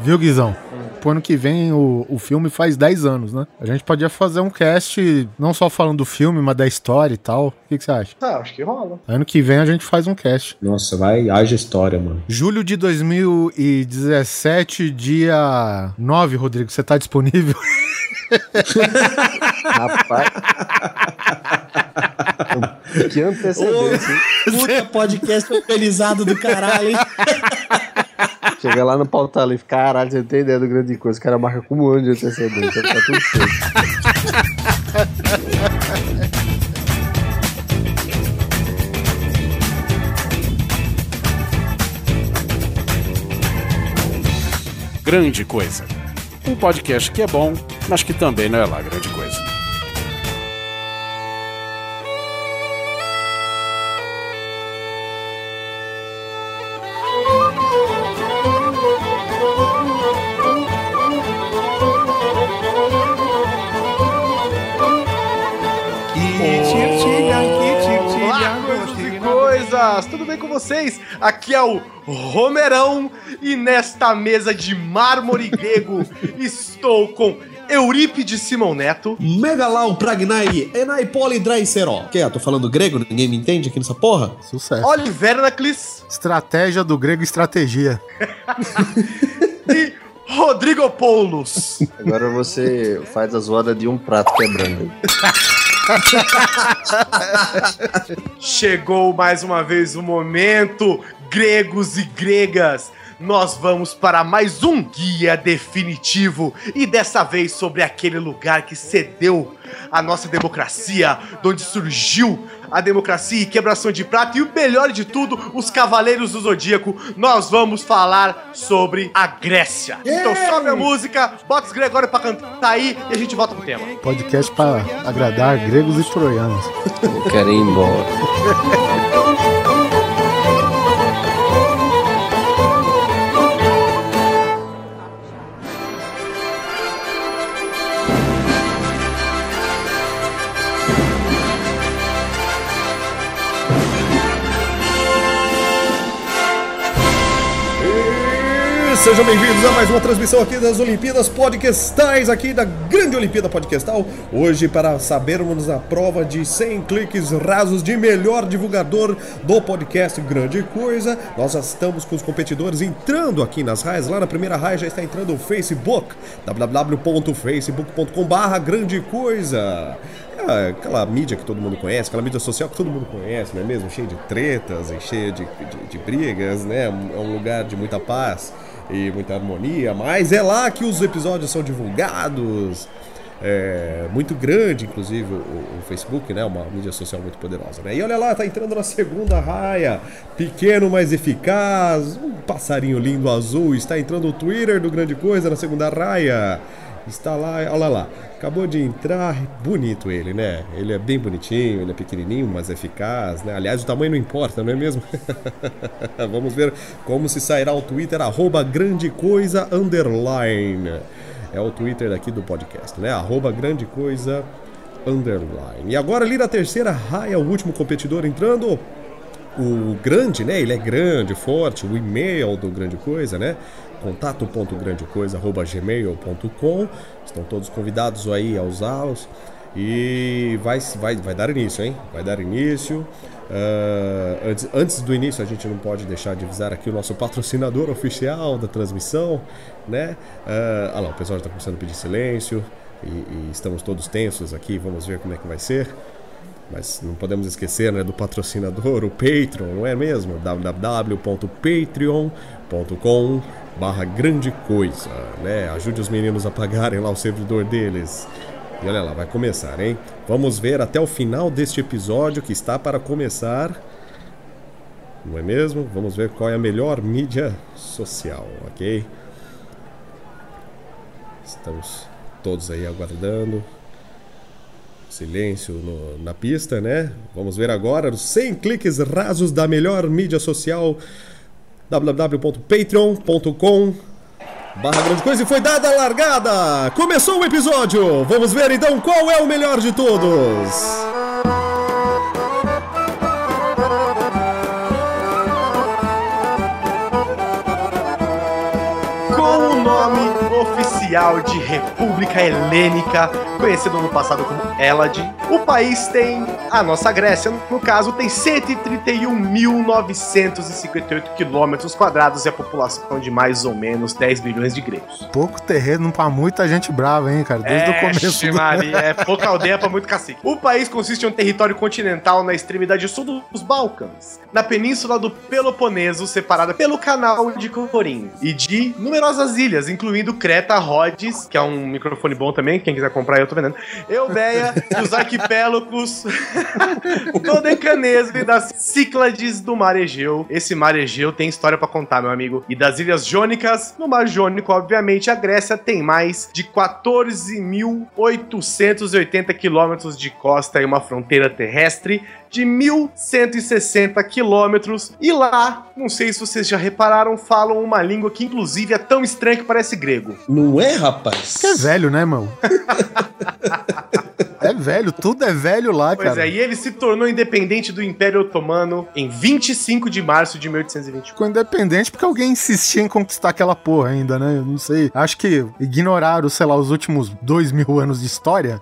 Viu, Guizão? Pro ano que vem o, o filme faz 10 anos, né? A gente podia fazer um cast não só falando do filme, mas da história e tal. O que, que você acha? Ah, acho que rola. Ano que vem a gente faz um cast. Nossa, vai, haja história, mano. Julho de 2017, dia 9, Rodrigo, você tá disponível? Rapaz. que antecedência. Puta podcast organizado do caralho, hein? Chega lá no pauta livre, caralho, você não tem ideia do grande coisa. O cara marca com um ano de antecedência. Tá tudo certo. Grande Coisa. Um podcast que é bom, mas que também não é lá grande coisa. Coisas! Tudo bem com vocês? Aqui é o Romerão e nesta mesa de mármore grego estou com Eurípides Simão Neto, Megalau Pragnai Enai Polidraicero. Que é? Tô falando grego? Ninguém me entende aqui nessa porra? Sucesso. Oliver Naclis Estratégia do grego estratégia. e Rodrigo Poulos. Agora você faz a zoada de um prato quebrando. Chegou mais uma vez o momento, gregos e gregas. Nós vamos para mais um guia definitivo e dessa vez sobre aquele lugar que cedeu a nossa democracia, de onde surgiu a democracia e quebração de prata e o melhor de tudo, os cavaleiros do zodíaco. Nós vamos falar sobre a Grécia. Então sobe a música, bota os gregórios pra cantar aí e a gente volta pro tema. Podcast para agradar gregos e troianos. Eu quero ir embora. Sejam bem-vindos a mais uma transmissão aqui das Olimpíadas Podcastais, aqui da Grande Olimpíada Podcastal. Hoje, para sabermos a prova de 100 cliques rasos de melhor divulgador do podcast Grande Coisa, nós já estamos com os competidores entrando aqui nas raias. Lá na primeira raia já está entrando o Facebook, www.facebook.com/barra Grande Coisa. É aquela mídia que todo mundo conhece, aquela mídia social que todo mundo conhece, não é mesmo? Cheia de tretas e cheia de, de, de brigas, né? É um lugar de muita paz e muita harmonia, mas é lá que os episódios são divulgados. É muito grande, inclusive, o, o Facebook, né? Uma mídia social muito poderosa, né? E olha lá, tá entrando na segunda raia, pequeno, mas eficaz, um passarinho lindo azul, está entrando o Twitter do Grande Coisa na segunda raia. Está lá, olha lá, acabou de entrar, bonito ele, né? Ele é bem bonitinho, ele é pequenininho, mas eficaz, né? Aliás, o tamanho não importa, não é mesmo? Vamos ver como se sairá o Twitter, arroba grande coisa, underline. É o Twitter daqui do podcast, né? Arroba grande coisa, underline. E agora ali na terceira raia, o último competidor entrando, o grande, né? Ele é grande, forte, o e-mail do Grande Coisa, né? contato.grandecoisa.gmail.com Estão todos convidados aí a usá-los. E vai, vai, vai dar início, hein? Vai dar início. Ah, antes, antes do início, a gente não pode deixar de avisar aqui o nosso patrocinador oficial da transmissão, né? Ah, ah lá, o pessoal já está começando a pedir silêncio. E, e estamos todos tensos aqui. Vamos ver como é que vai ser. Mas não podemos esquecer né, do patrocinador, o Patreon, não é mesmo? www.patreon.com barra grande coisa, né? Ajude os meninos a pagarem lá o servidor deles. E olha lá, vai começar, hein? Vamos ver até o final deste episódio que está para começar. Não é mesmo? Vamos ver qual é a melhor mídia social, ok? Estamos todos aí aguardando. Silêncio no- na pista, né? Vamos ver agora os 100 cliques rasos da melhor mídia social www.patreon.com barra grande coisa e foi dada a largada! Começou o episódio! Vamos ver então qual é o melhor de todos! Oficial de República Helênica, conhecido no passado como Elad. O país tem, a nossa Grécia, no caso, tem 131.958 quilômetros quadrados e a população de mais ou menos 10 bilhões de gregos. Pouco terreno pra muita gente brava, hein, cara? Desde o começo. Ixi, do- Maria, é pouca aldeia pra muito cacique. O país consiste em um território continental na extremidade sul dos Balcãs, na península do Peloponeso, separada pelo canal de Corim, e de numerosas ilhas, incluindo Creta, Rhodes, que é um microfone bom também, quem quiser comprar eu tô vendendo, Eubeia e os arquipélagos Dodecanese e das Cíclades do Mar Egeu. Esse Mar Egeu tem história pra contar, meu amigo. E das Ilhas Jônicas, no Mar Jônico, obviamente, a Grécia tem mais de 14.880 quilômetros de costa e uma fronteira terrestre de 1.160 quilômetros. E lá, não sei se vocês já repararam, falam uma língua que inclusive é tão estranha que parece grego. Não é, rapaz? Que é velho, né, irmão? é velho, tudo é velho lá, Pois cara. é, e ele se tornou independente do Império Otomano em 25 de março de 1821. Ficou independente porque alguém insistia em conquistar aquela porra ainda, né? Eu não sei. Acho que ignoraram, sei lá, os últimos dois mil anos de história.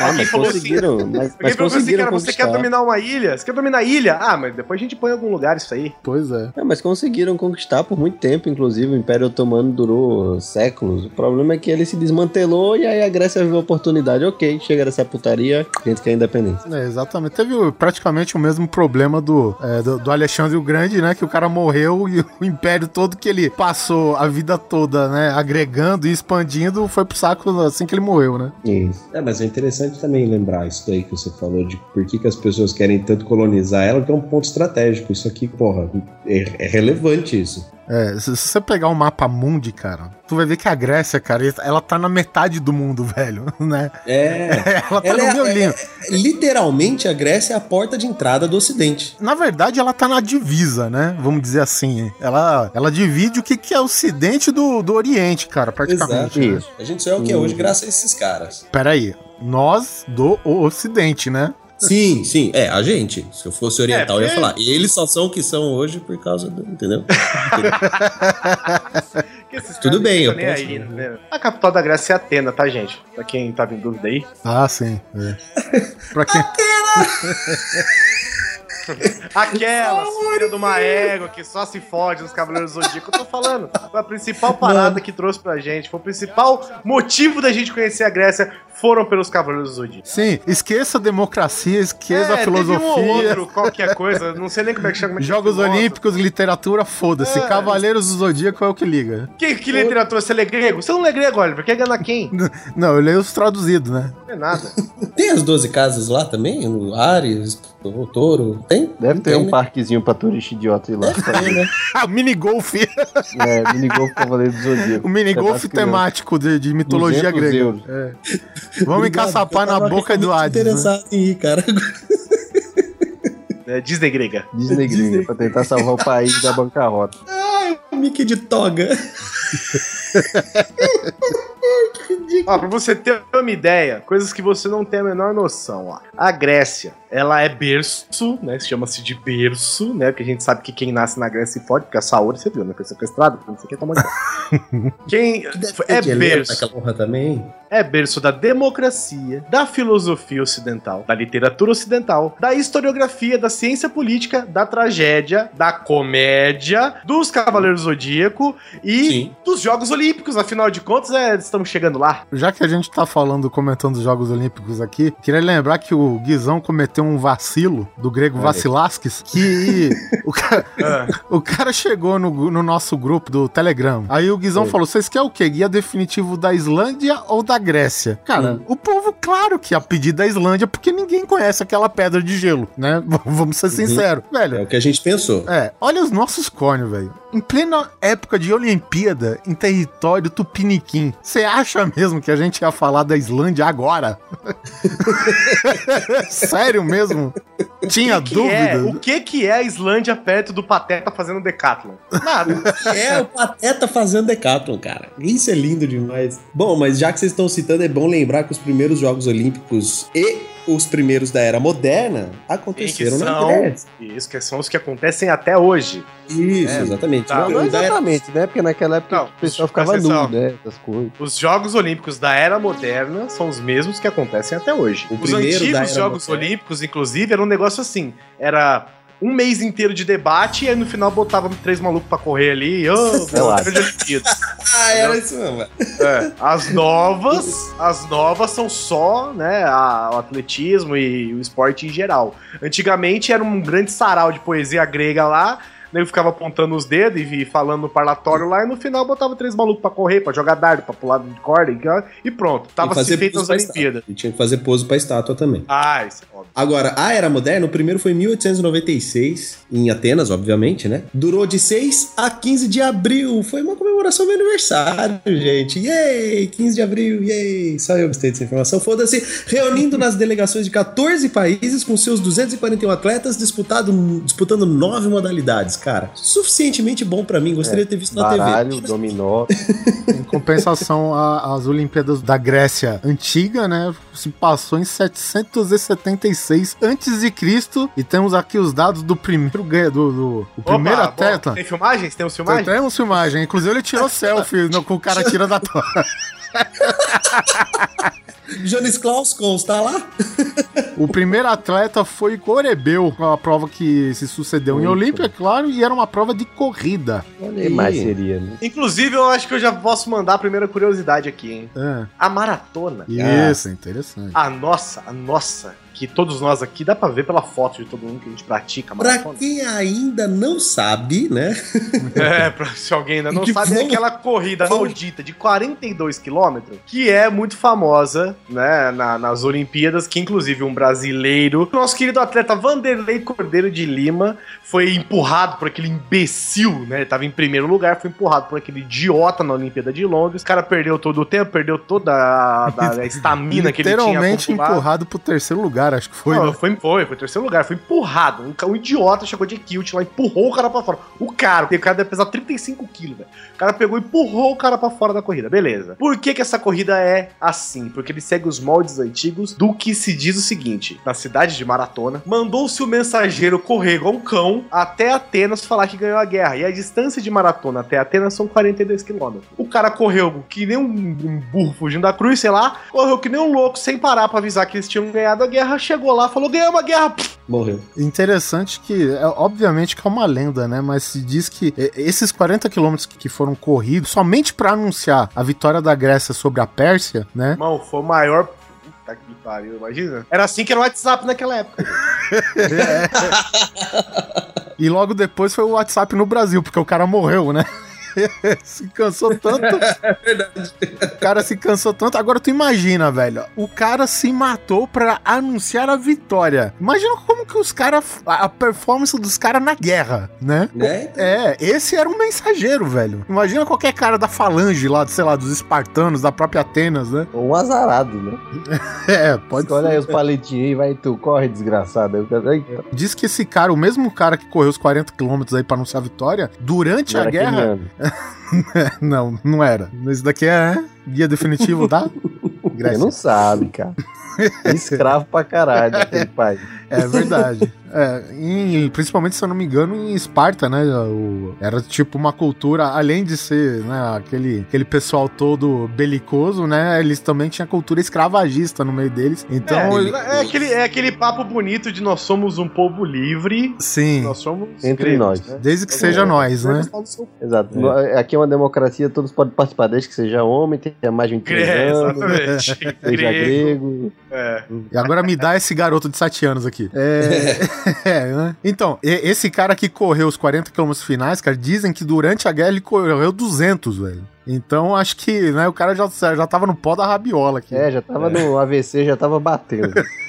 Ah, mas assim- conseguiram. Mas, Alguém mas falou assim, conseguiram cara, você quer dominar uma ilha? Você quer dominar a ilha? Ah, mas depois a gente põe em algum lugar isso aí. Pois é. É, mas conseguiram conquistar por muito tempo, inclusive o Império Otomano durou séculos. O problema é que ele se desmantelou e aí a Grécia viu a oportunidade. Ok, chega dessa putaria, a gente quer independência. É, exatamente. Teve praticamente o mesmo problema do, é, do, do Alexandre o Grande, né? Que o cara morreu e o império todo que ele passou a vida toda, né? Agregando e expandindo, foi pro saco assim que ele morreu, né? Isso. É, mas é interessante também lembrar isso daí que você falou, de por que, que as pessoas querem tanto colonizar ela, que é um ponto estratégico. Isso aqui, porra, é, é relevante isso. É, se, você pegar o mapa mundi, cara, tu vai ver que a Grécia, cara, ela tá na metade do mundo, velho, né? É. Ela tá Ela no é- miolinho. Literalmente, a Grécia é a porta de entrada do Ocidente. Na verdade, ela tá na divisa, né? Vamos dizer assim. Ela, ela divide o que, que é o Ocidente do, do Oriente, cara, praticamente. Exato. né? A gente só é o que é hoje graças a esses caras. Peraí, nós do Ocidente, né? Sim, sim. É, a gente. Se eu fosse oriental, eu ia falar. E eles só são o que são hoje por causa do. Entendeu? Tudo bem, eu posso- aí, né? A capital da Grécia é Atena, tá, gente? Pra quem tava em dúvida aí. Ah, sim. É. pra quem... Aquela filha de uma égua que só se fode nos Cavaleiros do Zodíaco. Eu tô falando. Foi a principal parada que trouxe pra gente. Foi o principal motivo da gente conhecer a Grécia. Foram pelos Cavaleiros do Zodíaco. Sim, esqueça a democracia, esqueça a teve um ou filosofia. outro, qualquer coisa. Não sei nem como é que chama. como é que Jogos chama. Olímpicos, literatura, foda-se. É. Cavaleiros do Zodíaco é o que liga. Que, que literatura? Você lê grego? Você não lê grego, Oliver. Quer enganar quem? Não, eu leio os traduzidos, né? Não é nada. Tem as 12 casas lá também? O Ares, o Touro. Tem? Deve ter Tem, um né? parquezinho pra turista idiota ir lá. Tem, né? Ah, o minigolf. é, minigolf Cavaleiro do Zodíaco. O minigolf É das crianças. temático de, de mitologia 200 grega. euros. É. Vamos Obrigado, encaçapar na boca do Hades. né? interessado em ir, cara. É Disney grega. Disney gringa, pra tentar salvar o país da bancarrota. O Mickey de toga. Ó, pra você ter uma ideia, coisas que você não tem a menor noção, ó. A Grécia, ela é berço, né? Chama-se de berço, né? Porque a gente sabe que quem nasce na Grécia se pode, porque a Saúde, você viu, né? Foi sequestrado, não sei o que muito Quem é berço, porra também. é berço da democracia, da filosofia ocidental, da literatura ocidental, da historiografia, da ciência política, da tragédia, da comédia, dos Cavaleiros Zodíaco e Sim. dos Jogos Olímpicos. Afinal de contas, é, estamos chegando lá. Já que a gente tá falando, comentando os Jogos Olímpicos aqui, queria lembrar que o Guizão cometeu um vacilo do grego Vassilaskis, que o, cara, o cara chegou no, no nosso grupo do Telegram. Aí o Guizão Oi. falou: vocês querem o quê? Guia definitivo da Islândia ou da Grécia? Cara, Hum. o povo, claro que ia pedir da Islândia, porque ninguém conhece aquela pedra de gelo, né? Vamos ser sinceros. É Velho, o que a gente pensou. é, olha os nossos cornos, velho. Em plena época de Olimpíada, em território tupiniquim, você acha mesmo que a gente ia falar da Islândia agora? Sério mesmo? Tinha que dúvida? é, o que que é a Islândia perto do Pateta fazendo Decathlon? Nada. É o Pateta fazendo Decathlon, cara. Isso é lindo demais. Bom, mas já que vocês estão citando, é bom lembrar que os primeiros Jogos Olímpicos e os primeiros da era moderna aconteceram que na são- Grécia. Isso, que são os que acontecem até hoje. Isso, É, exatamente. tá. Não, era- exatamente, né? Porque naquela época Não, o pessoal ficava nu, né? Essas coisas. Os Jogos Olímpicos da Era Moderna são os mesmos que acontecem até hoje. O os antigos Jogos Moderna. Olímpicos, inclusive, era um negócio assim. Era um mês inteiro de debate e aí no final botava três malucos pra correr ali. e, Oh, de. Ah, era isso mesmo. É, As novas, as novas são só, né, a- o atletismo e o esporte em geral. Antigamente era um grande sarau de poesia grega lá, eu ficava apontando os dedos e falando no parlatório lá, e no final botava três malucos pra correr, pra jogar dardo, pra pular de corda e- pronto. Tava se feito pose as Olimpíadas. E tinha que fazer pose pra estátua também. Ah, isso é óbvio. Agora, a Era Moderna, o primeiro foi em 1896, em Atenas, obviamente, né? Durou de 6 a 15 de abril. Foi uma comemoração do meu aniversário, gente. Yay! 15 de abril, yay! Só eu gostei dessa informação. Foda-se. Reunindo nas delegações de 14 países com seus 241 atletas disputado, disputando nove modalidades, cara. Suficientemente bom pra mim. Gostaria de ter visto na Baralho, TV. dominó. Em compensação, a- as Olimpíadas da Grécia antiga, né, se passou em 776 antes de Cristo e temos aqui os dados do primeiro do, do o primeiro Opa, atleta. bom, Tem filmagens? Tem um Tem uma filmagem, inclusive ele tirou selfie no- com o cara tirando a toalha. Jones Klaus consta lá? O primeiro atleta foi Corebeu, uma prova que se sucedeu em Muito. Olímpia, é claro, e era uma prova de corrida. Olha que mais seria, né? Inclusive, eu acho que eu já posso mandar a primeira curiosidade aqui, hein? É, A maratona. isso, interessante. A nossa, a nossa, que todos nós aqui, dá pra ver pela foto de todo mundo que a gente pratica a Pra maratona. quem ainda não sabe, né? É, pra, se alguém ainda não Que sabe, é vamos- aquela corrida vamos- maldita de 42 quilômetros, que é muito famosa, né, na- nas Olimpíadas, que inclusive um brasileiro, nosso querido atleta Vanderlei Cordeiro de Lima, foi empurrado por aquele imbecil, né, ele tava em primeiro lugar, foi empurrado por aquele idiota na Olimpíada de Londres, o cara perdeu todo o tempo, perdeu toda a estamina que ele tinha Literalmente empurrado pro terceiro lugar, acho que foi. Não, né? foi, foi, foi terceiro lugar, foi empurrado. Um, um idiota chegou de kilt lá, empurrou o cara pra fora. O cara, o cara deve pesar 35 quilos, velho. O cara pegou e empurrou o cara pra fora da corrida, beleza. Por que que essa corrida é assim? Porque ele segue os moldes antigos do que se diz o seguinte: na cidade de Maratona, mandou-se o mensageiro correr igual um cão até Atenas falar que ganhou a guerra. E a distância de Maratona até Atenas são 42 quilômetros. O cara correu que nem um, um burro fugindo da cruz, sei lá, correu que nem um louco sem parar pra avisar que eles tinham ganhado a guerra, chegou lá, falou: ganhamos a guerra. Pff, Morreu. Interessante que, é, obviamente que é uma lenda, né? Mas se diz que é, esses 40 quilômetros que foram corridos somente pra anunciar a vitória da Grécia sobre a Pérsia, né? Irmão, foi o maior. Puta que pariu, imagina. Era assim que era o WhatsApp naquela época. E logo depois foi o WhatsApp no Brasil, porque o cara morreu, né? se cansou tanto. É verdade. O cara se cansou tanto. Agora tu imagina, velho. O cara se matou pra anunciar a vitória. Imagina como que os caras. A performance dos caras na guerra, né? Né? É, esse era um mensageiro, velho. Imagina qualquer cara da falange lá, sei lá, dos espartanos, da própria Atenas, né? Ou um azarado, né? É, pode Olha ser. aí os paletinhos aí, vai tu, corre, desgraçado. Aí o cara, "Ai, Diz que esse cara, o mesmo cara que correu os 40 quilômetros aí pra anunciar a vitória, durante não a guerra. não, não era. Esse daqui é guia definitivo da Você Grécia. não sabe, cara. Escravo pra caralho daquele país. É verdade. É, em- principalmente, se eu não me engano, em Esparta, né? o- era tipo uma cultura, além de ser né, aquele, aquele pessoal todo belicoso, né? Eles também tinham cultura escravagista no meio deles. Então, é, ele- é aquele, é aquele papo bonito de nós somos um povo livre. sim, Nós somos Entre gregos, nós. né? desde que Todo seja nós, né? Exato. No- Aqui é uma democracia, todos podem participar, desde que seja homem, tenha mais de 23 É, anos, exatamente. seja Grego. grego. É. E agora me dá esse garoto de 7 anos aqui. É, é, né? Então, esse cara que correu os 40 km finais, cara, dizem que durante a guerra ele correu 200, velho. Então, acho que, né, o cara já, já tava no pó da rabiola aqui. É, já tava no AVC, já tava batendo.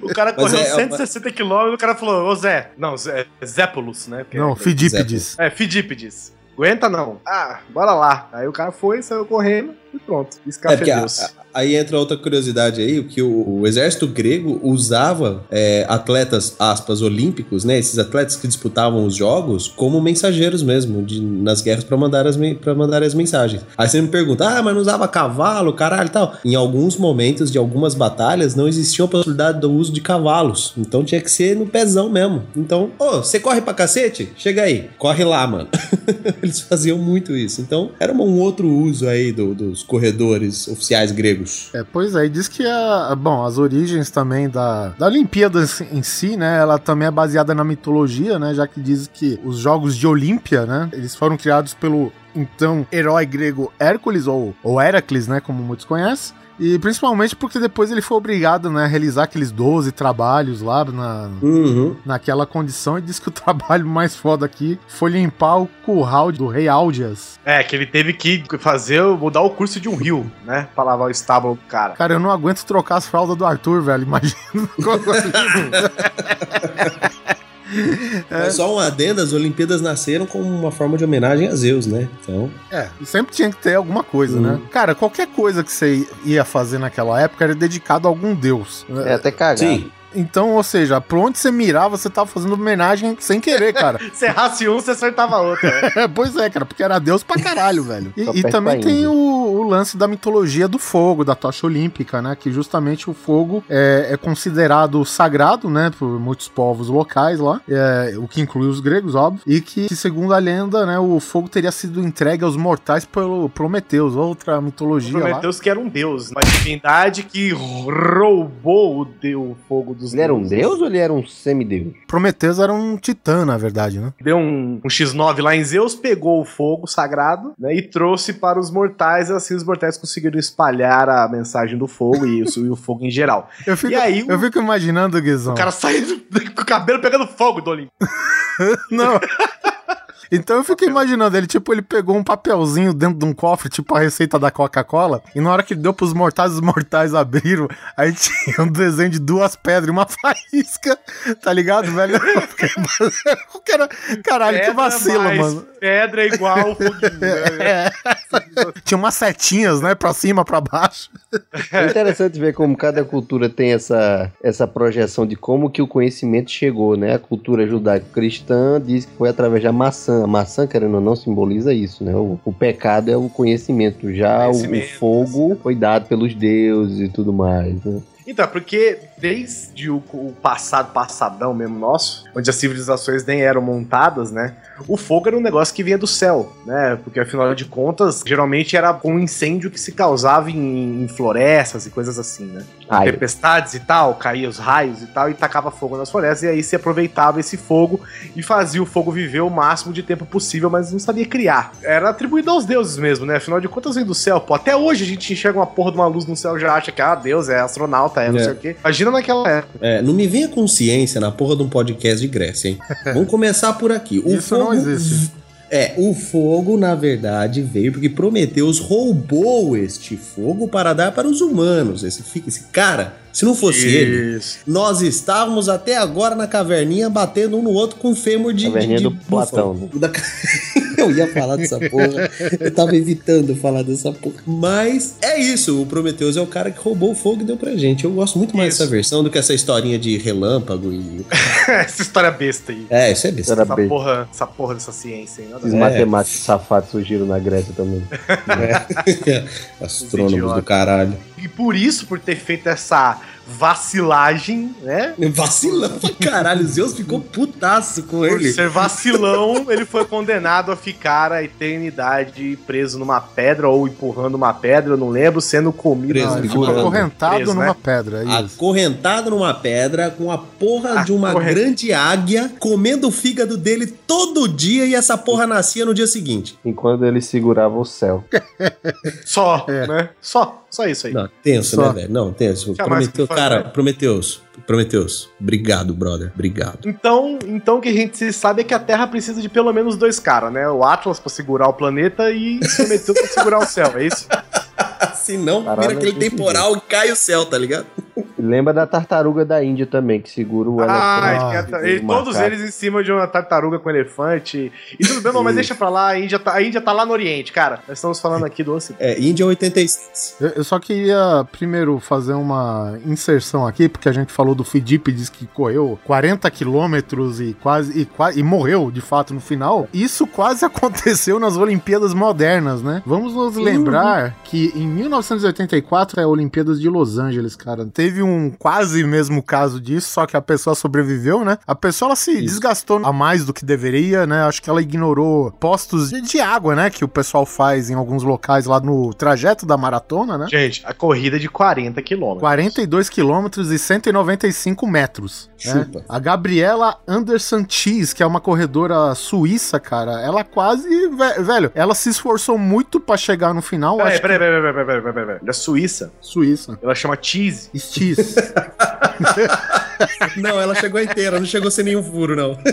O cara Mas correu é- 160 quilômetros, o cara falou, ô Zé. Não, Zé, Zépulus, né? Porque Não, é, Fidípides. É, Fidípides. Aguenta não. Ah, bora lá. Aí o cara foi, saiu correndo e pronto. É Escafedeu-se. a- Aí entra outra curiosidade aí, que o, o exército grego usava é, atletas, aspas, olímpicos, né? Esses atletas que disputavam os jogos como mensageiros mesmo, de, nas guerras para mandar, as, mandar as mensagens. Aí você me pergunta, ah, mas não usava cavalo, caralho e tal. Em alguns momentos de algumas batalhas não existia a possibilidade do uso de cavalos. Então tinha que ser no pezão mesmo. Então, ô, oh, você corre pra cacete? Chega aí, corre lá, mano. Eles faziam muito isso. Então, era um outro uso aí do, dos corredores oficiais gregos. É, pois é, diz que a, bom, as origens também da, da Olimpíada em si, né, ela também é baseada na mitologia, né, já que diz que os jogos de Olímpia, né, eles foram criados pelo então herói grego Hércules ou, ou Heracles, né, como muitos conhecem, e principalmente porque depois ele foi obrigado né, a realizar aqueles 12 trabalhos lá na, uhum. naquela condição e disse que o trabalho mais foda aqui foi limpar o curral do rei Aldias. É, que ele teve que fazer, mudar o curso de um rio, né? Pra lavar o estábulo do cara. Cara, eu não aguento trocar as fraldas do Arthur, velho. Imagina. É. Só um adendo, as Olimpíadas nasceram como uma forma de homenagem a Zeus, né? Então. É, sempre tinha que ter alguma coisa, né? Uhum. Cara, qualquer coisa que você ia fazer naquela época era dedicado a algum deus. É, até cagar. Sim. Então, ou seja, pra onde você mirava, você tava fazendo homenagem sem querer, cara. você errasse um, você acertava outro. Né? pois é, cara, porque era Deus pra caralho, velho. E, e também tem o, o, lance da mitologia do fogo, da tocha olímpica, né? Que justamente o fogo é, é considerado sagrado, né? Por muitos povos locais lá, é, o que inclui os gregos, óbvio. E que, que, segundo a lenda, né? O fogo teria sido entregue aos mortais pelo Prometeus, outra mitologia. Prometeus lá. que era um deus, uma divindade que roubou o, o fogo dos Ele era um deus ou ele era um semideus? Prometeus era um titã, na verdade, né? Deu um, um X9 lá em Zeus, pegou o fogo sagrado, né? E trouxe para os mortais, e assim os mortais conseguiram espalhar a mensagem do fogo e, isso, e o fogo em geral. Eu fico, e aí, eu fico imaginando, Guizão. O cara saindo com o cabelo pegando fogo do Olimpo. Não. Então eu fico imaginando ele, tipo, ele pegou um papelzinho dentro de um cofre, tipo a receita da Coca-Cola, e na hora que ele deu pros mortais, os mortais abriram, aí tinha um desenho de duas pedras e uma faísca, tá ligado, velho? o cara, caralho, pedra que vacilo, mano. Pedra igual foguinho. Né? É. Tinha umas setinhas, né, pra cima, pra baixo. É interessante ver como cada cultura tem essa, essa projeção de como que o conhecimento chegou, né? A cultura judaico-cristã diz que foi através da maçã a maçã, querendo ou não, simboliza isso, né? O, o pecado é o conhecimento, já conhecimento, o, o, fogo foi dado pelos deuses e tudo mais, né? Então, porque desde o, o, passado, passadão mesmo nosso, onde as civilizações nem eram montadas, né? O fogo era um negócio que vinha do céu, né? Porque afinal de contas, geralmente era um incêndio que se causava em, em florestas e coisas assim, né? Raio. Tempestades e tal, caía os raios e tal, e tacava fogo nas florestas, e aí se aproveitava esse fogo e fazia o fogo viver o máximo de tempo possível, mas não sabia criar. Era atribuído aos deuses mesmo, né? Afinal de contas, vem do céu, pô. Até hoje a gente enxerga uma porra de uma luz no céu e já acha que, ah, Deus é astronauta, é não é. sei o quê. Imagina naquela época. É, não me venha consciência na porra de um podcast de Grécia, hein? Vamos começar por aqui. O Isso fogo... não existe. É, o fogo, na verdade, veio porque Prometeus roubou este fogo para dar para os humanos. Esse, esse cara se não fosse Isso. ele, nós estávamos até agora na caverninha batendo um no outro com fêmur de. Caverninha de, de do Platão. Né? Da... eu ia falar dessa porra. Eu tava evitando falar dessa porra. Mas é isso. O Prometheus é o cara que roubou o fogo e deu pra gente. Eu gosto muito mais isso. dessa versão do que essa historinha de relâmpago e. essa história besta aí. É, isso é besta. Essa, besta. Porra, essa porra dessa ciência. Hein? Os é. matemáticos safados surgiram na Grécia também. É. Astrônomos do caralho. E por isso, por ter feito essa vacilagem, né? Vacilão caralho. Zeus ficou putaço com ele. Por ser vacilão, ele foi condenado a ficar a eternidade preso numa pedra ou empurrando uma pedra, eu não lembro, sendo comido. Preso, ele ficou acorrentado preso, numa né? pedra. É acorrentado numa pedra com a porra de uma grande águia comendo o fígado dele todo dia e essa porra nascia no dia seguinte. Enquanto ele segurava o céu. Só, é. né? Só. Só isso aí. Não, tenso, Só. né, velho? Não, tenso. Prometeu, cara, Prometeus. Prometeus. Obrigado, brother. Obrigado. Então, então o que a gente sabe é que a Terra precisa de pelo menos dois caras, né? O Atlas pra segurar o planeta e Prometeus pra segurar o céu, é isso? Se não, vira aquele temporal e cai o céu, tá ligado? Lembra da tartaruga da Índia também, que segura o Ah, elefante. ah, e todos eles em cima de uma tartaruga com elefante. E tudo bem, não, mas deixa pra lá, a Índia, tá, a Índia tá lá no Oriente, cara. Nós estamos falando aqui do Ocidente. É, Índia 86. Eu, eu só queria primeiro fazer uma inserção aqui, porque a gente falou do Fidip, diz que correu 40 quilômetros e quase e, qua- e morreu de fato no final. Isso quase aconteceu nas Olimpíadas modernas, né? Vamos nos lembrar que em 1984 é a Olimpíadas de Los Angeles, cara. Teve um quase mesmo caso disso, só que a pessoa sobreviveu, né? A pessoa ela se desgastou a mais do que deveria, né? Acho que ela ignorou postos de, de água, né? Que o pessoal faz em alguns locais lá no trajeto da maratona, né? Gente, a corrida de 40 quilômetros. 42 quilômetros e 195 metros. né? Chupa. A Gabriela Anderson Cheese, que é uma corredora suíça, cara, ela quase, ve- velho, ela se esforçou muito pra chegar no final. Peraí, acho peraí, peraí, peraí, peraí, peraí, peraí. Da Suíça, Suíça. ela chama Cheese. Cheese. Não, ela chegou inteira, não chegou sem nenhum furo, não.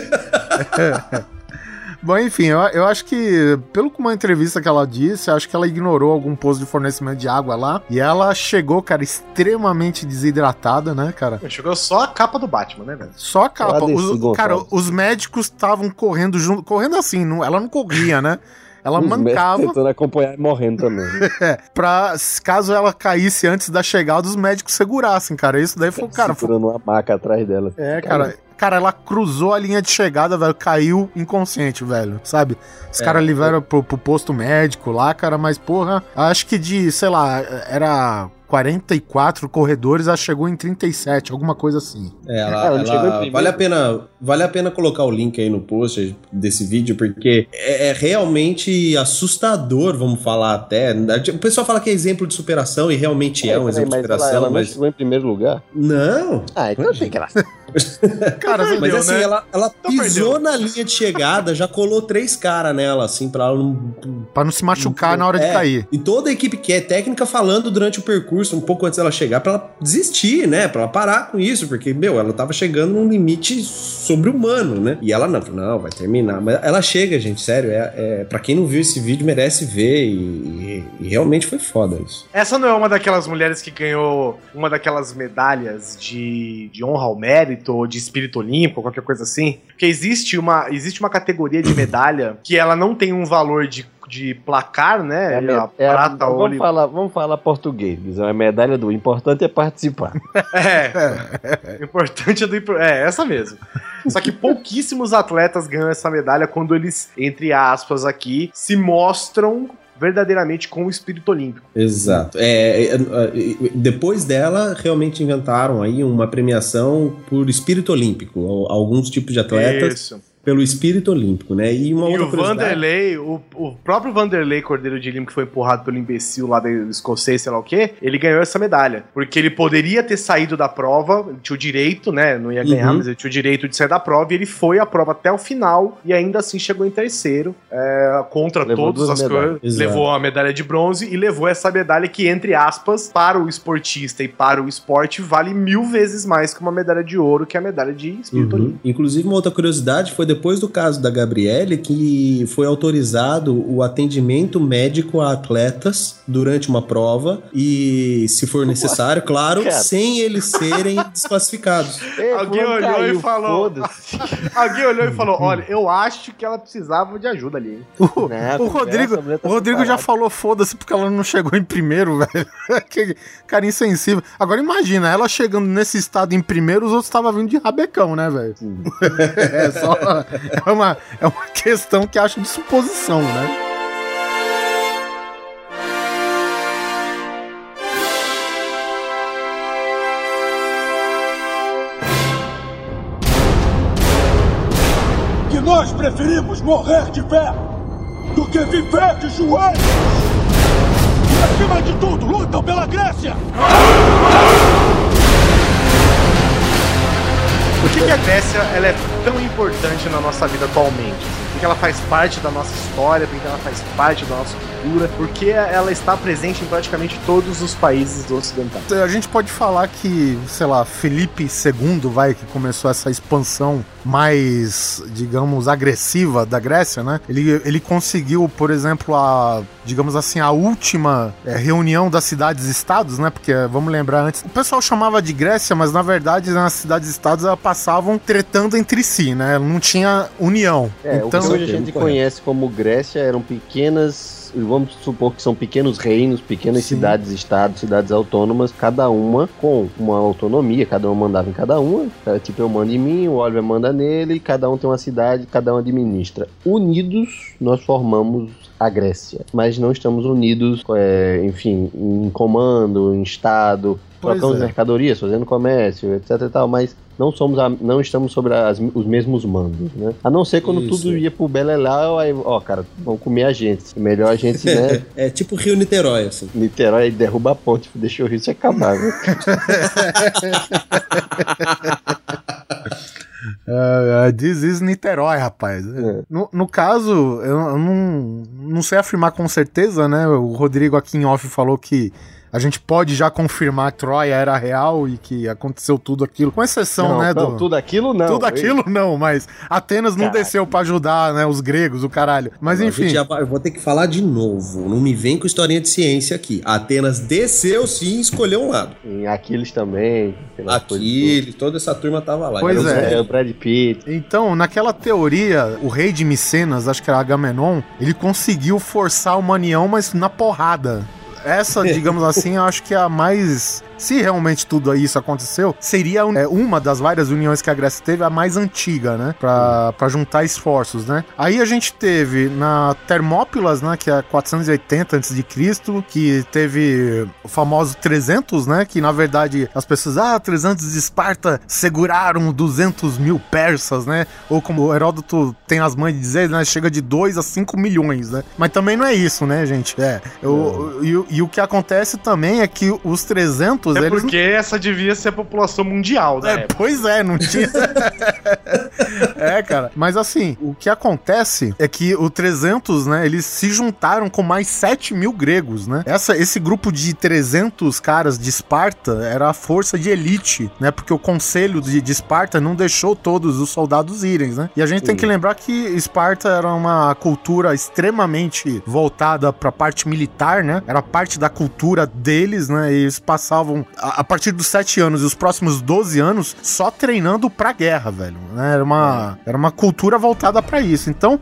Bom, enfim, eu, eu acho que, pelo que uma entrevista que ela disse, eu acho que ela ignorou algum posto de fornecimento de água lá. E ela chegou, cara, extremamente desidratada, né, cara? Chegou só a capa do Batman, né, velho? Só a capa. Os- cara, os médicos estavam correndo junto. Correndo assim, não, ela não corria, né? Ela Os mancava Tentando acompanhar e morrendo também. é, pra, se- caso ela caísse antes da chegada, os médicos segurassem, cara. Isso daí foi, cara, foi, Segurando uma maca atrás dela. é, cara. Cara, ela cruzou a linha de chegada, velho, caiu inconsciente, velho, sabe? Os É, caras levaram pro, pro posto médico lá, cara, mas porra, acho que de, sei lá, era 44 corredores, ela chegou em 37, alguma coisa assim. É, ela, Ela não ela- chegou em primeiro? vale a pena, vale a pena colocar o link aí no post desse vídeo porque é, é realmente assustador, vamos falar até. O pessoal fala que é exemplo de superação e realmente é, um Peraí, exemplo de mas ela, superação, ela não mas chegou em primeiro lugar? não. Ah, então achei que ela... Cara, Mas assim, né? ela, ela Então pisou perdeu. na linha de chegada, já colou três caras nela, assim, pra ela não. pra não se machucar na hora de É, cair. E toda a equipe que é técnica falando durante o percurso, um pouco antes dela chegar, pra ela desistir, né? Pra ela parar com isso, porque, meu, ela tava chegando num limite sobre-humano, né? E ela não, não, vai terminar. Mas ela chega, gente, sério. É, é, pra quem não viu esse vídeo, merece ver. E, e- e realmente foi foda isso. Essa não é uma daquelas mulheres que ganhou uma daquelas medalhas de, de honra ao mérito ou de espírito olímpico, qualquer coisa assim? Porque existe uma, existe uma categoria de medalha que ela não tem um valor de, de placar, né? É a a, é a- prata, vamos, ouro. e- falar, vamos falar português, Guizão. É a medalha do importante é participar. É. O importante é do. É, essa mesmo. Só que pouquíssimos atletas ganham essa medalha quando eles, entre aspas, aqui, se mostram verdadeiramente com o espírito olímpico. Exato. É, é, é, depois dela, realmente inventaram aí uma premiação por espírito olímpico. Al- Alguns tipos de atletas Isso. Pelo espírito olímpico, né? E uma E outra o curiosidade- Vanderlei, o, o próprio Vanderlei Cordeiro de Lima, que foi empurrado pelo imbecil lá do escocês, sei lá o quê, ele ganhou essa medalha. Porque ele poderia ter saído da prova, ele tinha o direito, né? Não ia ganhar, Uhum. mas ele tinha o direito de sair da prova, e ele foi à prova até o final, e ainda assim chegou em terceiro, é, contra Levou todas as medalhas. coisas. Exato. Levou a medalha de bronze e levou essa medalha que, entre aspas, para o esportista e para o esporte, vale mil vezes mais que uma medalha de ouro, que é a medalha de espírito Uhum. olímpico. Inclusive, uma outra curiosidade foi depois do caso da Gabriele que foi autorizado o atendimento médico a atletas durante uma prova e, se for necessário, claro, Cara. sem eles serem desclassificados. Ei, Alguém olhou e caiu, falou- foda-se. Alguém olhou e falou: Olha, eu acho que ela precisava de ajuda ali. hein? O, Não, o conversa, Rodrigo, tá o Rodrigo já falou foda-se porque ela não chegou em primeiro, velho. cara insensível. Agora imagina, ela chegando nesse estado em primeiro, os outros estavam vindo de rabecão, né, velho? é só. É uma, é uma questão que acho de suposição, né? que nós preferimos morrer de pé do que viver de joelhos. E acima de tudo, lutam pela Grécia. Por que, que a Grécia ela é tão importante na nossa vida atualmente? Porque ela faz parte da nossa história, porque ela faz parte da nossa cultura, porque ela está presente em praticamente todos os países do ocidental. A gente pode falar que, sei lá, Felipe II vai que começou essa expansão mais, digamos, agressiva da Grécia, né? Ele, ele conseguiu, por exemplo, a, digamos assim, a última é, reunião das cidades-estados, né? Porque, vamos lembrar antes, o pessoal chamava de Grécia, mas na verdade nas cidades-estados elas passavam tretando entre si, né? Não tinha união. É, então, hoje a gente conhece como Grécia eram pequenas vamos supor que são pequenos reinos, pequenas Sim. cidades, estados, cidades autônomas, cada uma com uma autonomia, cada uma mandava em cada uma. Tipo, eu mando em mim, o Oliver manda nele, cada um tem uma cidade, cada um administra. Unidos, nós formamos a Grécia, mas não estamos unidos, é, enfim, em comando, em estado, trocando é. mercadorias, fazendo comércio, etc e tal, mas não somos a, não estamos sobre as, os mesmos mandos, né? A não ser quando Isso. tudo ia pro Beleléu, aí, ó, cara, vão comer a gente. Melhor a gente, né? é tipo Rio Niterói, assim. Niterói derruba a ponte, deixa o rio se acabar, viu? Uh, this is Niterói, rapaz. É. No, no caso, eu, eu, não, não sei afirmar com certeza, né? O Rodrigo aqui em off falou que a gente pode já confirmar que Troia era real e que aconteceu tudo aquilo, com exceção, não, né? Não, do... tudo aquilo não. Tudo aquilo não, mas Atenas não caralho. desceu para ajudar, né, os gregos, o caralho. Mas enfim. Já, eu vou ter que falar de novo, não me vem com historinha de ciência aqui. Atenas desceu sim e escolheu um lado. Em Aquiles também. Aquiles, toda essa turma tava lá. Pois é. O Brad Pitt. Então, naquela teoria, o rei de Micenas, acho que era Agamenon, ele conseguiu forçar uma união, mas na porrada. Essa, digamos assim, eu acho que é a mais se realmente tudo isso aconteceu, seria é, uma das várias uniões que a Grécia teve, a mais antiga, né? Pra, pra juntar esforços, né? Aí a gente teve na Termópilas, né? Que é 480 a.C., que teve o famoso 300, né? Que na verdade as pessoas, ah, 300 de Esparta seguraram 200 mil persas, né? Ou como o Heródoto tem as mães de dizer, né? Chega de 2 a 5 milhões, né? Mas também não é isso, né, gente? É. Eu, e, e o que acontece também é que os 300 é eles... porque essa devia ser a população mundial, né? É, pois é, não tinha. é, cara. Mas assim, o que acontece é que o 300, né, eles se juntaram com mais 7 mil gregos, né? Essa, esse grupo de 300 caras de Esparta era a força de elite, né? Porque o conselho de, de Esparta não deixou todos os soldados irem, né? E a gente Sim. tem que lembrar que Esparta era uma cultura extremamente voltada para a parte militar, né? Era parte da cultura deles, né? E eles passavam a, a, partir dos 7 anos e os próximos 12 anos só treinando pra guerra, velho. Né? Era, uma, era uma cultura voltada para isso. Então,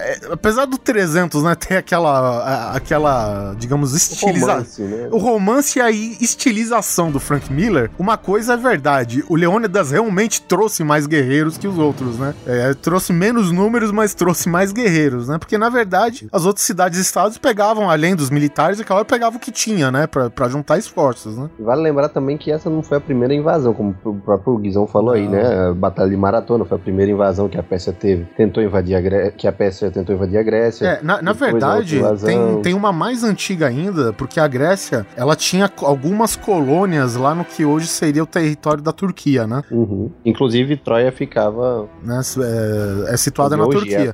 é, apesar do 300, né, ter aquela, aquela, digamos, estilização. O, né? o romance e a estilização do Frank Miller, uma coisa é verdade, o Leônidas realmente trouxe mais guerreiros que os outros, né? É, trouxe menos números, mas trouxe mais guerreiros, né? Porque, na verdade, as outras cidades-estados pegavam, além dos militares, e claro, pegavam o que tinha, né, pra, pra juntar esforços, né? Vale lembrar também que essa não foi a primeira invasão, como o próprio Guizão falou aí, né? A Batalha de Maratona foi a primeira invasão que a Pérsia teve, tentou invadir a Grécia, que a Pérsia tentou invadir a Grécia. É, na, na verdade, tem, tem uma mais antiga ainda, porque a Grécia, ela tinha algumas colônias lá no que hoje seria o território da Turquia, né? Uhum. Inclusive, Troia ficava... Né, é, é situada na Turquia.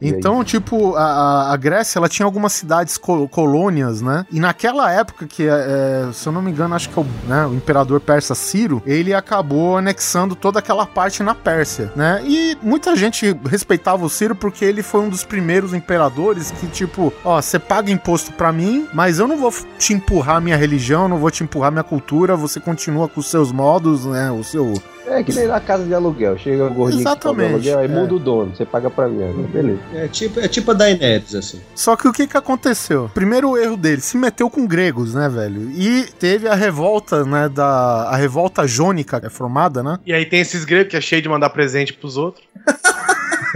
Então, tipo, a, a Grécia, ela tinha algumas cidades co colônias, né? E naquela época, que, é, se eu não me engano, acho que é o, né, o imperador persa Ciro, ele acabou anexando toda aquela parte na Pérsia, né? E muita gente respeitava o Ciro porque ele foi um dos primeiros imperadores que, tipo, ó, você paga imposto para mim, mas eu não vou te empurrar minha religião, não vou te empurrar minha cultura, você continua com os seus modos, né? O seu é que nem na casa de aluguel. Chega o gordinho Exatamente, que aluguel, aí é. muda o dono. Você paga pra mim, né? beleza. É tipo, é tipo a Daenerys, assim. Só que o que que aconteceu? Primeiro erro dele, se meteu com gregos, né, velho? E teve a revolta, né, da... A revolta jônica é formada, né? E aí tem esses gregos que é cheio de mandar presente pros outros.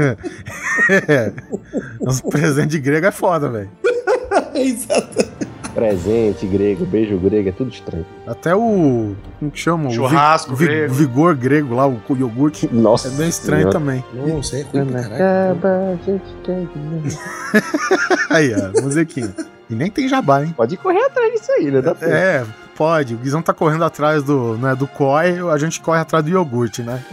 é. Os presentes de grego é foda, velho. Exato. Presente grego, beijo grego, é tudo estranho. Até o. Como que chama? Churrasco o vi, grego. Vigor grego lá, o iogurte. Nossa. É bem estranho senhora. também. Nossa, é ruim Acaba, gente quer Aí, ó, musiquinha. E nem tem jabá, hein? Pode correr atrás disso aí, né? É, pode. O Guizão tá correndo atrás do, né, do Koi, a gente corre atrás do iogurte, né?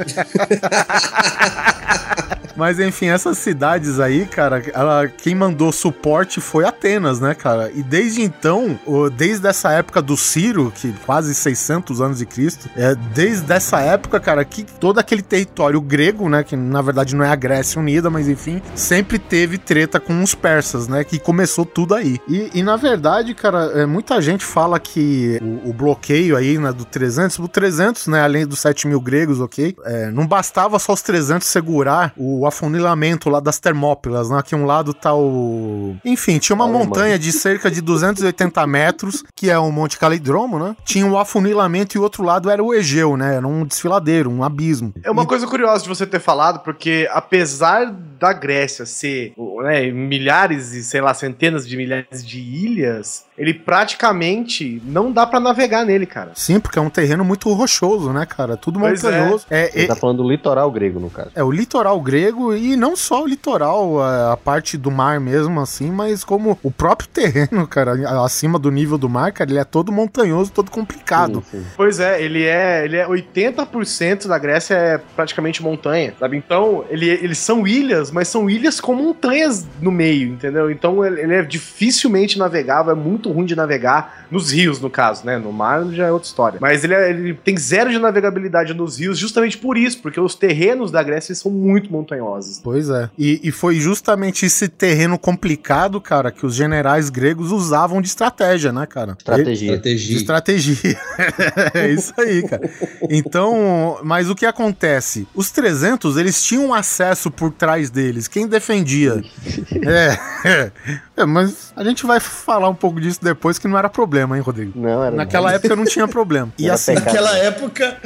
Mas enfim, essas cidades aí, cara, ela, quem mandou suporte foi Atenas, né, cara? E desde então, desde essa época do Ciro, que quase 600 anos de Cristo, é, desde essa época, cara, que todo aquele território grego, né, que na verdade não é a Grécia Unida, mas enfim, sempre teve treta com os persas, né, que começou tudo aí. E, e na verdade, cara, é, muita gente fala que o, o, bloqueio aí, né, do 300, o 300, né, além dos 7 mil gregos, ok, é, não bastava só os 300 segurar o afunilamento lá das Termópilas, né? Aqui um lado tá o. Enfim, tinha uma montanha de cerca de 280 metros, que é o Monte Calidromo, né? Tinha o afunilamento e o outro lado era o Egeu, né? Era um desfiladeiro, um abismo. É uma e... coisa curiosa de você ter falado, porque apesar da Grécia ser né, milhares e, sei lá, centenas de milhares de ilhas, ele praticamente não dá para navegar nele, cara. Sim, porque é um terreno muito rochoso, né, cara? Tudo pois é. montanhoso. É. É, Você é, tá falando do litoral grego, no caso. É, o litoral grego e não só o litoral, a, a, parte do mar mesmo, assim, mas como o próprio terreno, cara, acima do nível do mar, cara, ele é todo montanhoso, todo complicado. Sim, sim. Pois é, ele é, ele é 80% da Grécia é praticamente montanha, sabe? Então, ele, eles são ilhas, mas são ilhas com montanhas no meio, entendeu? Então, ele, ele é dificilmente navegável, é muito muito ruim de navegar nos rios, no caso, né? No mar já é outra história. Mas ele, é, ele tem zero de navegabilidade nos rios justamente por isso, porque os terrenos da Grécia são muito montanhosos. Pois é. E, e foi justamente esse terreno complicado, cara, que os generais gregos usavam de estratégia, né, cara? Estratégia. estratégia. De estratégia. é isso aí, cara. Então, mas o que acontece? Os 300, eles tinham acesso por trás deles. Quem defendia? é, é. é, mas a gente vai falar um pouco disso depois que não era problema, hein, Rodrigo? Não, era Naquela época não tinha problema. E assim, naquela época.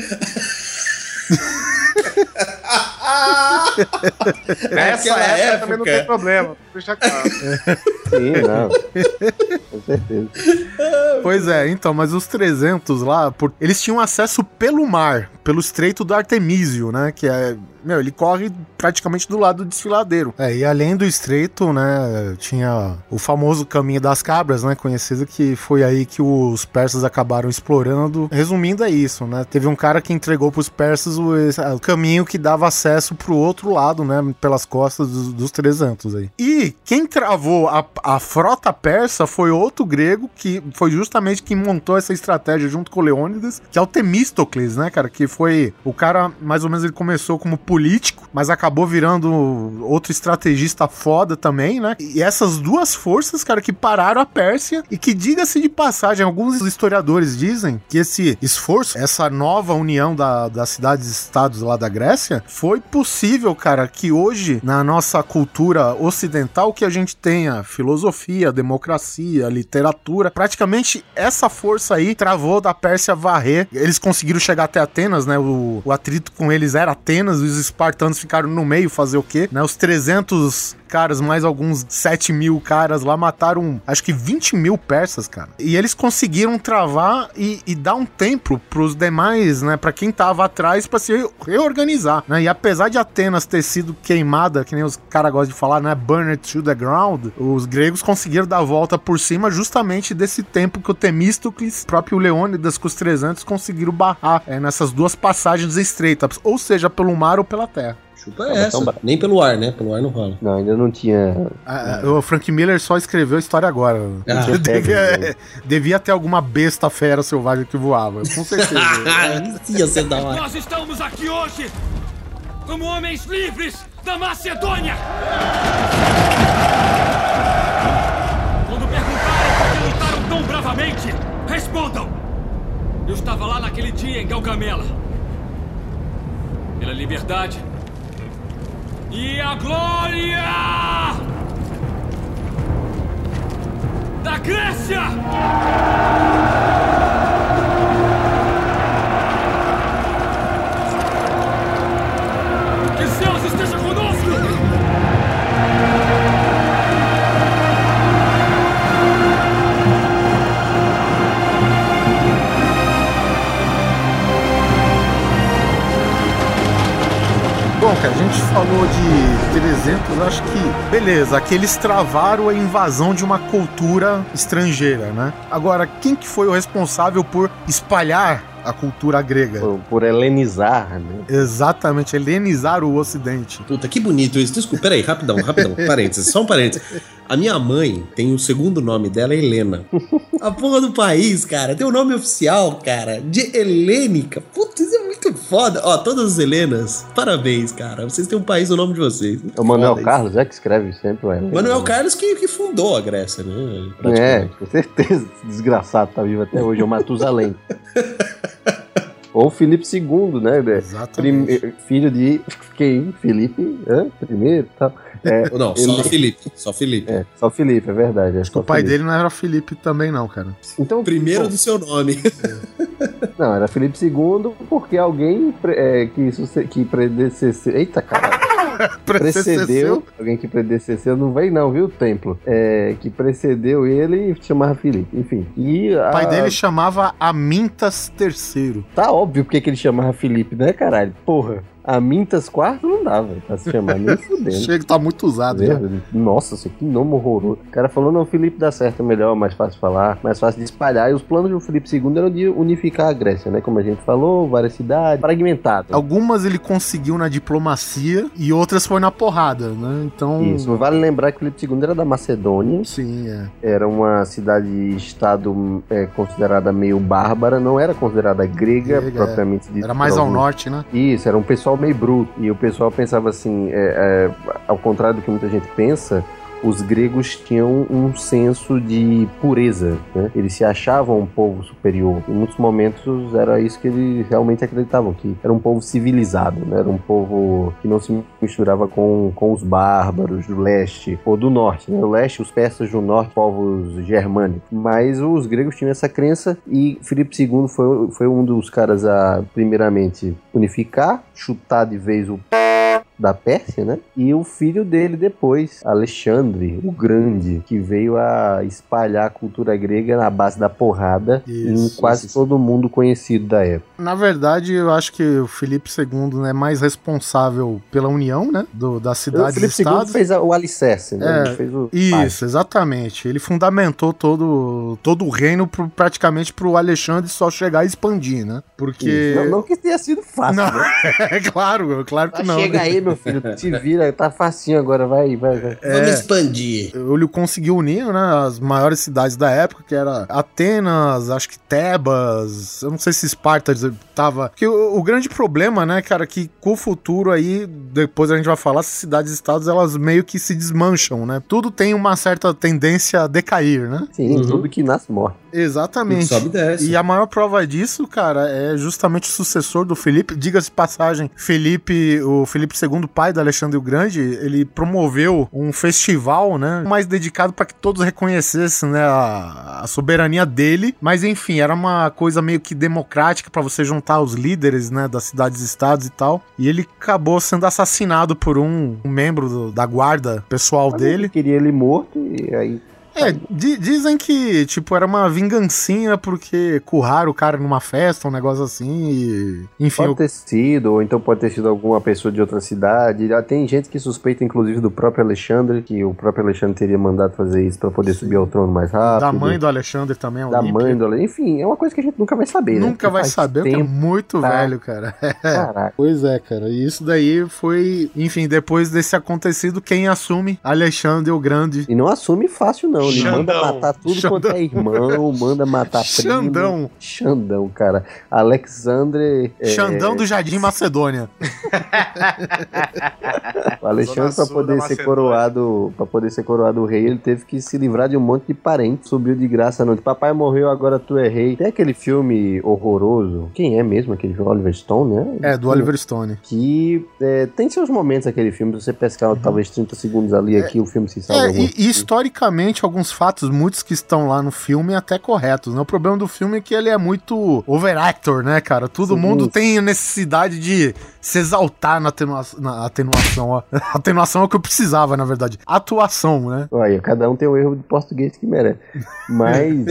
Nessa época, época, também não tem problema. Deixa claro. Sim, não. Com certeza. Pois é, então, mas os 300 lá, por... eles tinham acesso pelo mar, pelo Estreito do Artemísio, né? Que é meu, ele corre praticamente do lado do desfiladeiro. É, e além do estreito, né, tinha o famoso caminho das cabras, né, conhecido que foi aí que os persas acabaram explorando. Resumindo é isso, né? Teve um cara que entregou pros persas o, o caminho que dava acesso pro outro lado, né, pelas costas dos, dos 300 aí. E quem travou a, a frota persa foi outro grego que foi justamente quem montou essa estratégia junto com Leônidas, que é o Temístocles, né, cara, que foi o cara, mais ou menos ele começou como político, mas acabou virando outro estrategista foda também, né? E essas duas forças, cara, que pararam a Pérsia e que, diga-se de passagem, alguns historiadores dizem que esse esforço, essa nova união da, das cidades-estados lá da Grécia, foi possível, cara, que hoje, na nossa cultura ocidental, que a gente tenha filosofia, democracia, literatura, praticamente essa força aí travou da Pérsia varrer. Eles conseguiram chegar até Atenas, né? O, o atrito com eles era Atenas, os espartanos ficaram no meio fazer o quê? Né? Os 300 caras, mais alguns 7 mil caras lá, mataram acho que 20 mil persas, cara. E eles conseguiram travar e, e dar um tempo pros demais, né? Pra quem tava atrás, pra se reorganizar, né? E apesar de Atenas ter sido queimada, que nem os caras gostam de falar, né? Burned to the ground, os gregos conseguiram dar a volta por cima justamente desse tempo que o Temístocles, próprio Leônidas com os 300 conseguiram barrar é, nessas duas passagens estreitas, ou seja, pelo mar ou pela terra. Chupa é essa. Nem pelo ar, né? Pelo ar não rola. Não, ainda não tinha. Ah, o Frank Miller só escreveu a história agora. Ah, devia, né? devia, ter alguma besta fera selvagem que voava, com certeza. Ia ser da hora. Nós estamos aqui hoje como homens livres da Macedônia! Quando perguntarem por que lutaram tão bravamente, respondam! Eu estava lá naquele dia em Galgamela. Pela liberdade e a glória da Grécia! A gente falou de 300, eu acho que, beleza, que eles travaram a invasão de uma cultura estrangeira, né? Agora, quem que foi o responsável por espalhar a cultura grega. Por, por helenizar, né? Exatamente, helenizar o ocidente. Puta, que bonito isso. Desculpa, peraí, rapidão, rapidão. parênteses, só um parênteses. A minha mãe tem o segundo nome dela, é Helena. A porra do país, cara, tem o um nome oficial, cara, de Helênica. Putz, isso é muito foda. Ó, todas as Helenas, parabéns, cara. Vocês têm um país no nome de vocês. Muito o Manuel Carlos é que escreve sempre o Helena. Manuel Carlos que, que fundou a Grécia, né? É, com certeza. Desgraçado, tá vivo até hoje. É o Matusalém. Ou Felipe II, né? Exatamente. filho de quem? Felipe hã? primeiro e tal. É, não, ele... só Felipe. Só Felipe. É, só Felipe, é verdade. Acho que o pai Felipe. dele não era Felipe também, não, cara. Então, primeiro bom, do seu nome. Não, era Felipe II porque alguém é, que, que predecesseu. Eita, caralho. precedeu. Alguém que predecesseu, não vem não, viu, Templo? É, que precedeu ele e chamava Felipe. Enfim. E a... O pai dele chamava Amintas III. Tá óbvio porque que ele chamava Felipe, né, caralho? Porra. A Mintas quarto não dava pra se chamar nem fudendo. Chega, tá muito usado já. Nossa, isso que nome horroroso. O cara falou, não, o Felipe dá certo, é melhor, mais fácil falar, mais fácil de espalhar. E os planos do Felipe II eram de unificar a Grécia, né? Como a gente falou, várias cidades, fragmentado. Algumas ele conseguiu na diplomacia e outras foi na porrada, né? Então. Isso, vale lembrar que o Felipe II era da Macedônia. Sim, é. Era uma cidade-estado é, considerada meio bárbara, não era considerada grega, grega é. propriamente dita. Era mais ao norte, né? Isso, era um pessoal meio bruto. E o pessoal pensava assim, é, é, ao contrário do que muita gente pensa, os gregos tinham um senso de pureza, né? Eles se achavam um povo superior. Em muitos momentos era isso que eles realmente acreditavam, que era um povo civilizado, né? Era um povo que não se misturava com, com os bárbaros do leste ou do norte, né? O leste, os persas do norte, povos germânicos. Mas os gregos tinham essa crença e Filipe II foi, foi um dos caras a, primeiramente, unificar, chutar de vez o da Pérsia, né? E o filho dele depois, Alexandre, o Grande, que veio a espalhar a cultura grega na base da porrada isso, em quase isso. todo mundo conhecido da época. Na verdade, eu acho que o Felipe II é mais responsável pela união, né? Do, da cidade e Felipe II fez o alicerce, né? É, o isso, exatamente. Ele fundamentou todo, todo o reino pro, praticamente pro Alexandre só chegar e expandir, né? Porque... Não, não, que tenha sido fácil, não, né? É claro, claro que não. Chega né? aí, meu filho, te vira, tá facinho agora, vai, vai, vai. É, Vamos expandir. Ele conseguiu unir, né, as maiores cidades da época, que era Atenas, acho que Tebas, eu não sei se Esparta tava... Porque o, o grande problema, né, cara, que com o futuro aí, depois a gente vai falar, essas cidades-estados, elas meio que se desmancham, né? Tudo tem uma certa tendência a decair, né? Sim, uhum. tudo que nasce morre. Exatamente. Sobe e, desce. e a maior prova disso, cara, é justamente o sucessor do Felipe. Diga-se passagem, Felipe, o Felipe II, pai do Alexandre o Grande, ele promoveu um festival, né, mais dedicado para que todos reconhecessem, né, a, a, soberania dele. Mas enfim, era uma coisa meio que democrática para você juntar os líderes, né, das cidades-estados e tal. E ele acabou sendo assassinado por um, um membro do, da guarda pessoal mas dele. Queria ele morto e aí é, di dizem que, tipo, era uma vingancinha porque curraram o cara numa festa, um negócio assim, e... Enfim... Pode eu... ter sido, ou então pode ter sido alguma pessoa de outra cidade. Tem gente que suspeita, inclusive, do próprio Alexandre, que o próprio Alexandre teria mandado fazer isso para poder Sim. subir ao trono mais rápido. Da mãe do Alexandre também, Da mãe do Alexandre. Enfim, é uma coisa que a gente nunca vai saber, né? Nunca vai saber, tempo, é muito tá... velho, cara. Caraca. Pois é, cara. E isso daí foi... Enfim, depois desse acontecido, quem assume? Alexandre o Grande. E não assume fácil, não. Ele Xandão. manda matar tudo Xandão. quanto é irmão, manda matar primo. Xandão. Xandão, cara. Alexandre... É... Xandão do Jardim Macedônia. o Alexandre, para poder ser coroado, para poder ser coroado rei, ele teve que se livrar de um monte de parentes. Subiu de graça não. Papai morreu, agora tu é rei. Tem aquele filme horroroso. Quem é mesmo aquele filme? Oliver Stone, né? É, do Oliver Stone. Que é, tem seus momentos aquele filme. Se você pescar talvez 30 segundos ali, é, aqui o filme se salva. É, e, e historicamente, alguns fatos, muitos que estão lá no filme, até corretos, né? O problema do filme é que ele é muito overactor, né, cara? Todo Sim. mundo tem necessidade de se exaltar na, atenua na atenuação. ó. atenuação é o que eu precisava, na verdade. Atuação, né? Olha, cada um tem o erro de português que merece. Mas.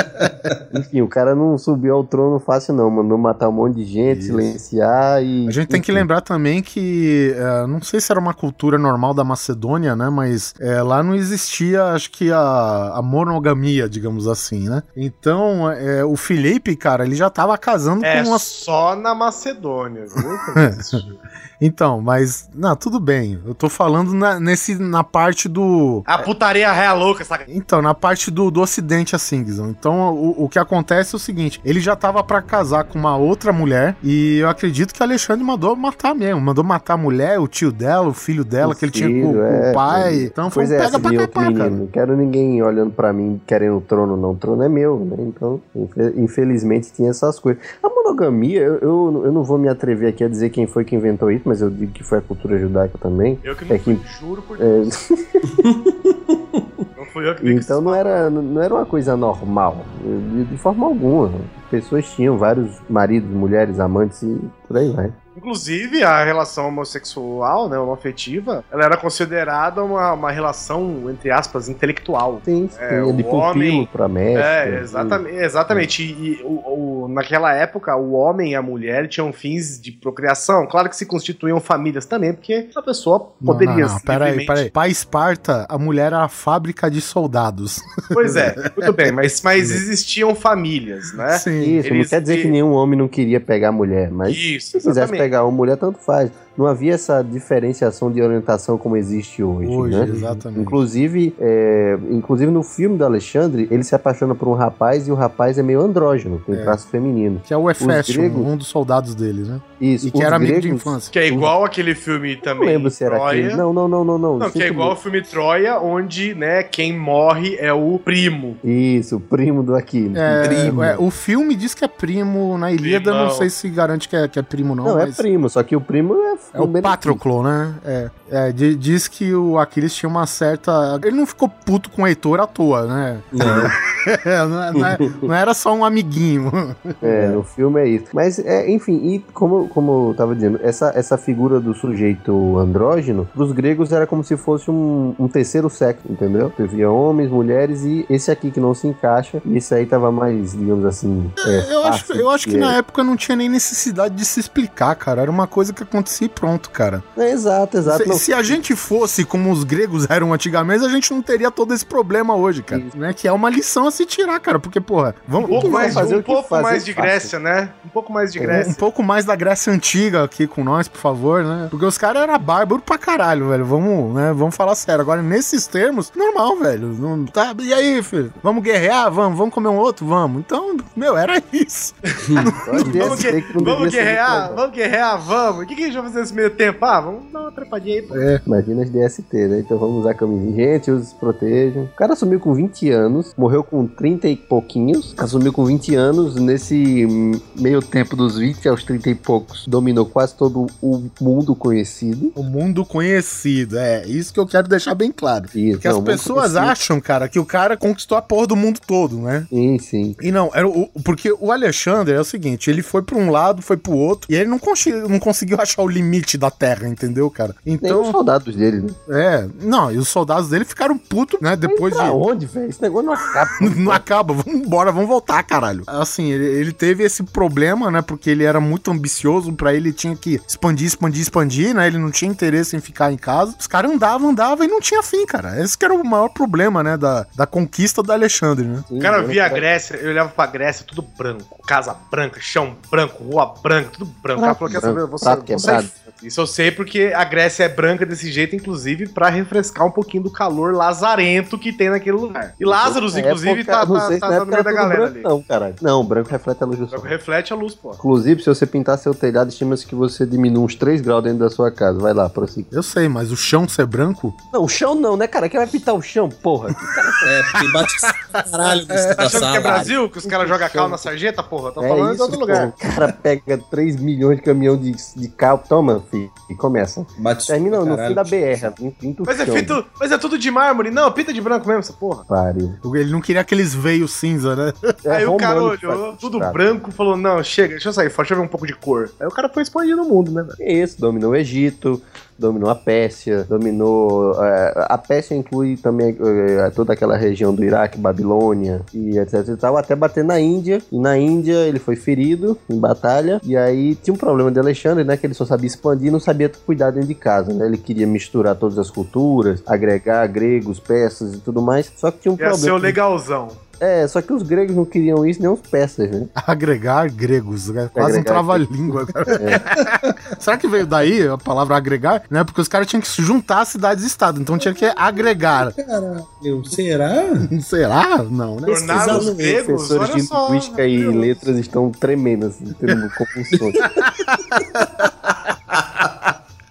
enfim, o cara não subiu ao trono fácil, não. Mandou matar um monte de gente, Isso. silenciar e. A gente tem que lembrar também que, é, não sei se era uma cultura normal da Macedônia, né? Mas é, lá não existia, acho que a, a monogamia, digamos assim, né? Então, é, o Felipe, cara, ele já tava casando É com uma. só na Macedônia, viu? Então, mas, não, tudo bem. Eu tô falando na, nesse, na parte do. A putaria real louca, saca? Então, na parte do, do ocidente, assim, Guizão. Então, o, o que acontece é o seguinte: ele já tava pra casar com uma outra mulher, e eu acredito que Alexandre mandou matar mesmo. Mandou matar a mulher, o tio dela, o filho dela, O que ele tinha com, é, o pai. é. Então, foi Pois um é, pega essa pra outro cara. Quero ninguém olhando pra mim querendo o trono, não. O trono é meu, né? Então, infe- infelizmente, tinha essas coisas. A monogamia, eu, eu, eu não vou me atrever aqui a dizer quem foi que inventou isso, mas eu digo que foi a cultura judaica também. Eu que não É que- fui, juro por É. Não fui eu que Então não era, não era uma coisa normal, de, de forma alguma. Pessoas tinham vários maridos, mulheres, amantes e por aí vai. Inclusive, a relação homossexual, né, homoafetiva, ela era considerada uma, uma relação, entre aspas, intelectual. Sim, sim, É, de o pupilo homem- pra mestre. É, exatamente. exatamente. E, e o, o- naquela época, o homem e a mulher tinham fins de procriação. Claro que se constituíam famílias também, porque a pessoa poderia. Não, não, não, peraí, livremente- peraí. Pra Esparta, a mulher era a fábrica de soldados. Pois é, tudo bem, mas, mas existiam famílias, né? Sim. Isso, não Eles- quer dizer que nenhum homem não queria pegar mulher, mas Isso, se quisesse exatamente. Pegar uma mulher, tanto faz. Não havia essa diferenciação de orientação como existe hoje, Hoje, né? exatamente. Inclusive, é, inclusive no filme do Alexandre, ele se apaixona por um rapaz e o rapaz é meio andrógeno, tem É. traço feminino. Que é o Hefestion, gregos- um dos soldados dele, né? Isso. E que era amigo de gregos- infância. Que é igual aquele filme Não também. lembro se era Troia. aquele. Não, não, não, não, não. Não, que é igual o filme Troia, onde, né, quem morre é o primo. Isso, o primo do Aquiles. É, Primo. é, o filme diz que é primo na Ilíada, não sei se garante que é, que é primo, não. Não, é mas primo, só que o primo é. É o. Patroclo, né? É, é, di- diz que o Aquiles tinha uma certa. Ele não ficou puto com o Heitor à toa, né? Não. não, é- não é- não era só um amiguinho. É, no filme é isso. Mas, é, enfim, e como, como eu tava dizendo, essa, essa figura do sujeito andrógeno, pros gregos era como se fosse um, um terceiro sexo, entendeu? Havia homens, mulheres e esse aqui que não se encaixa, e esse aí tava mais, digamos assim. É, Eu acho, eu acho que é- na época não tinha nem necessidade de se explicar, cara. Era uma coisa que acontecia e pronto, cara. É, exato, exato. Não. Se a gente fosse como os gregos eram antigamente, a gente não teria todo esse problema hoje, cara. Isso. Né? Que é uma lição a se tirar, cara. Porque, porra, Um vamos. pouco vai mais, fazer um o que pouco fazer mais de fácil. Grécia, né? Um pouco mais de Um Grécia. pouco mais da Grécia antiga aqui com nós, por favor, né? Porque os caras eram bárbaros pra caralho, velho. Vamos, né? Vamos falar sério. Agora, nesses termos, normal, velho. Não, tá, e aí, filho? Vamos guerrear? Vamos, vamos comer um outro? Vamos. Então, meu, era isso. Vamos, guerrear, vamos guerrear, vamos. O que, que a gente vai fazer nesse meio tempo? Ah, vamos dar uma trepadinha aí. Legal. Imagina as DST, né? Então vamos usar camisinha. Gente, os protejam. O cara assumiu com 20 anos, morreu com 30 e pouquinhos, assumiu com 20 anos, nesse meio tempo dos 20 aos 30 e poucos, dominou quase todo o mundo conhecido. O mundo conhecido, é. Isso que eu quero deixar bem claro. Isso, Porque as pessoas acham, cara, que o cara conquistou a porra do mundo todo, né? Sim, sim. E não, era o, porque o Alexandre é o seguinte, ele foi pra um lado, foi pro outro, e ele não, consi- não conseguiu achar o limite da Terra, entendeu, cara? Nem os Então, soldados dele, né? é, não, e os soldados dele ficaram putos, né, depois de... Pra onde, velho? Esse negócio não acaba. Não acaba, vamos embora, vamos voltar, caralho. Assim, ele, ele teve esse problema, né? Porque ele era muito ambicioso, pra ele tinha que expandir, expandir, expandir, né? Ele não tinha interesse em ficar em casa. Os caras andavam, andavam e não tinha fim, cara. Esse que era o maior problema, né? Da, da conquista do Alexandre, né? Sim, O cara né? via a Grécia, eu olhava pra Grécia, tudo branco. Casa branca, chão branco, rua branca, tudo branco. O cara falou, quer saber, Branco, você, você quebrado. Isso eu sei porque a Grécia é branca desse jeito, inclusive, pra refrescar um pouquinho do calor lazarento que tem naquele lugar. E Lázaro, inclusive, época, tá, tá, sei tá, na tá no meio da galera branco, ali. Não, caralho. Não, branco reflete a luz do sol. Que reflete a luz, pô. Inclusive, se você pintar seu telhado, estima-se que você diminui uns 3 graus dentro da sua casa. Vai lá, prossiga. Eu sei, mas o chão ser branco. Não, o chão não, né, cara? Quem vai pintar o chão, porra? É, porque bate caralho desse da Tá achando que é. Brasil? Que os caras jogam cal na sarjeta, porra? Tô é falando isso, de outro lugar. O cara pega 3 milhões de caminhão de, de carro. Toma, filho, e começa. Bate Termina não, no Caralho. fim da BR, pinta o Mas é, feito, mas é tudo de mármore. Não, pinta de branco mesmo essa porra. Pariu. Ele não queria aqueles veios cinza, né? É Aí o cara olhou, tudo estrada. branco, falou: Não, chega, deixa eu sair fora, deixa eu ver um pouco de cor. Aí o cara foi expandindo o mundo, né? É isso, dominou o Egito, dominou a Pérsia, dominou. é, a Pérsia inclui também é, toda aquela região do Iraque, Babilônia e etc e tal, até bater na Índia. E na Índia ele foi ferido em batalha. E aí tinha um problema de Alexandre, né? Que ele só sabia expandir e não sabia cuidar dentro de casa, né? Ele queria misturar todas as culturas, agregar gregos, persas e tudo mais. Só que tinha um Ia ser o problema. legalzão. É, só que os gregos não queriam isso, nem os persas, né? Agregar gregos, né? quase um Agregar trava-língua, cara. Será que veio daí a palavra agregar? Né? Porque os caras tinham que se juntar a cidades-estado, então tinha que agregar. Caralho, será? Será? Não, né? Tornar os gregos, Professores de só. linguística e Deus. letras estão tremendo, assim, tendo compulsões.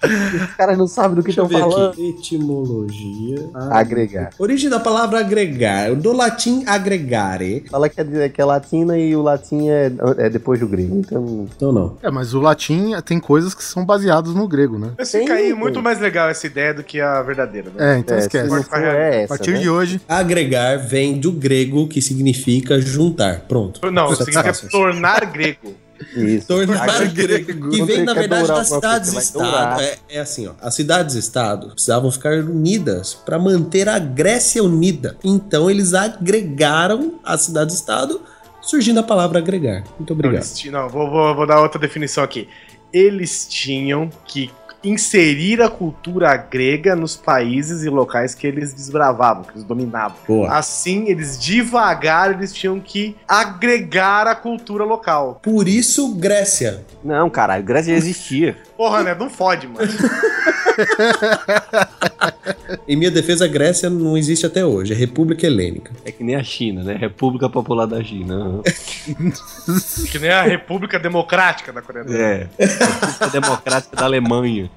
Os caras não sabem do que estão falando. aqui. Etimologia. Agregar. Origem da palavra agregar. Do latim agregare. Fala que é, que é latina e o latim é, é depois do grego. Então, Então não. É, mas o latim tem coisas que são baseadas no grego, né? Mas fica Tem, aí tem. muito mais legal essa ideia do que a verdadeira, né? É, então é, esquece. se não for, é A essa, partir né? de hoje, Agregar vem do grego que significa juntar. Pronto. Não, Isso é significa tornar grego. Isso. Tornar grego. Que Quando vem, você na verdade, das cidades-estado. É, é assim, ó. As cidades-estado precisavam ficar unidas para manter a Grécia unida. Então, eles agregaram as cidades-estado, surgindo a palavra agregar. Muito obrigado. não, vou, vou, vou dar outra definição aqui. Eles tinham que inserir a cultura grega nos países e locais que eles desbravavam, que eles dominavam. Boa. Assim, eles devagar eles tinham que agregar a cultura local. Por isso, Grécia. Não, caralho, Grécia já existia. Porra, né? Não fode, mano. Em minha defesa, a Grécia não existe até hoje. É República Helênica. É que nem a China, né? República Popular da China. Que nem a República Democrática da Coreia do Norte. É. República Democrática da Alemanha.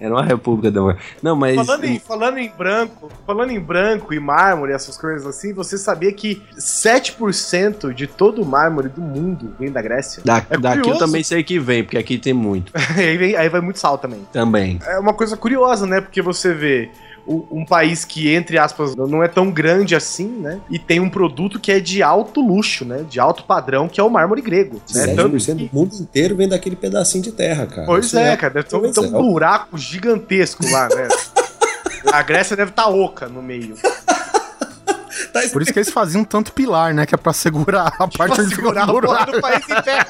Era uma república democrática. Não, mas. Falando em, falando em branco, falando em branco e mármore, essas coisas assim, você sabia que 7% de todo o mármore do mundo vem da Grécia? Da- É daqui eu curioso. também sei que vem, porque aqui tem muito. aí, vem- aí vai muito sal também. Também. É uma coisa curiosa, né? Porque você vê um país que, entre aspas, não é tão grande assim, né? E tem um produto que é de alto luxo, né? De alto padrão, que é o mármore grego. Né? Tanto 7% que- do mundo inteiro vem daquele pedacinho de terra, cara. Pois Isso é, cara. Deve ter um, ter um é. buraco gigantesco lá, né? A Grécia deve estar oca no meio. por isso que eles faziam tanto pilar, né? Que é pra segurar a parte Pra onde fica segurar o buraco. do país em pé.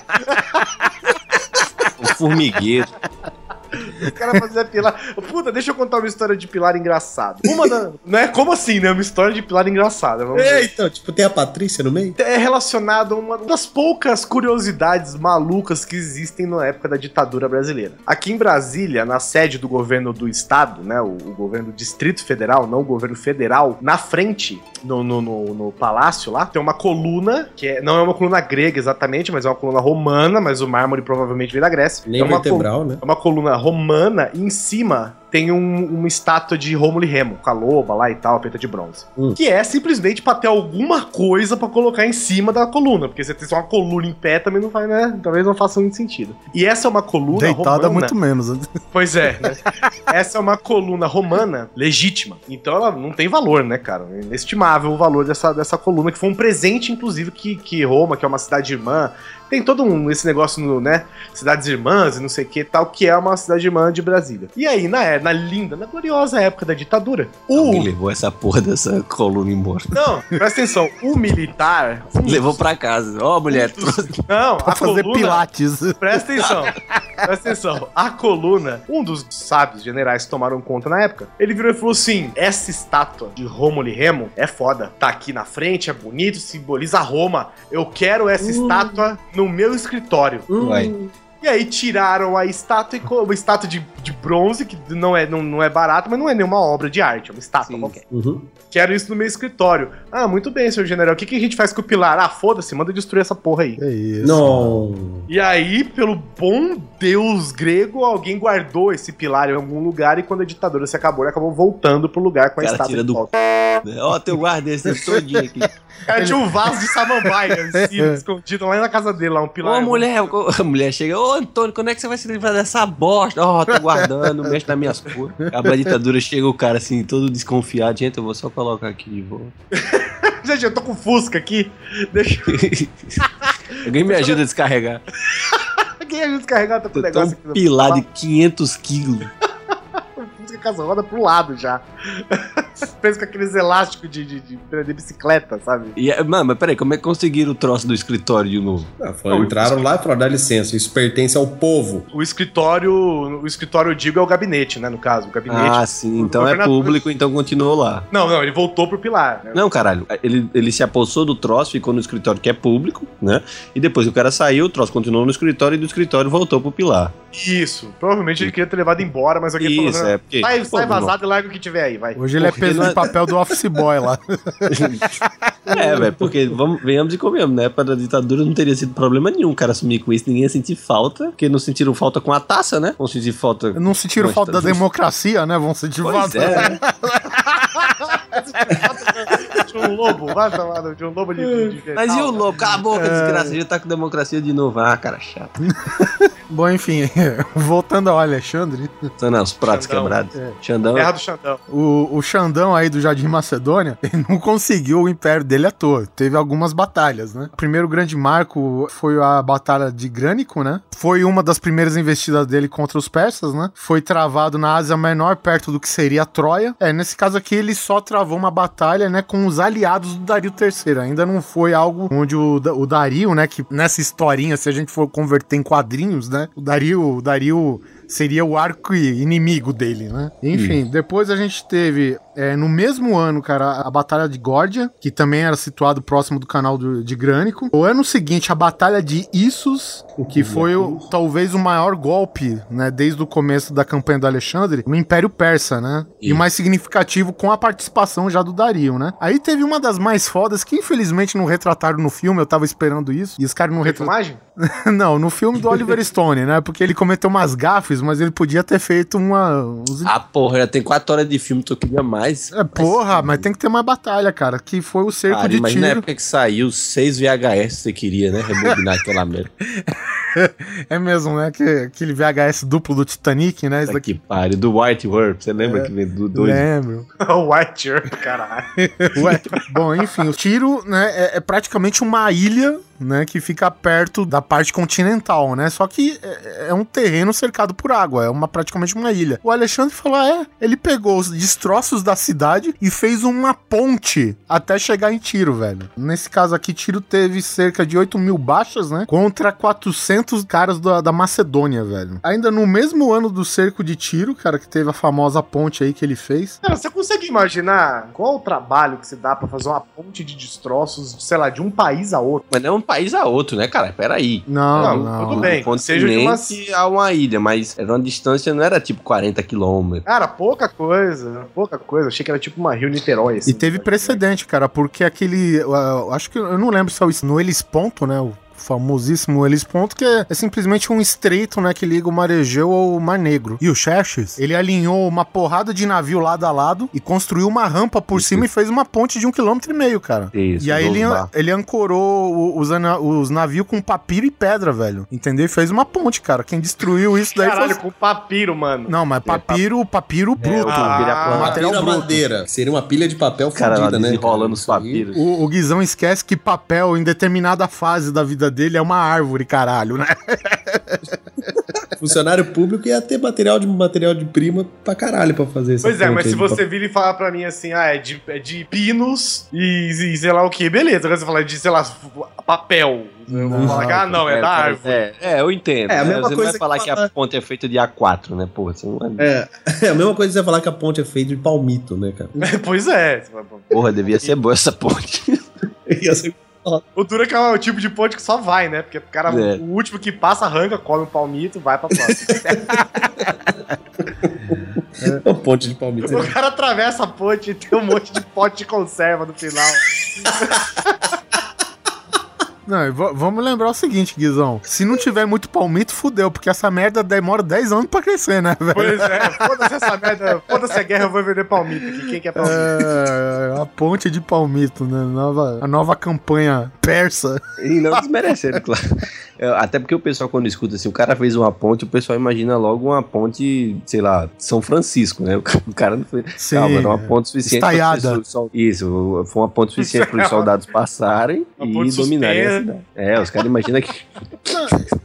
O formigueiro. Os caras faziam pilar. Puta, deixa eu contar uma história de pilar engraçada. Uma da. Não é como assim, né? Uma história de pilar engraçada. Vamos ver. É, então, tipo, tem a Patrícia no meio? É relacionado a uma das poucas curiosidades malucas que existem na época da ditadura brasileira. Aqui em Brasília, na sede do governo do estado, né? O, o governo do Distrito Federal, não o governo federal, na frente, no, no, no- no palácio lá, tem uma coluna, que é- não é uma coluna grega exatamente, mas é uma coluna romana, mas o mármore provavelmente veio da Grécia. Nem é uma col- vertebral, né? é uma coluna romana e em cima tem um- uma estátua de Rômulo e Remo, com a loba lá e tal, feita de bronze. Hum. Que é simplesmente pra ter alguma coisa pra colocar em cima da coluna, porque você tem só uma coluna em pé também não faz, né? Talvez não faça muito sentido. E essa é uma coluna Deitada romana. muito menos. Pois é, né? Essa é uma coluna romana legítima. Então ela não tem valor, né, cara? É inestimável o valor dessa, dessa coluna, que foi um presente, inclusive, que, que Roma, que é uma cidade irmã, tem todo um, esse negócio, no, né? Cidades irmãs e não sei o que tal, que é uma cidade irmã de Brasília. E aí, na, na linda, na gloriosa época da ditadura, o. Alguém levou essa porra dessa coluna embora. Não, presta atenção, o militar. Levou pra casa. Ó, mulher, um dos- trouxe. Não, Pra a fazer coluna. pilates. Presta atenção. Presta atenção. A coluna, um dos sábios generais que tomaram conta na época, ele virou e falou assim: essa estátua de Rômulo e Remo é foda. Tá aqui na frente, é bonito, simboliza Roma. Eu quero essa estátua no meu escritório. Vai. E aí tiraram a estátua e uma estátua de, de bronze, que não é, não, não é barato, mas não é nenhuma obra de arte, é uma estátua Sim. qualquer. Uhum. Quero isso no meu escritório. Ah, muito bem, senhor general. O que, que a gente faz com o pilar? Ah, foda-se, manda destruir essa porra aí. É isso. Não. E aí, pelo bom deus grego, alguém guardou esse pilar em algum lugar e quando a ditadura se acabou, ele acabou voltando pro lugar com a estátua tira de do-. Ó, teu guarda esse todinho aqui. O cara tinha um vaso de samambaia assim, escondido lá na casa dele, lá um pilar. Ô, mulher, a mulher chega, ô, Antônio, quando é que você vai se livrar dessa bosta? Ó, oh, tô guardando, mexe nas minhas coisas. Acaba a ditadura, chega o cara assim, todo desconfiado. Gente, eu vou só colocar aqui de volta. Gente, eu tô com Fusca aqui. Deixa Alguém me ajuda a descarregar. Alguém ajuda a descarregar? Tô com Tô um negócio aqui. pilado de 500 quilos. Fusca com as rodas pro lado já. Fez com aqueles elásticos de, de, de, de bicicleta, sabe? E, mano, mas peraí, como é que conseguiram o troço do escritório de novo? Ah, foi- entraram lá e falaram, dá licença, isso pertence ao povo. O escritório, o escritório, eu digo, é o gabinete, né? No caso, o gabinete. Ah, sim, então é público, então continuou lá. Não, não, ele voltou pro pilar. Né? Não, caralho, ele, ele se apossou do troço, ficou no escritório que é público, né? E depois que o cara saiu, o troço continuou no escritório e do escritório voltou pro pilar. Isso. Provavelmente ele queria ter levado embora, mas alguém Isso, falou. é, porque- Sai, pô, sai não. vazado e larga o que tiver aí, vai. Hoje ele é Peso não é- papel do office boy lá. É, velho, porque vamos, venhamos e comemos, né? Para a ditadura não teria sido problema nenhum o cara assumir com isso, ninguém ia sentir falta, porque não sentiram falta com a taça, né? Vão sentir falta. Não sentiram falta da democracia, né? Vão sentir Pois falta. é, um lobo, vai falar de um lobo de, de Mas e o né? lobo? Cala a boca, desgraça, já tá com democracia de novo. Ah, cara chato. Bom, enfim, voltando ao Alexandre, São os pratos Xandão. quebrados. É. Xandão. Terra do Xandão. o, o Xandão aí do Jardim Macedônia, ele não conseguiu o império dele à toa. Teve algumas batalhas, né? O primeiro grande marco foi a batalha de Grânico, né? Foi uma das primeiras investidas dele contra os persas, né? Foi travado na Ásia Menor, perto do que seria a Troia. É, nesse caso aqui ele só travou uma batalha, né, com os aliados do Dario III. Ainda não foi algo onde o, o Dario, né, que nessa historinha, se a gente for converter em quadrinhos, né, o Dario, o Dario seria o arco inimigo dele, né? Enfim, depois a gente teve é, no mesmo ano, cara, a Batalha de Górdia, que também era situado próximo do canal do- de Grânico. O ano seguinte, a Batalha de Issus, que foi o- talvez o maior golpe, né, desde o começo da campanha do Alexandre, no Império Persa, né? E mais significativo com a participação já do Dario, né? Aí teve uma das mais fodas que infelizmente não retrataram no filme, eu tava esperando isso, e os caras não retrataram. Não, no filme do Oliver Stone, né? Porque ele cometeu umas gafes, mas ele podia ter feito uma. uns- Ah, porra, já tem quatro horas de filme, tu queria mais. É, porra, mas tem que ter mais batalha, cara. Que foi o cerco Cara, de imagina na tiro. época que saiu seis VHS você queria, né? Rebobinar aquela merda. É mesmo, né? Que, aquele VHS duplo do Titanic, né? Isso daqui. que pariu. Do White World, você lembra que vem do dois? Lembro. o White Earth, caralho. Ué, bom, enfim, o tiro, né, é, é praticamente uma ilha, né, que fica perto da parte continental, né? Só que é, é um terreno cercado por água, é uma praticamente uma ilha. O Alexandre falou: é, ele pegou os destroços da cidade e fez uma ponte até chegar em tiro, velho. Nesse caso aqui, tiro teve cerca de 8 mil baixas, né? Contra 400 caras da, da Macedônia, velho. Ainda no mesmo ano do cerco de tiro, cara, que teve a famosa ponte aí que ele fez. Cara, você consegue imaginar qual o trabalho que se dá pra fazer uma ponte de destroços, sei lá, de um país a outro? Mas não é um país a outro, né, cara? Peraí. Não, Não, não. tudo bem. Um seja de uma- a uma ilha, mas era uma distância, não era tipo 40 quilômetros. Cara, pouca coisa, pouca coisa. Achei que era tipo uma Rio-Niterói, assim. E teve precedente, cara, porque aquele. uh, eu acho que eu não lembro se é o- no Elis Ponto, né? O famosíssimo Elis Ponto, que é, é simplesmente um estreito, né? Que liga o Mar Egeu ao Mar Negro. E o Xerxes, ele alinhou uma porrada de navio lado a lado e construiu uma rampa por cima e fez uma ponte de um quilômetro e meio, cara. Isso, E aí ele, ele ancorou o- os, os navios com papiro e pedra, velho. Entendeu? E fez uma ponte, cara. Quem destruiu isso daí Caralho, foi. com papiro, mano. Não, mas papiro, papiro bruto. Ah, Viraplano. material Papira bruto. madeira, seria uma pilha de papel cara lá fudida, né? desenrolando os Isso papiros. O, o Guizão esquece que papel, em determinada fase da vida dele, é uma árvore, caralho, né? Funcionário público ia ter material de material de prima pra caralho pra fazer isso. Pois é, mas se você vir e falar pra mim assim, ah, é de, é de pinos e, e sei lá o que, beleza. Agora você fala de, sei lá, papel. Eu vou Não, falar que, ah, não, é, da árvore. É, é, eu entendo. É, a né? mesma Você não coisa vai que falar que, fala- a ponte é feita de A4, né? Pô, você não é... É, é a mesma coisa que você falar que a ponte é feita de palmito, né, cara? pois é. Porra, devia ser boa essa ponte. Ia ser- O duro é é o tipo de ponte que só vai, né? Porque o cara, É. o último que passa, arranca, come um palmito, vai pra próxima. uma ponte de palmito. o cara atravessa a ponte e tem um monte de pote de conserva no final. Não, va- vamos lembrar o seguinte, Guizão. Se não tiver muito palmito, fudeu, porque essa merda demora 10 anos pra crescer, né, velho? Pois é, foda-se essa merda, foda-se a guerra, eu vou vender palmito aqui. Quem quer palmito? É, a ponte de palmito, né? Nova, a nova campanha persa. E não desmerecendo, claro. É, Até porque o pessoal, quando escuta assim, o cara fez uma ponte, o pessoal imagina logo uma ponte, sei lá, São Francisco, né? O ca- o cara não foi. Sim, Calma, era uma ponte suficiente estaiada. Isso, foi uma ponte suficiente para os soldados passarem Uma e dominarem cidade. É, os caras imaginam que.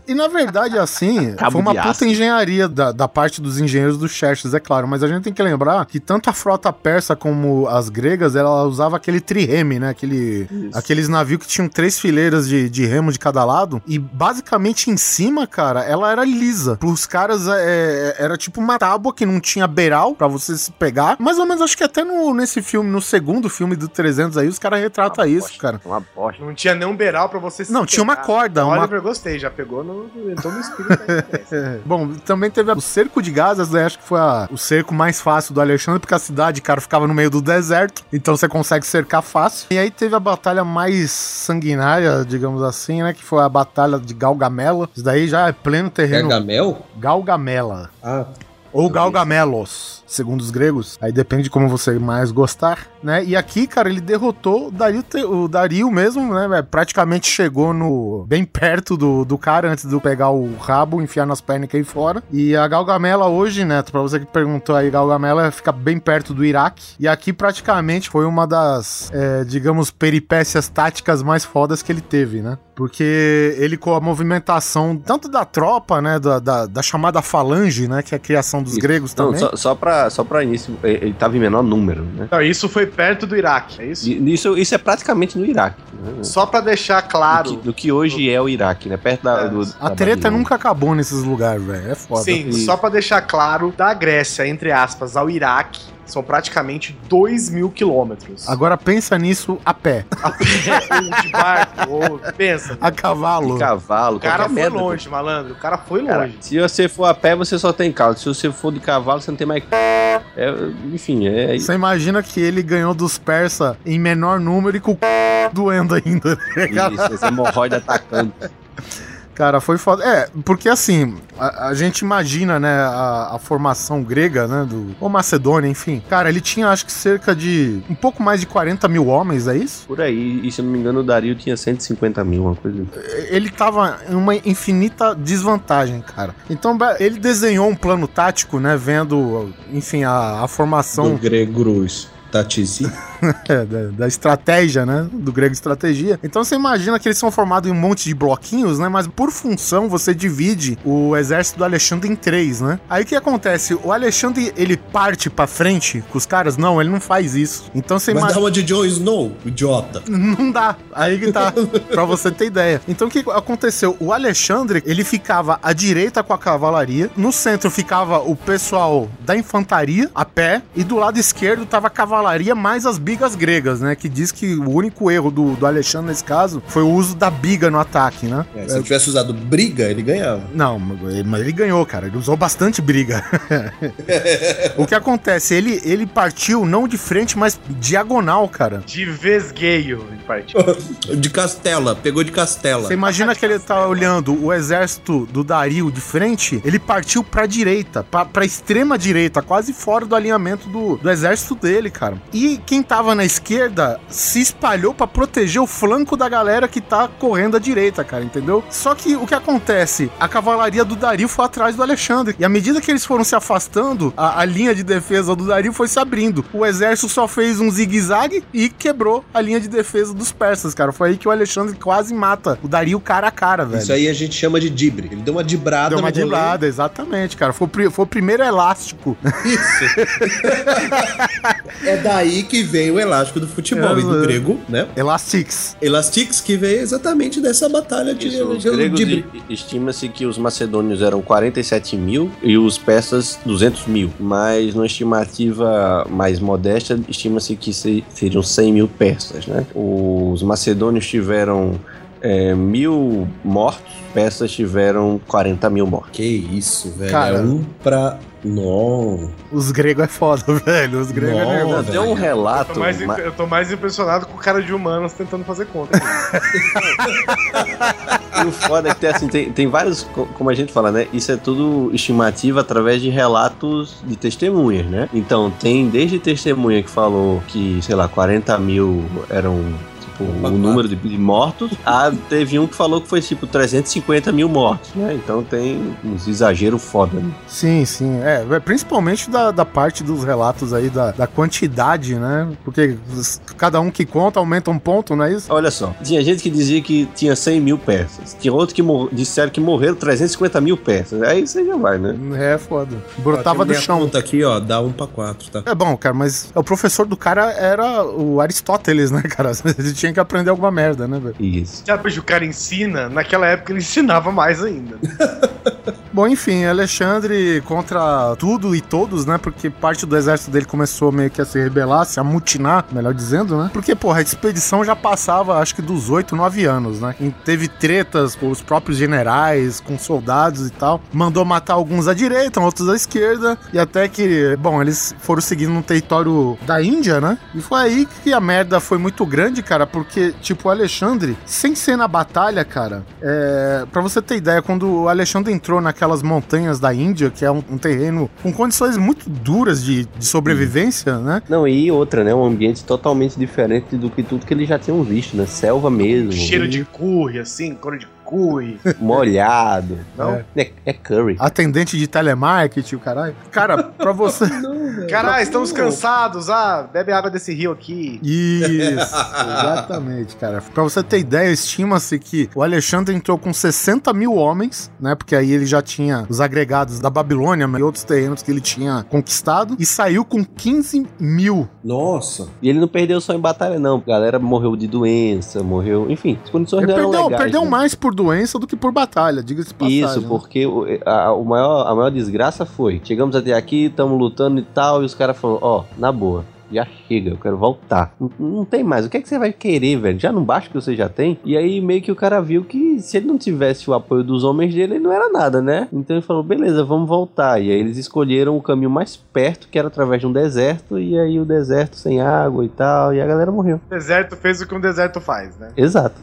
E na verdade, assim, Cabo foi uma aço. puta engenharia da, da parte dos engenheiros do Xerxes, é claro. Mas a gente tem que lembrar que tanto a frota persa como as gregas, ela usava aquele trireme, né? Aquele, aqueles navios que tinham três fileiras de, de remo de cada lado. E basicamente em cima, cara, ela era lisa. Pros caras, é, era tipo uma tábua que não tinha beiral pra você se pegar. Mais ou menos, acho que até no, nesse filme, no segundo filme do 300 aí, os caras retratam isso, cara. Uma bosta. Não tinha nem um beiral pra você se Não, tinha uma pegar. corda, uma- Oliver, gostei, já pegou no. Entrou no espírito aí. Bom, também teve o cerco de Gaza, né? acho que foi a- o cerco mais fácil do Alexandre, porque a cidade, cara, ficava no meio do deserto, então você consegue cercar fácil. E aí teve a batalha mais sanguinária, digamos assim, né? Que foi a batalha de Galgamela. Isso daí já é pleno terreno. Gargamel? Galgamela. Ah, Ou Galgamelos, segundo os gregos. Aí depende de como você mais gostar, né? E aqui, cara, ele derrotou o Dario, o Dario mesmo, né? velho? Praticamente chegou no bem perto do, do cara antes de pegar o rabo, enfiar nas pernas e cair fora. E a Galgamela hoje, Neto, pra você que perguntou aí, Galgamela fica bem perto do Iraque. E aqui praticamente foi uma das, é, digamos, peripécias táticas mais fodas que ele teve, né? Porque ele com a movimentação tanto da tropa, né? Da, da, da chamada falange, né? Que é a criação dos Isso. gregos Não, também. só, só, pra, só pra início, ele ele tava em menor número, né? Não, isso foi perto do Iraque, é isso? E Isso, isso é praticamente no Iraque. Né? Só pra deixar Do, claro. que, do que hoje é o Iraque, né? Perto da. É. do- A da treta Babilônia. nunca acabou nesses lugares, velho. É foda. Sim, Isso. só pra deixar claro, da Grécia, entre aspas, ao Iraque, são praticamente 2 mil quilômetros. Agora pensa nisso a pé, A pé, ou de barco, ou pensa. a cavalo. De cavalo, O cara foi merda. longe, malandro. O cara foi Cara, longe. se você for a pé, você só tem caldo. Se você for de cavalo, você não tem mais. É, enfim, é. Você imagina que ele ganhou dos persas em menor número e com o doendo ainda. né, cara? Isso, esse hemorroide atacando. Cara, foi foda. É, porque assim, a, a gente imagina, né, a, a formação grega, né, do. Ou Macedônia, enfim. Cara, ele tinha acho que cerca de. um pouco mais de 40 mil homens, é isso? Por aí. E se eu não me engano, o Dario tinha 150 mil, uma coisa. assim. ele tava em uma infinita desvantagem, cara. Então ele desenhou um plano tático, né? Vendo, enfim, a, a formação do Gregurus Tatizi. é, da, da estratégia, né? Do grego estratégia. Então você imagina que eles são formados em um monte de bloquinhos, né? Mas por função você divide o exército do Alexandre em três, né? Aí o que acontece? O Alexandre ele parte pra frente com os caras? Não, ele não faz isso. Então você Mas imagina. dá uma de Jon Snow, idiota. Não dá. Aí que tá. pra você ter ideia. Então o que aconteceu? O Alexandre, ele ficava à direita com a cavalaria. No centro ficava o pessoal da infantaria, a pé. E do lado esquerdo tava a cavalaria mais as bigas gregas, né? Que diz que o único erro do, do Alexandre nesse caso foi o uso da biga no ataque, né? É, se ele tivesse usado briga, ele ganhava. Não, mas ele ganhou, cara. Ele usou bastante briga. o que acontece? Ele, ele partiu não de frente, mas diagonal, cara. De vesgueio, ele partiu. De Castela, pegou de Castela. Você imagina que ele tá olhando o exército do Dario de frente, ele partiu pra direita, pra, pra extrema direita, quase fora do alinhamento do, do exército dele, cara. E quem tava na esquerda se espalhou pra proteger o flanco da galera que tá correndo à direita, cara, entendeu? Só que o que acontece? A cavalaria do Dario foi atrás do Alexandre. E à medida que eles foram se afastando, a, a linha de defesa do Dario foi se abrindo. O exército só fez um zigue-zague e quebrou a linha de defesa dos persas, cara. Foi aí que o Alexandre quase mata o Dario cara a cara, velho. Isso aí a gente chama de dibre. Ele deu uma dibrada Deu uma dibrada, exatamente, cara. Foi, foi o primeiro elástico. É daí que vem o elástico do futebol, É, e do é. grego, né? Elastix. Elastix, que veio exatamente dessa batalha de, Isso, os de, gregos dibre. e- estima-se que os macedônios eram 47 mil e os persas 200 mil. Mas numa estimativa mais modesta, estima-se que se- seriam 100 mil persas, né? Os macedônios tiveram é, mil mortos, peças tiveram 40 mil mortos. Que isso, velho. Cara. É um pra. Não. Os gregos é foda, velho. Os gregos é Nossa. nervoso. Tem um Eu relato. tô, mais, ma- eu tô mais impressionado com o cara de humanos tentando fazer conta. E o foda é que tem, assim, tem, tem vários, co- como a gente fala, né? Isso é tudo estimativa através de relatos de testemunhas, né? Então, tem desde testemunha que falou que, sei lá, 40 mil eram. Tipo, Opa, o número de, de mortos, a, teve um que falou que foi tipo 350 mil mortos, né? Então tem uns exageros foda, né? Sim, sim. É, é, principalmente da, da parte dos relatos aí, da, da quantidade, né? Porque cada um que conta aumenta um ponto, não é isso? Olha só, tinha gente que dizia que tinha 100 mil peças, tinha outro que disseram que morreram 350 mil peças, aí você já vai, né? É foda. Brotava do chão. conta aqui, ó, dá um pra quatro, tá? É bom, cara, mas o professor do cara era o Aristóteles, né, cara? Tinha que aprender alguma merda, né, velho? Isso. Já o cara ensina, naquela época ele ensinava mais ainda. Bom, enfim, Alexandre contra tudo e todos, né? Porque parte do exército dele começou meio que a se rebelar, se amutinar, melhor dizendo, né? Porque, porra, a expedição já passava, acho que dos 8, 9 anos, né? E teve tretas com os próprios generais, com soldados e tal. Mandou matar alguns à direita, outros à esquerda. E até que, bom, eles foram seguindo no território da Índia, né? E foi aí que a merda foi muito grande, cara, porque, tipo, o Alexandre, sem ser na batalha, cara, é, para você ter ideia, quando o Alexandre entrou naquelas montanhas da Índia, que é um, um terreno com condições muito duras de, de sobrevivência, né? Não, e outra, né? Um ambiente totalmente diferente do que tudo que eles já tinham visto, né? Selva mesmo. Cheiro de curry, assim, cor de curry. molhado. Não? É, é curry. Atendente de telemarketing, o caralho. Cara, pra você. Caralho, estamos cansados. Ah, bebe água desse rio aqui. Isso, exatamente, cara. Pra você ter ideia, estima-se que o Alexandre entrou com 60 mil homens, né? Porque aí ele já tinha os agregados da Babilônia e outros terrenos que ele tinha conquistado, e saiu com 15 mil. Nossa. E ele não perdeu só em batalha, não. A galera morreu de doença, morreu. Enfim, as condições Ele não eram perdeu, legais. perdeu né? mais por doença do que por batalha, diga-se passagem. Isso, né? porque o, a, o maior, a maior desgraça foi: chegamos até aqui, estamos lutando e tal, e os caras falaram: Ó, na boa. Já chega, eu quero voltar. Não, não tem mais. O que é que você vai querer, velho? Já não basta que você já tem? E aí meio que o cara viu que se ele não tivesse o apoio dos homens dele, ele não era nada, né? Então ele falou: beleza, vamos voltar. E aí eles escolheram o caminho mais perto, que era através de um deserto. E aí o deserto sem água e tal. E a galera morreu. O deserto fez o que um deserto faz, né? Exato.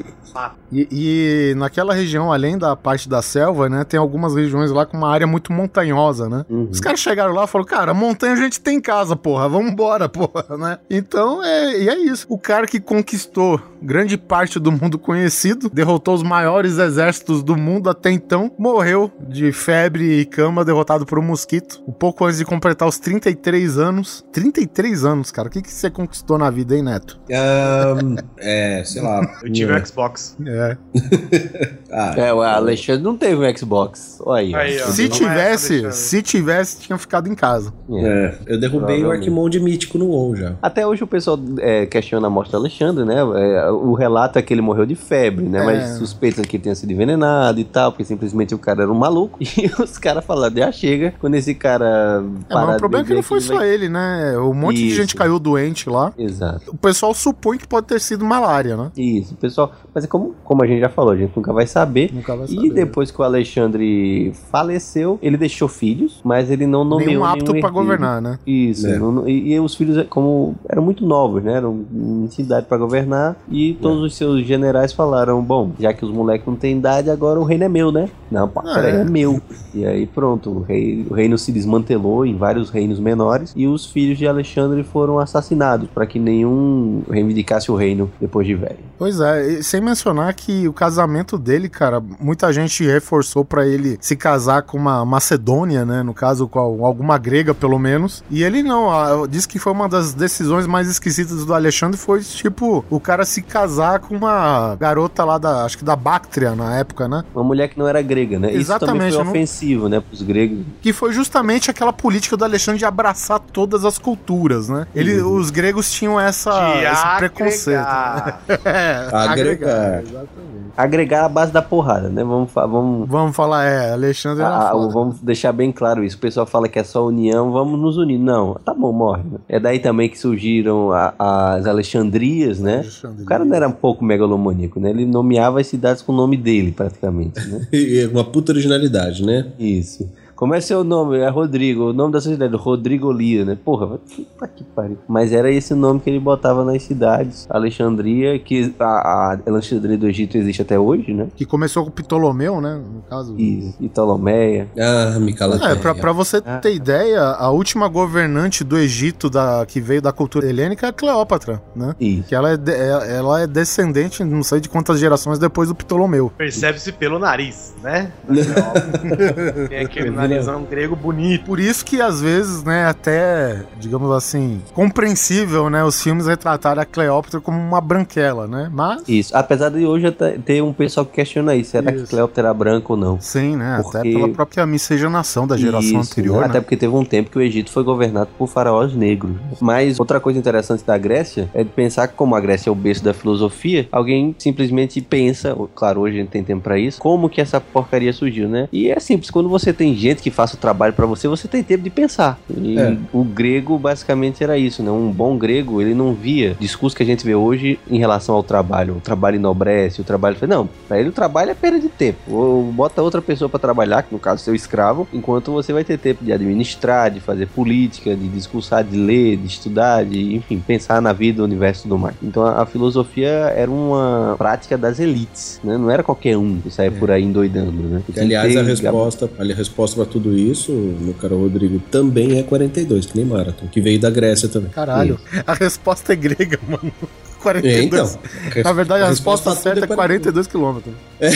E, e naquela região, além da parte da selva, né, tem algumas regiões lá com uma área muito montanhosa, né? Uhum. Os caras chegaram lá e falaram, cara, montanha a gente tem em casa, porra, vambora, porra, né? Então, é, e é isso. O cara que conquistou grande parte do mundo conhecido, derrotou os maiores exércitos do mundo até então, morreu de febre e cama, derrotado por um mosquito, um pouco antes de completar os 33 anos. 33 anos, cara. O que, que você conquistou na vida, hein, Neto? Ahn, é, sei lá. Eu tive um Xbox. É. Ah, É, o Alexandre não teve um Xbox. Olha aí. Aí, ó. Se é, tivesse, Alexandre. se tivesse, tinha ficado em casa. é, eu derrubei o. Arquimonde mítico no WoW já. Até hoje o pessoal é, questiona a morte do Alexandre, né? É, o relato é que ele morreu de febre, né? É. Mas suspeitam que ele tenha sido envenenado e tal, porque simplesmente o cara era um maluco. E os caras falaram, já chega, quando esse cara. É, mas o de problema é que não foi só vai- ele, né? Um monte de Isso. gente caiu doente lá. Exato. O pessoal supõe que pode ter sido malária, né? Isso, pessoal. Mas é como, como a gente já falou, a gente nunca vai saber. Nunca vai E saber. depois que o Alexandre faleceu, ele deixou filhos, mas ele não nomeou Nenhum apto nenhum pra herdeiro. governar, né? Isso, É. não- e, e os filhos, como eram muito novos, né? Eram em idade pra governar. E todos os seus generais falaram: Bom, já que os moleques não têm idade, agora o reino é meu, né? Não, pá, Ah, é. é meu. E aí pronto, o, rei- o reino se desmantelou em vários reinos menores. E os filhos de Alexandre foram assassinados para que nenhum reivindicasse o reino depois de velho. Pois é, e sem mencionar que o casamento dele, cara, muita gente reforçou pra ele se casar com uma macedônia, né? No caso, com alguma grega, pelo menos. E ele não, disse que foi uma das decisões mais esquisitas do Alexandre, foi tipo, o cara se casar com uma garota lá da, acho que da Bactria na época, né? Uma mulher que não era grega né? Isso também Exatamente, foi não- ofensivo, né, pros gregos. Que foi justamente aquela política do Alexandre de abraçar todas as culturas, né? Ele, Uhum. Os gregos tinham essa, De esse preconceito. agregar. É, Agregar. exatamente. Agregar a base da porrada, né? Vamos, fa- vamos, Vamos falar, é, Alexandre ah, vamos deixar bem claro isso. O pessoal fala que é só união, vamos nos unir. Não, tá bom, morre. É daí também que surgiram a- as Alexandrias, né? Alexandria. O cara não era um pouco megalomaníaco, né? Ele nomeava as cidades com o nome dele, praticamente, né? E Uma puta originalidade, né? Isso. Como é seu nome? É Rodrigo. O nome da sua cidade, Rodrigo Lia, né? Porra, vai- puta que pariu. Mas era esse o nome que ele botava nas cidades. Alexandria, que a, a Alexandria do Egito existe até hoje, né? Que começou com Ptolomeu, né? No caso. E, e Ptolomeia. Ah, me cala É, pra, pra você Ah. ter ideia, a última governante do Egito da, que veio da cultura helênica é a Cleópatra, né? Isso. Que ela é, de- é- ela é descendente, não sei de quantas gerações depois do Ptolomeu. Percebe-se pelo nariz, né? Tem aquele narizão grego bonito. Por isso que às vezes, né, até, digamos assim, compreensível, né, os filmes retratarem a Cleópatra como uma branquela, né? Mas, Isso. Apesar de hoje até ter um pessoal que questiona isso. Será que Isso. Cleópatra era branca ou não? sim, né? Até Porque- pela própria miscigenação da geração Isso, anterior, Até né? porque teve um tempo que o Egito foi governado por faraós negros. Mas outra coisa interessante da Grécia é de pensar que, como a Grécia é o berço da filosofia, alguém simplesmente pensa, claro, hoje a gente tem tempo pra isso, como que essa porcaria surgiu, né? E é simples, quando você tem gente que faça o trabalho pra você, você tem tempo de pensar. E É. o grego basicamente era isso, né? Um bom grego, ele não via discurso que a gente vê hoje em relação ao trabalho. O trabalho enobrece, o trabalho. Não, pra ele o trabalho é perda de tempo. Ou bota outra pessoa pra trabalhar, que no caso seu escravo, enquanto você vai ter tempo de administrar, de fazer política, de discursar, de ler, de estudar, de, enfim, pensar na vida, no universo e tudo mais. Então a, a filosofia era uma prática das elites, né? Não era qualquer um que saia por aí endoidando, né? Aliás, a resposta, a resposta pra tudo isso, meu caro Rodrigo, também é 42, que nem Marathon, que veio da Grécia também. Caralho, a resposta é grega, mano. 42. É, então. Na verdade, a, resposta, pra tudo certa é 42 quilômetros. Pô,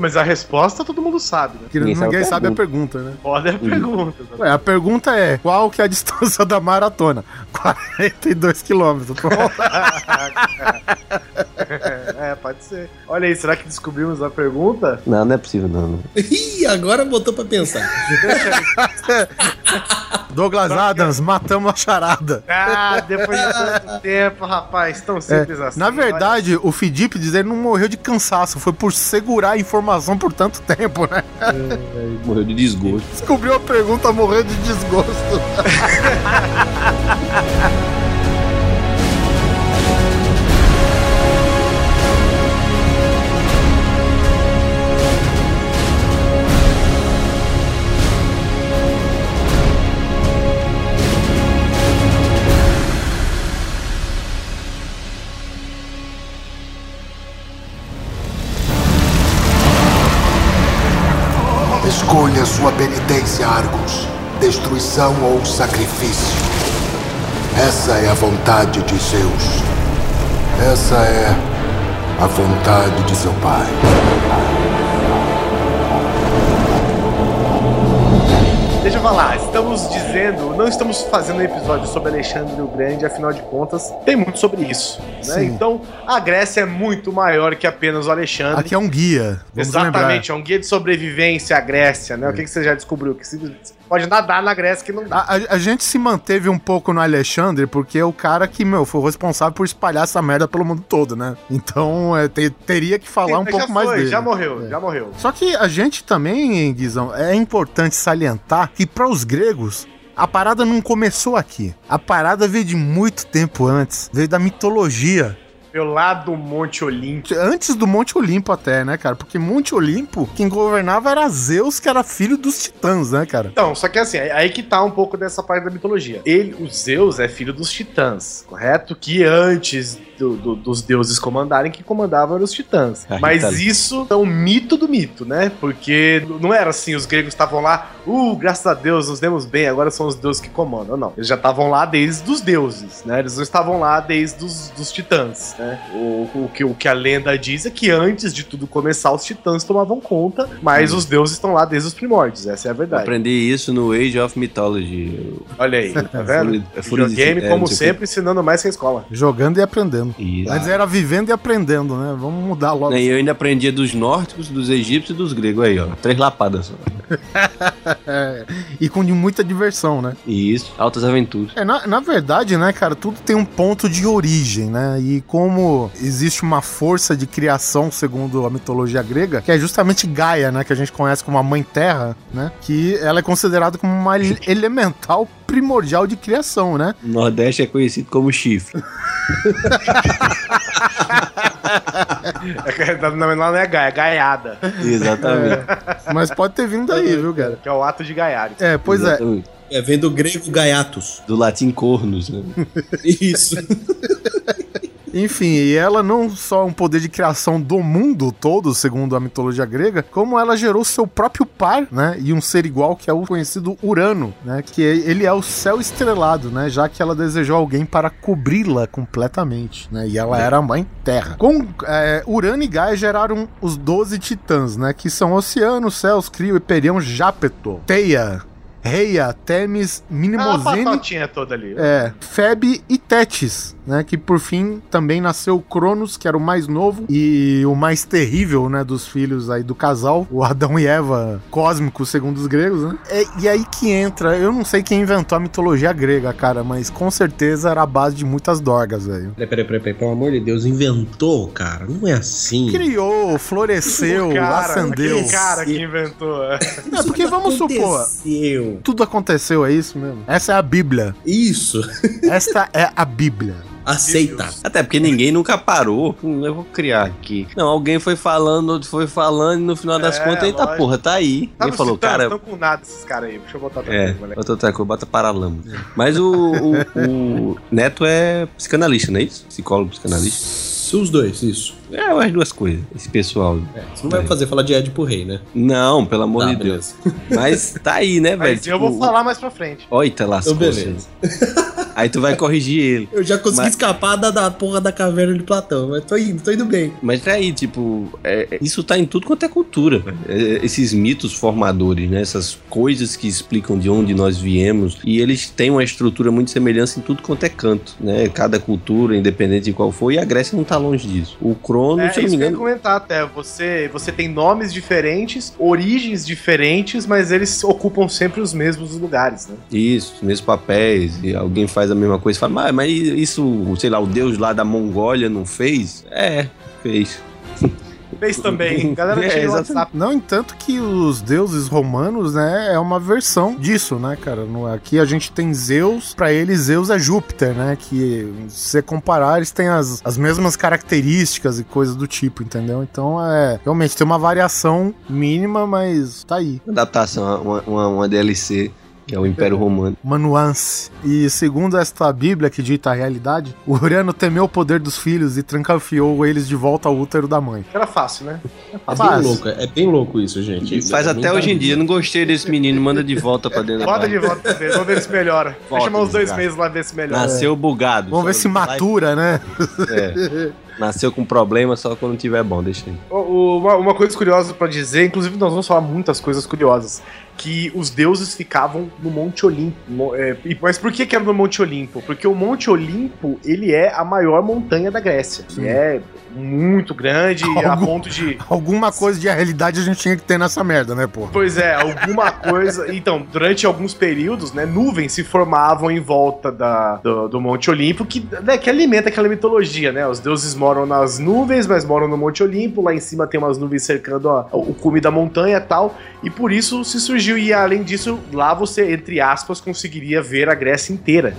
Mas a resposta todo mundo sabe, né? Que Ninguém ninguém, sabe a sabe a pergunta, né? Pode a pergunta. né? Ué, a pergunta é: qual que é a distância da maratona? 42 quilômetros. É, pode ser. Olha aí, será que descobrimos a pergunta? Não, não é possível, não. não. Ih, agora botou pra pensar. Douglas Adams, matamos a charada. Ah, depois de tanto tempo, rapaz, tão É, simples assim. na verdade, o Fidip diz ele não morreu de cansaço, foi por segurar a informação por tanto tempo, né? Morreu de desgosto. Descobriu a pergunta, morreu de desgosto. Escolha sua penitência, Argos. Destruição ou sacrifício. Essa é a vontade de Zeus. Essa é a vontade de seu pai. Deixa eu falar, estamos dizendo, não estamos fazendo um episódio sobre Alexandre o Grande, afinal de contas, tem muito sobre isso. Né? Então, a Grécia é muito maior que apenas o Alexandre. Aqui é um guia. Vamos Exatamente, é um guia de sobrevivência à Grécia, né? O que, que você já descobriu? Que se- pode nadar na Grécia que não dá. A, a- a gente se manteve um pouco no Alexandre porque é o cara que, meu, foi o responsável por espalhar essa merda pelo mundo todo, né? Então, é, te- teria que falar um Mas pouco já mais foi, dele. Já morreu, É. já morreu. Só que a gente também, Guizão, é importante salientar que para os gregos a parada não começou aqui. A parada veio de muito tempo antes, veio da mitologia. Pelo lado do Monte Olimpo. Antes do Monte Olimpo até, né, cara? Porque Monte Olimpo, quem governava era Zeus, que era filho dos titãs, né, cara? Então, só que assim, aí aí que tá um pouco dessa parte da mitologia. Ele, o Zeus, é filho dos titãs, correto? Que antes do- do- dos deuses comandarem, que comandavam eram os titãs. Ah, Mas tá. isso é um mito do mito, né? Porque não era assim, os gregos estavam lá, uh, graças a Deus, nos demos bem, agora são os deuses que comandam. Não, eles já estavam lá desde os deuses, né? Eles não estavam lá desde os dos titãs. Né? O, o, que, o que a lenda diz é que antes de tudo começar, os titãs tomavam conta, mas os deuses estão lá desde os primórdios, essa é a verdade. Aprendi isso no Age of Mythology. Olha aí, tá vendo? É furo de- Videogame, é, como o sempre, ensinando mais que a escola. Jogando e aprendendo. Isso. Antes era vivendo e aprendendo, né? Vamos mudar logo. E eu ainda aprendia dos nórdicos, dos egípcios e dos gregos aí, ó. Três lapadas só. É, e com muita diversão, né? Isso, altas aventuras. É, na, na verdade, né, cara, tudo tem um ponto de origem, né? E como existe uma força de criação, segundo a mitologia grega, que é justamente Gaia, né? Que a gente conhece como a Mãe Terra, né? Que ela é considerada como uma ele- elemental primordial de criação, né? O Nordeste é conhecido como chifre. É que, na verdade, não é gaia, é gaiada. Exatamente. Mas pode ter vindo daí, viu, cara? Que é o ato de gaiar. É, pois é. Exatamente. É, vem do grego gaiatos. Do latim cornos, né? Isso. Enfim, e ela não só é um poder de criação do mundo todo, segundo a mitologia grega, como ela gerou seu próprio par, né? E um ser igual que é o conhecido Urano, né? Que ele é o céu estrelado, né? Já que ela desejou alguém para cobri-la completamente, né? E ela era a mãe Terra. Com é, Urano e Gaia geraram os 12 titãs, né? Que são Oceano, Céus, Crio, Hyperion, Jápeto, Teia, Reia, Temis, Ah, a toda ali. É, Feb e Tétis, né? Que por fim também nasceu Cronos, que era o mais novo e o mais terrível, né? Dos filhos aí do casal, o Adão e Eva cósmicos, segundo os gregos, né? É, e aí que entra, eu não sei quem inventou a mitologia grega, cara, mas com certeza era a base de muitas dorgas, velho. Peraí, peraí, peraí, peraí, pelo amor de Deus, inventou, cara. Não é assim. Criou, floresceu, cara, acendeu. aquele cara que inventou. é. É, porque vamos supor, Aconteceu. tudo aconteceu, é isso mesmo? Essa é a Bíblia. Isso. Esta é a Bíblia. Aceita. Até porque ninguém nunca parou. Hum, Eu vou criar aqui. Não, alguém foi falando, outro foi falando, e no final das É, contas, eita lógico. porra, tá aí. Tá Ele falou, Titãs, cara. Não com nada esses caras aí. Deixa eu botar outra É, coisa, moleque. outra, outra coisa, bota paralama. Mas o, o, o Neto é psicanalista, não é isso? Psicólogo psicanalista. Os dois, isso. É, as duas coisas, esse pessoal. É, você não vai fazer falar de Ed pro rei, né? Não, pelo amor Tá, de Deus. Mas tá aí, né, velho? Mas eu vou falar mais pra frente. Oita, lascou. Então, beleza. Aí tu vai corrigir ele. Eu já consegui Mas- escapar da, da porra da caverna de Platão, mas tô indo, tô indo bem. Mas tá aí, tipo, é- é- isso tá em tudo quanto é cultura. velho. É- esses mitos formadores, né? Essas coisas que explicam de onde nós viemos. E eles têm uma estrutura muito semelhante em tudo quanto é canto, né? Cada cultura, independente de qual for. E a Grécia não tá longe disso. O Crono, É se eu não me que eu engano. comentar até. Você, você tem nomes diferentes, origens diferentes, mas eles ocupam sempre os mesmos lugares, né? Isso, os mesmos papéis. E alguém faz a mesma coisa fala, mas, mas isso, sei lá, o deus lá da Mongólia não fez? É, fez. Fez também. Galera, É. WhatsApp. Não, entanto que os deuses romanos, né, é uma versão disso, né, cara? No- Aqui a gente tem Zeus, pra eles Zeus é Júpiter, né? Que se você comparar, eles têm as, as mesmas características e coisas do tipo, entendeu? Então é realmente tem uma variação mínima, mas tá aí. Adaptação, uma, uma, uma DLC, que é o Império Romano. Uma nuance. E segundo esta Bíblia que dita a realidade, o Urano temeu o poder dos filhos e trancafiou eles de volta ao útero da mãe. Era fácil, né? É Faz. bem louco, é bem louco isso, gente. E faz Não até hoje em dia. Não gostei desse menino, manda de volta pra dentro da Bota casa. de volta pra ver, vamos ver se melhora. Vai Volta, chamar uns dois meses lá ver se melhora. Nasceu bugado. Vamos ver se matura, né? É. Nasceu com problema só quando tiver bom, deixa aí. Uma, uma coisa curiosa pra dizer, inclusive nós vamos falar muitas coisas curiosas, que os deuses ficavam no Monte Olimpo. É, mas por que que era no Monte Olimpo? Porque o Monte Olimpo, ele é a maior montanha da Grécia. Sim. E é muito grande a Algum- ponto de... Alguma coisa de realidade a gente tinha que ter nessa merda, né, pô? Pois é, alguma coisa. Então, durante alguns períodos, né, nuvens se formavam em volta da, do, do Monte Olimpo, que, né, que alimenta aquela mitologia, né? Os deuses moram nas nuvens, mas moram no Monte Olimpo. Lá em cima tem umas nuvens cercando a- o cume da montanha e tal. E por isso se surgiu. E além disso, lá você, entre aspas, conseguiria ver a Grécia inteira.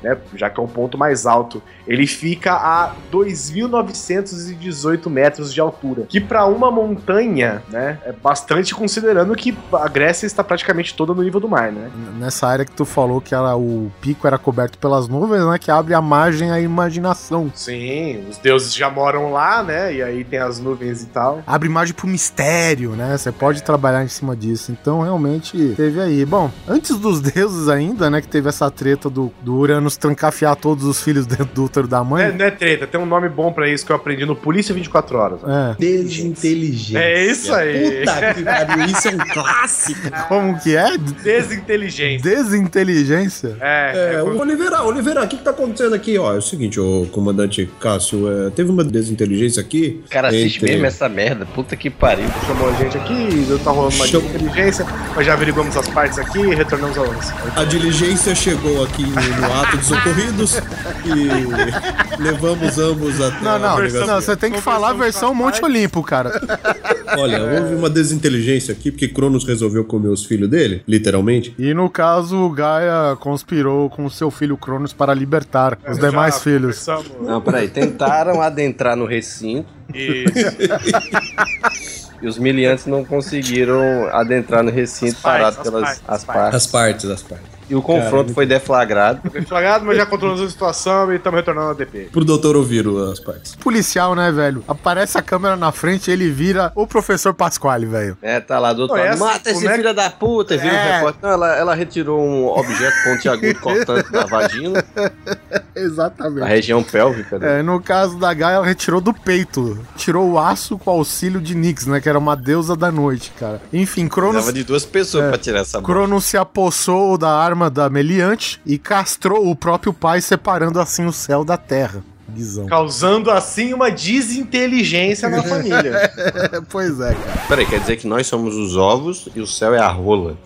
Né, já que é um ponto mais alto. Ele fica a 2.918 metros de altura. Que para uma montanha, né, é bastante considerando que a Grécia está praticamente toda no nível do mar, né? Nessa área que tu falou que ela, o pico era coberto pelas nuvens, né? Que abre a margem à imaginação. Sim, os deuses já moram lá, né? E aí tem as nuvens e tal. Abre margem pro mistério, né? Você pode trabalhar em cima disso. Então, realmente, teve aí. Bom, antes dos deuses ainda, né? Que teve essa treta do, do Cronos trancafiar todos os filhos dentro do da Não é, mãe. não é treta, tem um nome bom pra isso que eu aprendi no Polícia 24 Horas. É. Desinteligência. É isso aí. Puta que pariu, isso é um clássico. Como que é? Desinteligência. Desinteligência? É, É, é, o Oliveira, Oliveira, o que, que tá acontecendo aqui? Ó, é o seguinte, ô comandante Cássio, é, teve uma desinteligência aqui. O cara assiste entre- mesmo essa merda. Puta que pariu. chamou a gente aqui, tá rolando uma Cham- inteligência, mas já averiguamos as partes aqui e retornamos ao lance. A diligência chegou aqui no ato dos ocorridos e levamos ambos até Não, a não, delegacia. não, você tem que falar a versão Monte Olimpo, cara. Olha, houve uma desinteligência aqui, porque Cronos resolveu comer os filhos dele, literalmente. E no caso, Gaia conspirou com seu filho Cronos para libertar os demais Já filhos. Não, peraí. Tentaram adentrar no recinto Isso. e os miliantes não conseguiram adentrar no recinto As parado pelas as partes. As partes, as partes. E o confronto foi deflagrado. Foi flagrado, mas já controlamos a situação e estamos retornando ao DP. Pro doutor ouvir as partes. Policial, né, velho? Aparece a câmera na frente ele vira o professor Pasquale, velho. É, tá lá do outro Não, lado. essa- Mata esse é filho da puta, vira É. o repórter. Não, ela, ela retirou um objeto pontiagudo cortante da vagina, Exatamente. região pélvica. Né? É, no caso da Gaia, ela retirou do peito. Tirou o aço com auxílio de Nix, né? Que era uma deusa da noite, cara. Enfim, Cronos, Precisava de duas pessoas É. pra tirar essa. Cronos se apossou da arma da Meliante e castrou o próprio pai, separando assim o céu da terra. Guizão. Causando assim uma desinteligência na família. pois é, cara. Peraí, quer dizer que nós somos os ovos e o céu é a rola.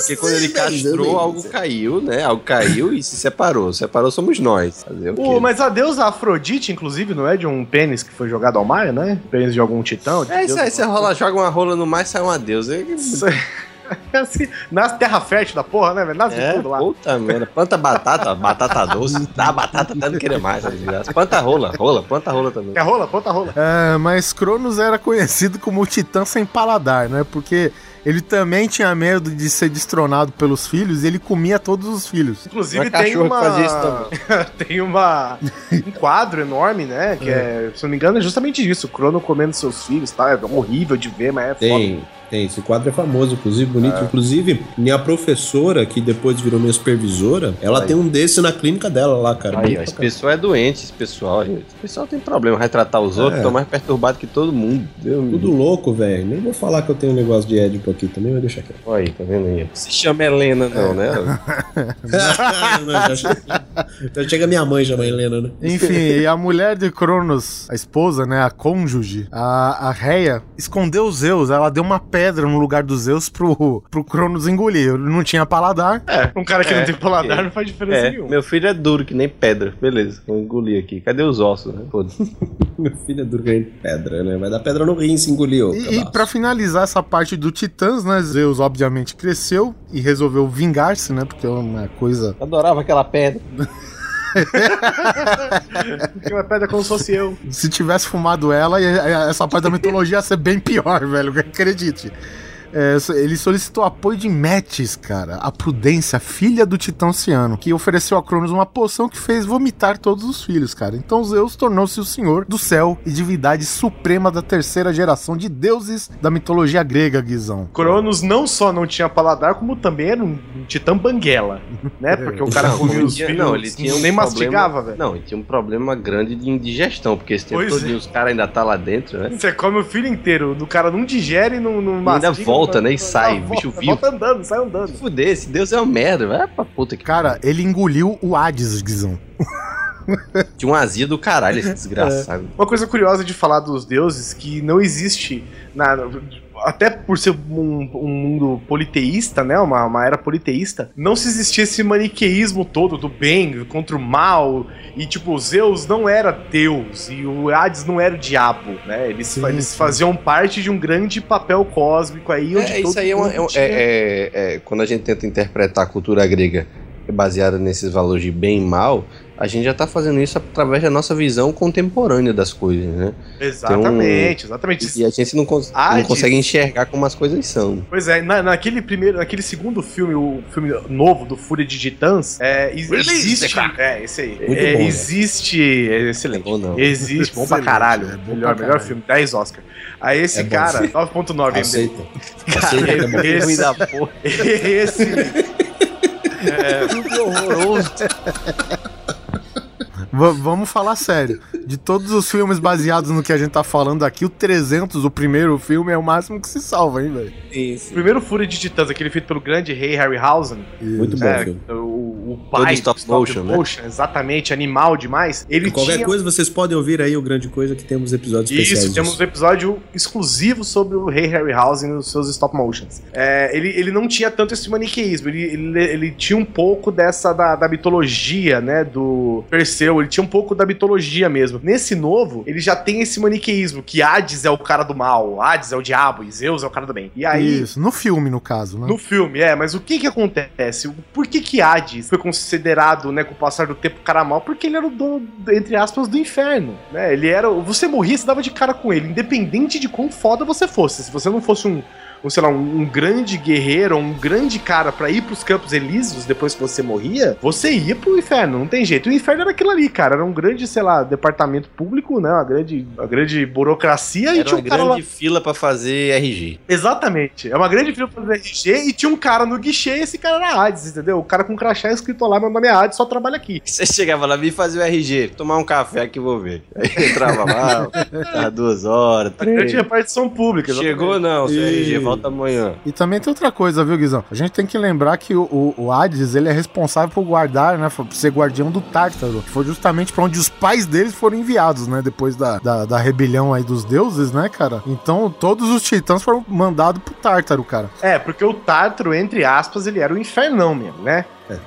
Porque quando ele castrou, algo caiu, né? Algo caiu e se separou. Separou somos nós. Fazer o quê? Pô, mas a deusa Afrodite, inclusive, não é de um pênis que foi jogado ao mar, né? Pênis de algum titã? de É isso aí, você rola, joga uma rola no mar e sai uma deusa. Isso aí. Assim, nasce terra fértil da porra, né, velho? Nasce de É, tudo lá. puta merda. Planta batata, batata doce. Dá batata até não querer mais, tá ligado? Planta rola, rola, planta rola também. Quer rola? Ponta rola. É, mas Cronos era conhecido como o Titã sem paladar, né? Porque ele também tinha medo de ser destronado pelos filhos e ele comia todos os filhos. Inclusive Uma tem uma... que fazia isso tem uma... um quadro enorme, né? Que é. se não me engano, é justamente isso. O Crono comendo seus filhos, tá? É horrível de ver, mas é foda. Tem, tem. Esse quadro é famoso, inclusive, bonito. Inclusive, minha professora, que depois virou minha supervisora, ela Aí. tem um desse na clínica dela lá, cara. Aí, ó, esse pessoal é doente, esse pessoal, gente. Esse pessoal tem problema, vai tratar os outros, É. estão mais perturbados que todo mundo. Deus Tudo louco, velho. Nem vou falar que eu tenho um negócio de Aqui também, vai deixar quieto. Olha aí, tá vendo aí? Se chama Helena, não, né? já, chega, já chega minha mãe, chama Helena, né? Enfim, e a mulher de Cronos, a esposa, né, a cônjuge, a, a Reia, escondeu os Zeus. Ela deu uma pedra no lugar dos Zeus pro, pro Cronos engolir. Ele não tinha paladar. É, um cara que É, não tem paladar é. não faz diferença É, nenhuma. meu filho é duro que nem pedra. Beleza, vou engolir aqui. Cadê os ossos, né? Meu filho é duro que nem pedra, né? Vai dar pedra no rim se engolir, ô E, e pra finalizar essa parte do Titãs, né, Zeus obviamente cresceu e resolveu vingar-se, né, porque é uma coisa... Adorava aquela pedra. Porque uma pedra como se fosse eu. Se tivesse fumado ela, essa parte da mitologia ia ser bem pior, velho, acredite. É, ele solicitou apoio de Metis, cara, a Prudência, filha do Titã Ciano, que ofereceu a Cronos uma poção que fez vomitar todos os filhos, cara. Então Zeus tornou-se o senhor do céu e divindade suprema da terceira geração de deuses da mitologia grega, Guizão. Cronos não só não tinha paladar, como também era um, titã banguela, né? Porque o cara Não, comia os tinha- filhos, não, ele tinha um nem problema- mastigava, velho. Não, ele tinha um problema grande de indigestão, porque esse tempo Pois todo é. os caras ainda tá lá dentro, né? Você come o filho inteiro, o cara não digere, não, não ainda mastiga, volta, né, e sai, não, bicho volta, vivo. Volta andando, sai andando. Fuder, esse Deus é uma merda, vai pra puta que. Cara, ele engoliu o Hades, Guizão. Tinha uma azia do caralho esse desgraçado. Uma coisa curiosa de falar dos deuses que não existe na até por ser um, um mundo politeísta, né, uma, uma era politeísta, não se existia esse maniqueísmo todo do bem contra o mal e tipo Zeus não era Deus e o Hades não era o diabo, né? Eles, Sim, eles sim. faziam parte de um grande papel cósmico aí onde É, todo isso aí é, uma- é um- tinha- é- é- é- Quando a gente tenta interpretar a cultura grega baseada nesses valores de bem e mal, a gente já tá fazendo isso através da nossa visão contemporânea das coisas, né? Exatamente, exatamente. E a gente não, cons Ah, não consegue enxergar como as coisas são. Pois é, na, naquele primeiro, naquele segundo filme, o filme novo do Fúria de Titãs, é, ex- existe. É, esse aí. Muito É, bom, né? existe. É excelente. Bom, não. Existe, bom pra caralho. é bom melhor, pra melhor caralho. filme, 10 Oscar. Aí esse É cara, sim. 9.9 MDB. Aceita. Cara, Aceita que é esse, da porra. esse Tudo horroroso. Va- vamos falar sério. De todos os filmes baseados no que a gente tá falando aqui, o 300, o primeiro filme, é o máximo que se salva, hein, velho? o primeiro Fúria de Titãs, aquele feito pelo grande rei Harryhausen, Muito bom, é, filme. o, o Todo pai stop do motion, né? exatamente, animal demais. Ele Qualquer tinha coisa vocês podem ouvir aí o Grande Coisa que temos episódios especiais. Isso, temos um episódio exclusivo sobre o Rei Harryhausen e os seus stop motions. É, ele, ele não tinha tanto esse maniqueísmo, ele, ele, ele tinha um pouco dessa da, da mitologia, né, do Perseu, ele tinha um pouco da mitologia mesmo. Nesse novo, ele já tem esse maniqueísmo, que Hades é o cara do mal, Hades é o diabo e Zeus é o cara do bem. E aí... Isso, no filme, no caso, né? No filme, é, mas o que que acontece? Por que que Hades foi considerado, né, com o passar do tempo, cara mal? Porque ele era o dono, entre aspas, do inferno, né? Ele era, você morria, você dava de cara com ele, independente de quão foda você fosse. Se você não fosse um, um, sei lá, um, um grande guerreiro, um grande cara pra ir pros Campos Elíseos depois que você morria, você ia pro inferno, não tem jeito. O inferno era aquilo ali, cara, era um grande, sei lá, departamento público, né, uma grande, uma grande burocracia e Era tinha uma um cara lá grande fila pra fazer RG. Exatamente. É uma grande fila pra RG e tinha um cara no guichê e esse cara era Hades, entendeu? O cara com crachá escrito lá, meu nome é Hades, só trabalha aqui. Você chegava lá, vim fazer o RG, tomar um café aqui vou ver. Aí entrava lá, duas horas, A grande três. repartição pública. Chegou não, seu E- RG, volta amanhã. E também tem outra coisa, viu, Guizão? A gente tem que lembrar que o, o, o Hades, ele é responsável por guardar, né, por ser guardião do Tártaro, que foi justamente pra onde os pais deles foram enviados, né, depois da, da, da rebelião aí dos deuses, né, cara? Então, todos os titãs foram mandados pro Tártaro, cara. É, porque o Tártaro, entre aspas, ele era o infernão mesmo, né?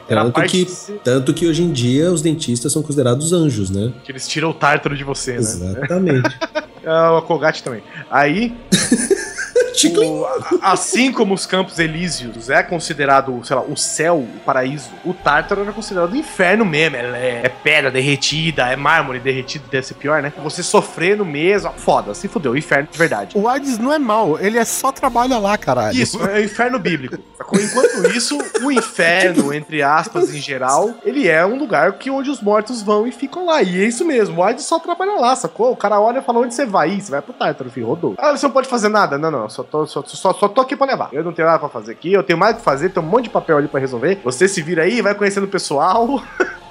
Era a Tanto que, se- tanto que hoje em dia os dentistas são considerados anjos, né? que eles tiram o Tártaro de você, né? Exatamente. É, o Colgate também. Aí, o- assim como os Campos Elíseos é considerado, sei lá, o céu, o paraíso, o Tártaro era considerado o inferno mesmo. É, é pedra derretida, é mármore derretido, deve ser pior, né? Você sofrendo mesmo, foda, se fudeu, inferno de verdade. O Hades não é mal, ele é só trabalha lá, caralho. Isso, é o inferno bíblico. Enquanto isso, o inferno, entre aspas, em geral, ele é um lugar que onde os mortos vão e ficam lá. E é isso mesmo, o Hades só trabalha lá, sacou? O cara olha e fala, onde você vai? Ih, você vai pro Tártaro, filho, rodou. Ah, você não pode fazer nada? Não, não, só tô, só, só, só tô aqui pra levar. Eu não tenho nada pra fazer aqui, eu tenho mais o que fazer, tem um monte de papel ali pra resolver. Você se vira aí, vai conhecendo o pessoal...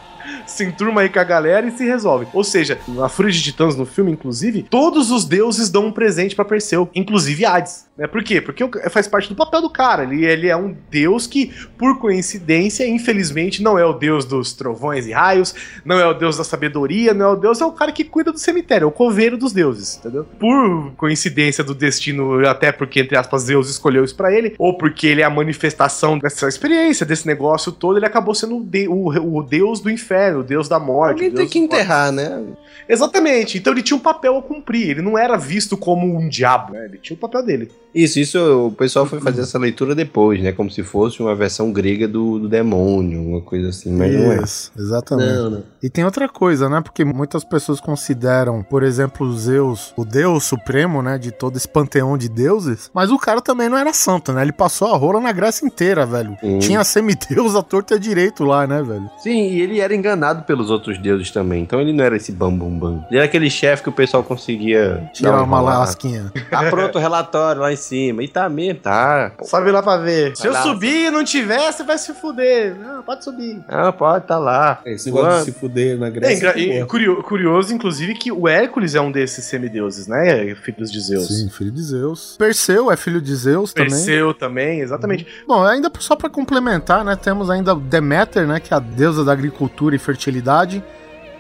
se enturma aí com a galera e se resolve. Ou seja, na Fúria de Titãs, no filme, inclusive, todos os deuses dão um presente pra Perseu, inclusive Hades. Né? Por quê? Porque faz parte do papel do cara. Ele, ele é um deus que, por coincidência, infelizmente, não é o deus dos trovões e raios, não é o deus da sabedoria, não é o deus, é o cara que cuida do cemitério, é o coveiro dos deuses, entendeu? Por coincidência do destino, até porque, entre aspas, Deus escolheu isso pra ele, ou porque ele é a manifestação dessa experiência, desse negócio todo, ele acabou sendo o, de- o- o deus do inferno, o deus da morte. Alguém tem que enterrar, né? Exatamente. Então ele tinha um papel a cumprir. Ele não era visto como um diabo, né? Ele tinha o papel dele. Isso, isso o pessoal foi fazer essa leitura depois, né? Como se fosse uma versão grega do, do demônio, uma coisa assim, mas não é. Isso, exatamente. Não, não. E tem outra coisa, né? Porque muitas pessoas consideram, por exemplo, Zeus o deus supremo, né? De todo esse panteão de deuses. Mas o cara também não era santo, né? Ele passou a rola na Grécia inteira, velho. Sim. Tinha semideus à torta e direito lá, né, velho? Sim, e ele era enganado pelos outros deuses também. Então ele não era esse bam bam bam. Ele era aquele chefe que o pessoal conseguia Tirar uma enrolada. lasquinha. Tá pronto o relatório lá em cima. E tá mesmo, tá. Sobe lá pra ver. Se eu lá. subir e não tiver, você vai se fuder. Não, pode subir. Ah, pode, tá lá. Esse negócio de se fuder na É, Grécia. engra- é e boa. curio- curioso, inclusive, que o Hércules é um desses semideuses, né? Filhos de Zeus. Sim, filho de Zeus. Perseu é filho de Zeus também. Perseu também, exatamente. Bom, ainda só pra complementar, né, temos ainda Deméter, né, que é a deusa da agricultura e fertilidade.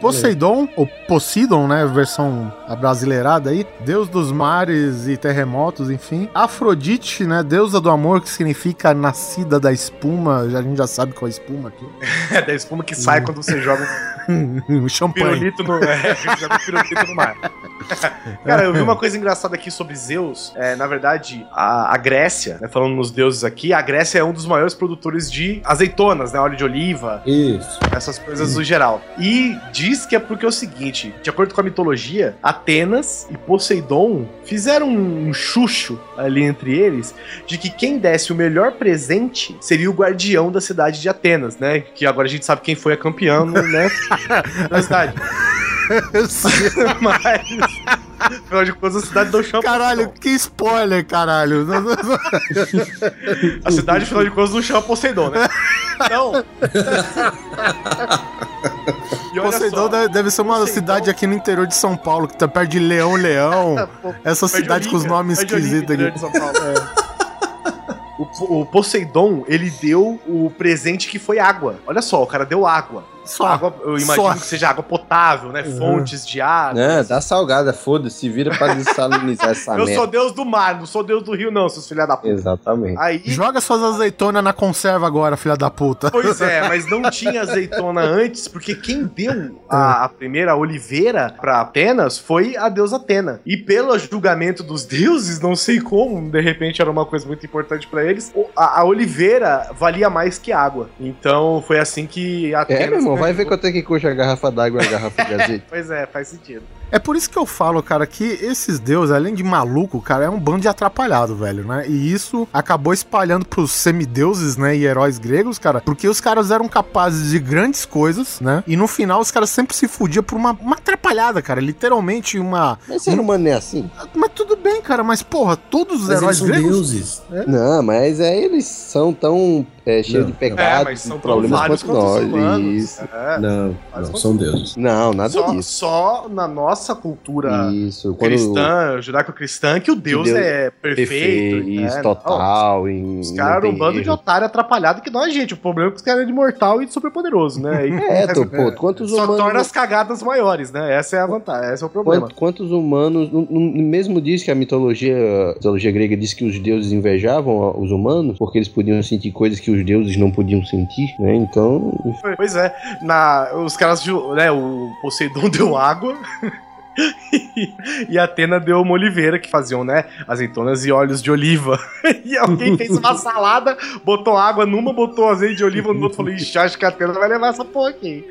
Poseidon, ou Poseidon, né, versão abrasileirada aí, deus dos mares e terremotos, enfim. Afrodite, né, deusa do amor, que significa nascida da espuma, já- a gente já sabe qual é a espuma aqui. É da espuma que sai quando você joga o um champanhe. pirulito no, é, joga um pirulito no mar. Cara, eu vi uma coisa engraçada aqui sobre Zeus. É, na verdade, a, a Grécia, né, falando nos deuses aqui, a Grécia é um dos maiores produtores de azeitonas, né? Óleo de oliva, Isso. essas coisas no geral. E diz que é porque é o seguinte: de acordo com a mitologia, Atenas e Poseidon fizeram um chucho ali entre eles de que quem desse o melhor presente seria o guardião da cidade de Atenas, né? Que agora a gente sabe quem foi a campeã, né? na cidade. Mas. Afinal de contas, a cidade do chão. Caralho, que spoiler, caralho. A cidade, afinal de contas, não chama Poseidon, né? Então. E Poseidon só, deve, ser uma Poseidon- cidade aqui no interior de São Paulo, que tá perto de Leão, Leão. Essa cidade com os nomes esquisitos aqui. interior de São Paulo. O, Po- o Poseidon, ele deu o presente que foi água. Olha só, o cara deu água. Só. Água, eu imagino Só. que seja água potável, né? Fontes de água. Não, dá salgada, foda-se, se vira pra desalinizar essa eu merda. sou deus do mar, não sou deus do rio, não, seus filha da puta. Exatamente. Aí, Joga suas azeitonas na conserva agora, filha da puta. Pois é, mas não tinha azeitona antes, porque quem deu a, a primeira oliveira pra Atenas foi a deusa Atena. E pelo julgamento dos deuses, não sei como, de repente era uma coisa muito importante pra eles, a, a oliveira valia mais que água. Então foi assim que Atenas. É, meu vai ver quanto é que custa a garrafa d'água e a garrafa de azeite. Pois é, faz sentido. É por isso que eu falo, cara, que esses deuses, além de maluco, cara, é um bando de atrapalhado, velho, né? E isso acabou espalhando pros semideuses, né, e heróis gregos, cara, porque os caras eram capazes de grandes coisas, né? E no final os caras sempre se fudiam por uma, uma atrapalhada, cara, literalmente uma... Mas ser humano é assim? Mas tudo bem, cara, mas porra, todos os Mas eles heróis são gregos... deuses. Não, mas é, eles são tão é, cheios Não, de pecados, É, mas são de tão problemas quanto nós. humanos. Isso. É. Não, Mas não, são deuses. Não, nada Só, disso. só na nossa cultura Isso. Cristã, judaico-cristã, que o Deus, Deus é perfeito. perfeito, né? isso, Não, total. e Os não caras eram um bando de erro. otário atrapalhado que nós, gente. O problema é que os caras eram de mortal e de superpoderoso, né? E É, tô, pô, quantos só humanos... torna as cagadas maiores, né? Essa é a vantagem, esse é o problema. Quant- Quantos humanos. no- no- Mesmo diz que a mitologia, a mitologia grega diz que os deuses invejavam os humanos porque eles podiam sentir coisas que os deuses não podiam sentir, né? Então. Pois é, na, os caras, né? O Poseidon deu água. e a Atena deu uma oliveira que faziam, né? Azeitonas e óleos de oliva. e alguém fez uma salada, botou água numa, botou azeite de oliva no outro. Falou, ixi, acho que a Atena vai levar essa porra aqui.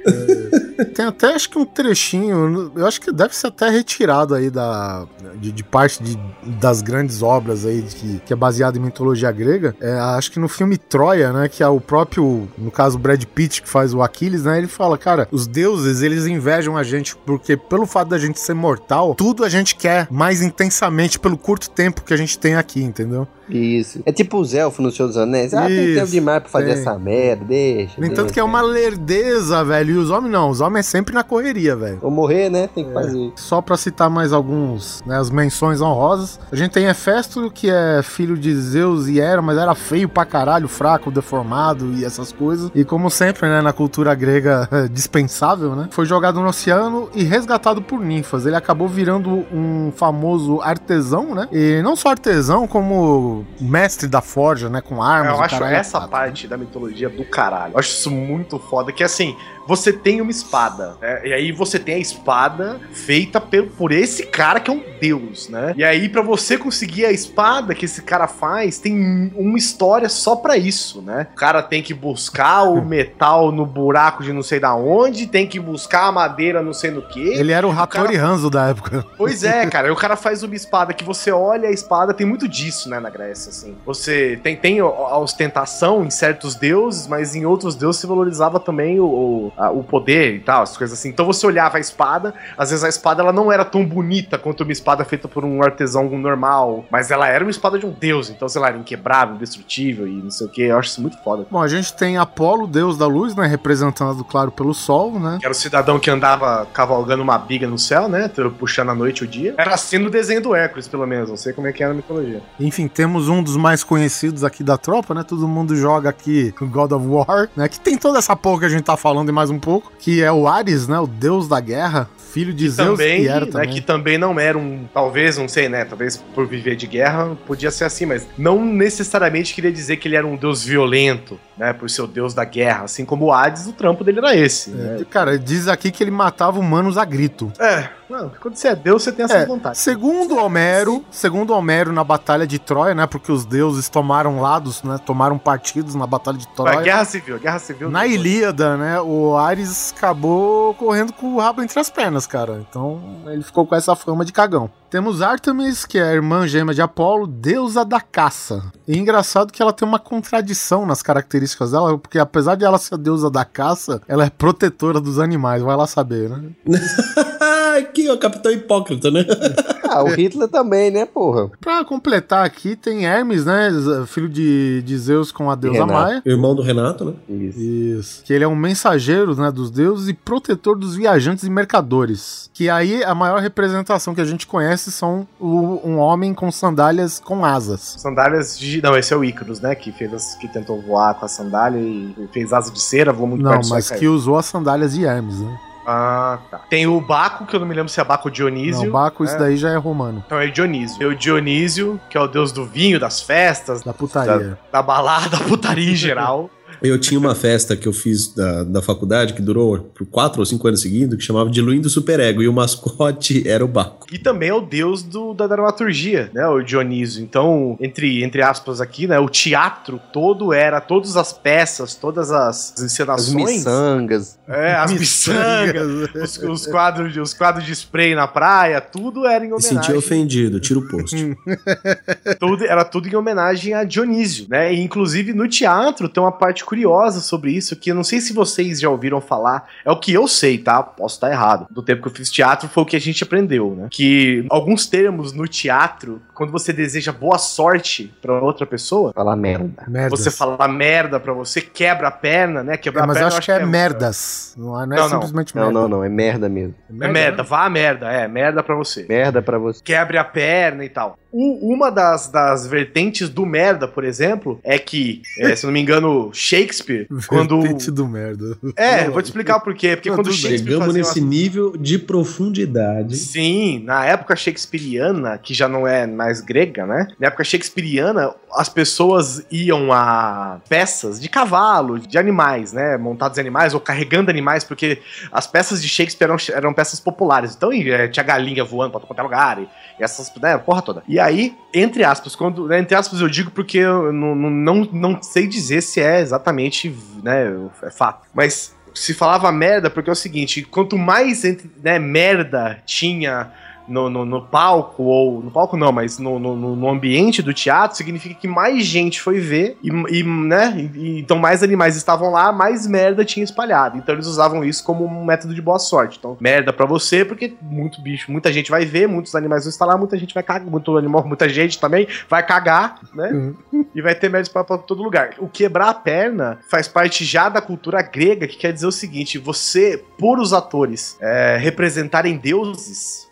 Tem até acho que um trechinho, eu acho que deve ser até retirado aí da, de, de parte de, das grandes obras aí que, que é baseado em mitologia grega. É, acho que no filme Troia, né, que é o próprio, no caso Brad Pitt que faz o Aquiles, né, ele fala, cara, os deuses eles invejam a gente porque pelo fato da gente ser mortal, tudo a gente quer mais intensamente pelo curto tempo que a gente tem aqui, entendeu? Isso. É tipo os elfos no Senhor dos Anéis. Ah, tem Isso, tempo demais pra fazer tem. essa merda, deixa. No entanto deixa. que é uma lerdeza, velho, e os homens não, os homens é sempre na correria, velho. Vou morrer, né? Tem que fazer. Só pra citar mais alguns, né, as menções honrosas. A gente tem Hefesto, que é filho de Zeus e Hera, mas era feio pra caralho, fraco, deformado e essas coisas. E como sempre, né, na cultura grega, dispensável, né? Foi jogado no oceano e resgatado por ninfas. Ele acabou virando um famoso artesão, né? E não só artesão, como mestre da forja, né, com armas. eu acho caralho essa quatro. parte da mitologia do caralho. Eu acho isso muito foda. Que assim, você tem uma espada, né? E aí você tem a espada feita por, por esse cara que é um deus, né? E aí, pra você conseguir a espada que esse cara faz, tem uma história só pra isso, né? O cara tem que buscar o metal no buraco de não sei da onde, tem que buscar a madeira não sei no que. Ele era o Hattori Hanzo da época. Pois é, cara. Aí o cara faz uma espada que você olha a espada, tem muito disso, né, na Grécia, assim. Você tem, tem a ostentação em certos deuses, mas em outros deuses se valorizava também o, o, a- o poder e tal, as coisas assim. Então você olhava a espada, às vezes a espada ela não era tão bonita quanto uma espada feita por um artesão normal, mas ela era uma espada de um deus, então, sei lá, era inquebrável, indestrutível e não sei o que. Eu acho isso muito foda. Bom, a gente tem Apolo, deus da luz, né, representado, claro, pelo sol, né? Que era o cidadão que andava cavalgando uma biga no céu, né? Puxando a noite e o dia. Era assim no desenho do Hércules, pelo menos. Não sei como é que era a mitologia. Enfim, temos um dos mais conhecidos aqui da tropa, né? Todo mundo joga aqui o God of War, né? Que tem toda essa porra que a gente tá falando e mais um pouco, que é o Ares, né? O deus da guerra, filho de Zeus também, e né, também. que também não era um, talvez, não sei, né, talvez por viver de guerra podia ser assim, mas não necessariamente queria dizer que ele era um deus violento, né, por ser o deus da guerra, assim como o Hades, o trampo dele era esse, né? É, Cara, diz aqui que ele matava humanos a grito. É, Não, quando você é Deus, você tem essa É, vontade. segundo Homero, segundo Homero na batalha de Troia, né? Porque os deuses tomaram lados, né? Tomaram partidos na batalha de Troia. guerra civil, guerra civil. Na Ilíada, né, o Ares acabou correndo com o rabo entre as pernas, cara. Então ele ficou com essa fama de cagão. Temos Artemis, que é a irmã gêmea de Apolo, deusa da caça. E engraçado que ela tem uma contradição nas características dela, porque apesar de ela ser a deusa da caça, ela é protetora dos animais, vai lá saber, né? Aqui, ó, Capitão Hipócrita, né? Ah, o Hitler também, né, porra? Pra completar aqui, tem Hermes, né, filho de, de Zeus com a deusa Renato. Maia. Irmão do Renato, né? Isso. Isso. Que ele é um mensageiro, né, dos deuses e protetor dos viajantes e mercadores. Que aí a maior representação que a gente conhece são o- um homem com sandálias com asas. Sandálias de. Não, esse é o Ícaros, né? Que, fez as- que tentou voar com a sandália e fez asa de cera, voou muito Não, mas que caiu. usou as sandálias de Hermes, né? Ah, tá. Tem o Baco, que eu não me lembro se é Baco ou Dionísio. Não, Baco, isso É. daí já é romano. Então é Dionísio. Tem o Dionísio, que é o deus do vinho, das festas, Da putaria. da balada, da putaria em geral. Eu tinha uma festa que eu fiz da, da faculdade, que durou por quatro ou cinco anos seguidos, que chamava Diluindo Superego, e o mascote era o Baco. E também é o deus do, da dramaturgia, né? O Dionísio. Então, entre, entre aspas aqui, né? O teatro todo era, todas as peças, todas as As encenações. miçangas. É, as miçangas, os, os quadros, de- os quadros de spray na praia, tudo era em Me homenagem. senti ofendido, tira o post. tudo, era tudo em homenagem a Dionísio, né? E inclusive no teatro tem uma parte curiosa sobre isso que eu não sei se vocês já ouviram falar. É o que eu sei, tá? Posso estar errado. Do tempo que eu fiz teatro foi o que a gente aprendeu, né? Que alguns termos no teatro, quando você deseja boa sorte pra outra pessoa, Fala merda. Merdas. você fala merda pra você, quebra a perna, né? Quebrar É, mas a eu perna acho que é merdas. Não é, não é Não, não. simplesmente Não, merda. não, não. É merda mesmo. É merda, vá a merda, é merda pra você. Merda pra você. quebre a perna e tal. U- uma das, das vertentes do merda, por exemplo, é que, é, se não me engano, Shakespeare, quando. Vertente do merda. É, eu vou te explicar por quê. Porque Não, quando. Shakespeare Chegamos nesse umas- nível de profundidade. Sim, na época shakespeariana, que já não é mais grega, né? Na época shakespeariana, as pessoas iam a peças de cavalo, de animais, né? Montados em animais ou carregando animais, porque as peças de Shakespeare eram, eram peças populares. Então eh, tinha galinha voando pra qualquer lugar e, e essas, né? Porra toda. E aí, entre aspas, quando. né, Entre aspas eu digo porque eu não, não, não, sei dizer se é exatamente, né? É fato. Mas se falava merda porque é o seguinte, quanto mais né, merda tinha no, no, no palco, ou no palco não, mas no, no, no ambiente do teatro, significa que mais gente foi ver, e, e, né, e- então mais animais estavam lá, mais merda tinha espalhado. Então eles usavam isso como um método de boa sorte. Então, merda pra você, porque muito bicho, muita gente vai ver, muitos animais vão estar lá, muita gente vai cagar, muito animal, muita gente também vai cagar, né? e vai ter merda pra, pra todo lugar. O quebrar a perna faz parte já da cultura grega, que quer dizer o seguinte: você, por os atores é, representarem deuses.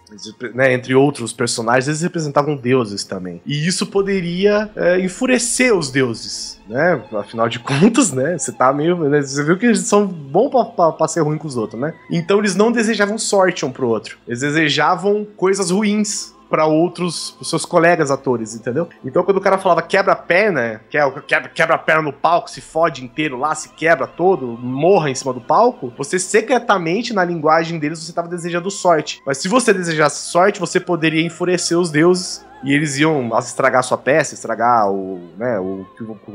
Né, entre outros personagens, eles representavam deuses também. E isso poderia é, enfurecer os deuses, né? Afinal de contas, né? Você tá meio. né, Você viu que eles são bons pra, pra, pra ser ruim com os outros, né? Então eles não desejavam sorte um pro outro. Eles desejavam coisas ruins pra outros os seus colegas atores, entendeu? Então quando o cara falava quebra perna, que é quebra, quebra perna no palco, se fode inteiro lá, se quebra todo, morra em cima do palco, você secretamente na linguagem deles você estava desejando sorte. Mas se você desejasse sorte, você poderia enfurecer os deuses e eles iam estragar a sua peça, estragar o, né, o,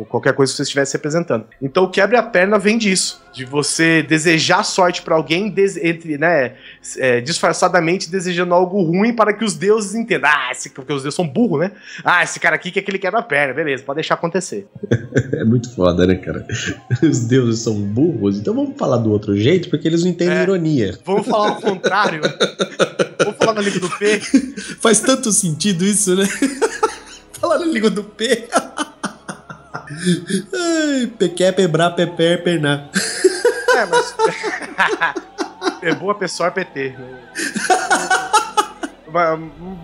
qualquer coisa que você estivesse representando. Então o quebra a perna vem disso, de você desejar sorte pra alguém, entre, né, é, disfarçadamente desejando algo ruim para que os deuses entendam. Ah, esse, porque os deuses são burros, né? Ah, esse cara aqui quer que ele quebra a perna, beleza, pode deixar acontecer. É muito foda, né, cara? Os deuses são burros, então vamos falar do outro jeito, porque eles não entendem É. ironia. Vamos falar ao contrário. Na língua do P. Faz tanto sentido isso, né? falar na língua do P. Ai, pequé, pebrá, pepé, perná. É, mas. é boa pessoa, PT. né?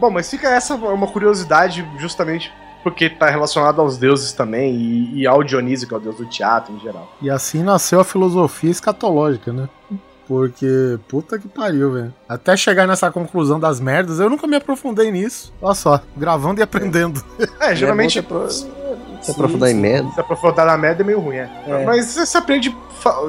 Bom, mas fica essa uma curiosidade justamente porque tá relacionado aos deuses também e, e ao Dionísio, que é o deus do teatro em geral. E assim nasceu a filosofia escatológica, né? Porque, puta que pariu, velho. Até chegar nessa conclusão das merdas, eu nunca me aprofundei nisso. Olha só, gravando e aprendendo. É, geralmente. É pro- Se aprofundar em merda. Se aprofundar na merda é meio ruim, é. É. Mas você se aprende.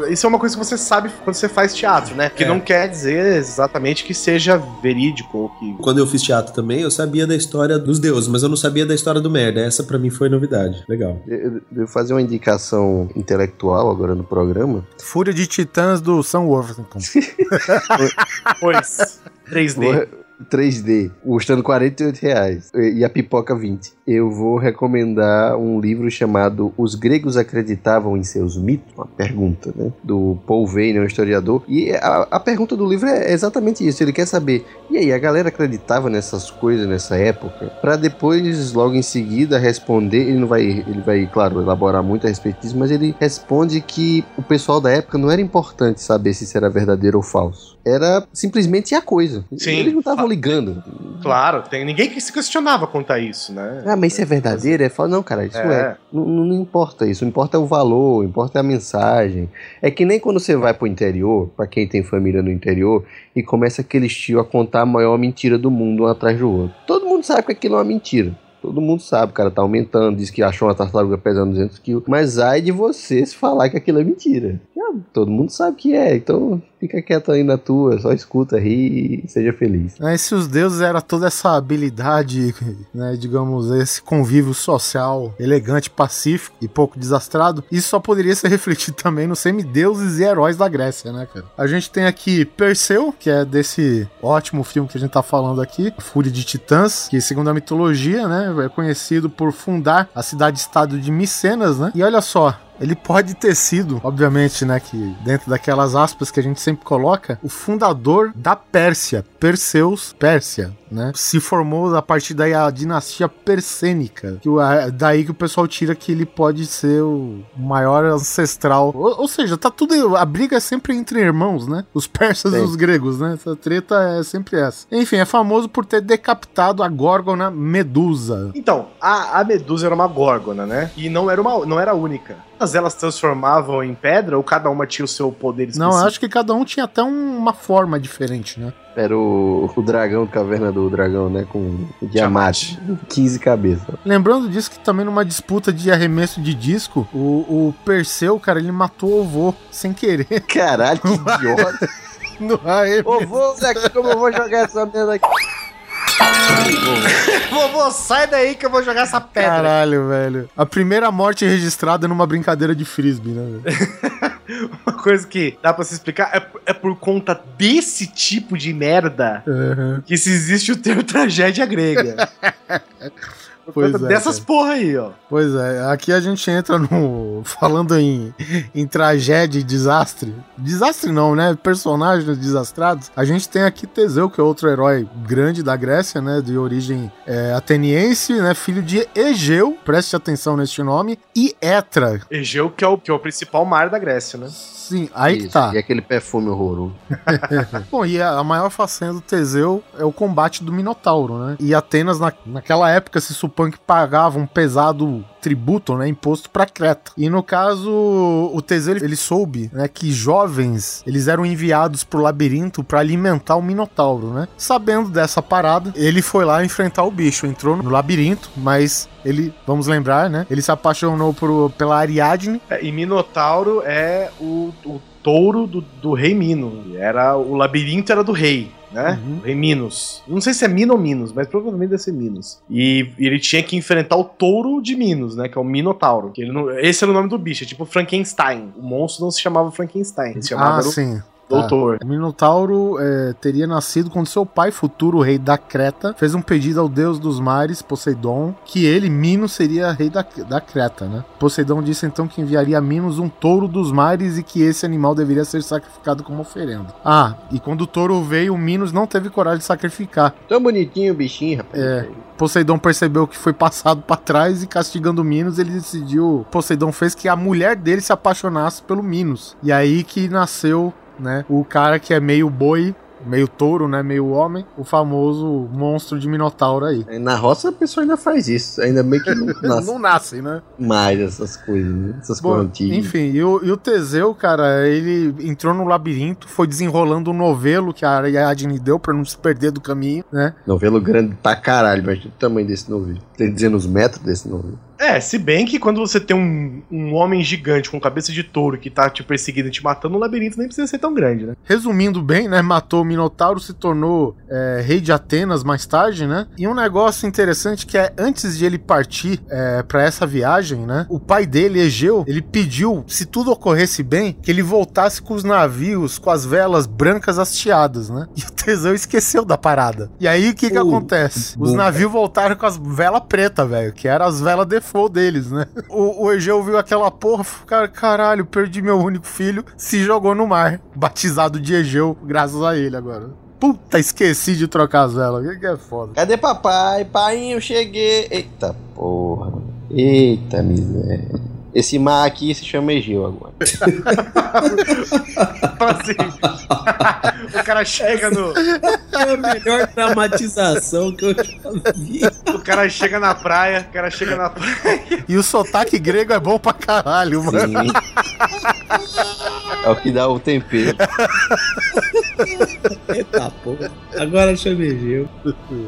Isso é uma coisa que você sabe quando você faz teatro, né? Que É. não quer dizer exatamente que seja verídico ou que. Quando eu fiz teatro também, eu sabia da história dos deuses, mas eu não sabia da história do merda. Essa pra mim foi novidade. Legal. Eu eu fazer uma indicação intelectual agora no programa. Fúria de Titãs do Sam Worthington. Pois. 3D. Vou- 3D, custando 48 reais. E a pipoca 20. Eu vou recomendar um livro chamado Os Gregos Acreditavam em Seus Mitos? Uma pergunta, né? Do Paul Vane, um historiador. E a, a pergunta do livro é exatamente isso. Ele quer saber, e aí, a galera acreditava nessas coisas nessa época? Pra depois, logo em seguida, responder. Ele não vai, ele vai, claro, elaborar muito a respeito disso, mas ele responde que o pessoal da época não era importante saber se isso era verdadeiro ou falso. Era simplesmente a coisa. Sim. Eles não estavam ligando. Claro, tem ninguém que se questionava quanto a isso, né? Ah, mas isso é verdadeiro? É fala, não, cara, isso é. É. Não, não- importa isso, não importa o valor, importa a mensagem. É que nem quando você vai pro interior, pra quem tem família no interior, e começa aquele tio a contar a maior mentira do mundo um atrás do outro. Todo mundo sabe que aquilo é uma mentira. Todo mundo sabe, o cara tá aumentando, diz que achou uma tartaruga pesando 200 quilos. Mas ai de você se falar que aquilo é mentira. Ah, Todo mundo sabe que é, então fica quieto aí na tua, só escuta, ri e seja feliz. Né, e se os deuses era toda essa habilidade, né, digamos, esse convívio social elegante, pacífico e pouco desastrado, isso só poderia ser refletido também nos semideuses e heróis da Grécia, né, cara? A gente tem aqui Perseu, que é desse ótimo filme que a gente tá falando aqui, Fúria de Titãs, que segundo a mitologia, né, é conhecido por fundar a cidade-estado de Micenas, né? E olha só, ele pode ter sido, obviamente, né, que dentro daquelas aspas que a gente sempre coloca, o fundador da Pérsia, Perseus, Pérsia, né? Se formou a partir daí a dinastia persênica, que a- daí que o pessoal tira que ele pode ser o maior ancestral. Ou, ou seja, tá tudo a briga é sempre entre irmãos, né? Os persas e Sim. os gregos, né? Essa treta é sempre essa. Enfim, é famoso por ter decapitado a górgona Medusa. Então, a, a Medusa era uma górgona, né? E não era uma, não era única. Todas elas transformavam em pedra ou cada uma tinha o seu poder específico? Não, eu acho que cada um tinha até um- uma forma diferente, né? Era o, o dragão, caverna do dragão, né? Com o diamante. 15 cabeças. Lembrando disso que também numa disputa de arremesso de disco, o, o Perseu, cara, ele matou o vô sem querer Caralho, que idiota. no arremesso. Ô, daqui como eu vou jogar essa merda aqui. Vovô, sai daí que eu vou jogar essa pedra. Caralho, velho. A primeira morte registrada numa brincadeira de frisbee, né? velho? Uma coisa que dá pra se explicar é, é por conta desse tipo de merda Uhum. que se existe o termo tragédia grega. Pois é, dessas cara. porra aí, ó. Pois é, aqui a gente entra no. Falando em, em tragédia e desastre. Desastre não, né? Personagens desastrados. A gente tem aqui Teseu, que é outro herói grande da Grécia, né? De origem é, ateniense, né? Filho de Egeu, preste atenção neste nome, e Etra. Egeu, que é o, que é o principal mar da Grécia, né? Sim, aí que Isso, tá. E aquele perfume horroroso. Bom, e a, a maior façanha do Teseu é o combate do Minotauro, né? E Atenas, na, naquela época, se supõe que pagava um pesado tributo, né, imposto para Creta. E no caso, o Teseu ele, ele soube, né, que jovens, eles eram enviados pro labirinto para alimentar o Minotauro, né? Sabendo dessa parada, ele foi lá enfrentar o bicho, entrou no labirinto, mas ele, vamos lembrar, né, ele se apaixonou por, pela Ariadne É, E Minotauro é o, o touro do, do rei Mino. Era, o labirinto era do rei, né? Uhum. O rei Minos. Não sei se é Mino ou Minos, mas provavelmente deve ser Minos. E ele tinha que enfrentar o touro de Minos, né? Que é o Minotauro. Que ele não- esse era o nome do bicho, é tipo Frankenstein. O monstro não se chamava Frankenstein, ele se chamava Ah, o sim. Doutor. O Minotauro é, teria nascido quando seu pai, futuro rei da Creta, fez um pedido ao deus dos mares, Poseidon, que ele, Minos, seria rei da, da Creta, né? Poseidon disse então que enviaria a Minos um touro dos mares e que esse animal deveria ser sacrificado como oferenda. Ah, e quando o touro veio, o Minos não teve coragem de sacrificar. Tão bonitinho o bichinho, rapaz. É. Poseidon percebeu que foi passado pra trás e castigando o Minos, ele decidiu. Poseidon fez que a mulher dele se apaixonasse pelo Minos. E aí que nasceu, né, o cara que é meio boi, meio touro, né, meio homem, o famoso monstro de Minotauro aí. Na roça a pessoa ainda faz isso. Ainda bem que não nasce Não nasce, né? mais essas coisas, né? essas Bom, plantinhas. enfim, e o, e o Teseu, cara, ele entrou no labirinto, foi desenrolando o novelo que a Ariadne deu pra não se perder do caminho, né? Novelo grande pra caralho, mas o tamanho desse novelo. Tem dizendo os metros desse novelo. É, se bem que quando você tem um, um homem gigante com cabeça de touro que tá te perseguindo e te matando, o labirinto nem precisa ser tão grande, né? Resumindo bem, né? Matou o Minotauro, se tornou é, rei de Atenas mais tarde, né? E um negócio interessante que é antes de ele partir é, para essa viagem, né? O pai dele, Egeu, ele pediu, se tudo ocorresse bem, que ele voltasse com os navios com as velas brancas hasteadas, né? E o Teseu esqueceu da parada. E aí o que que Uh, acontece? Os navios voltaram com as velas pretas, velho, que eram as velas default deles, né? O, o Egeu viu aquela porra, cara, caralho, perdi meu único filho, se jogou no mar, batizado de Egeu, graças a ele agora. Puta, esqueci de trocar as velas, que, que é foda. Cadê papai? Pai, eu cheguei. Eita porra. Eita miséria. Esse mar aqui se chama Egeu agora. Então, assim, o cara chega no. É a melhor dramatização que eu já vi. O cara chega na praia, o cara chega na praia. E o sotaque grego é bom pra caralho, mano. Sim. É o que dá o tempero. Eita porra. Agora chamei eu.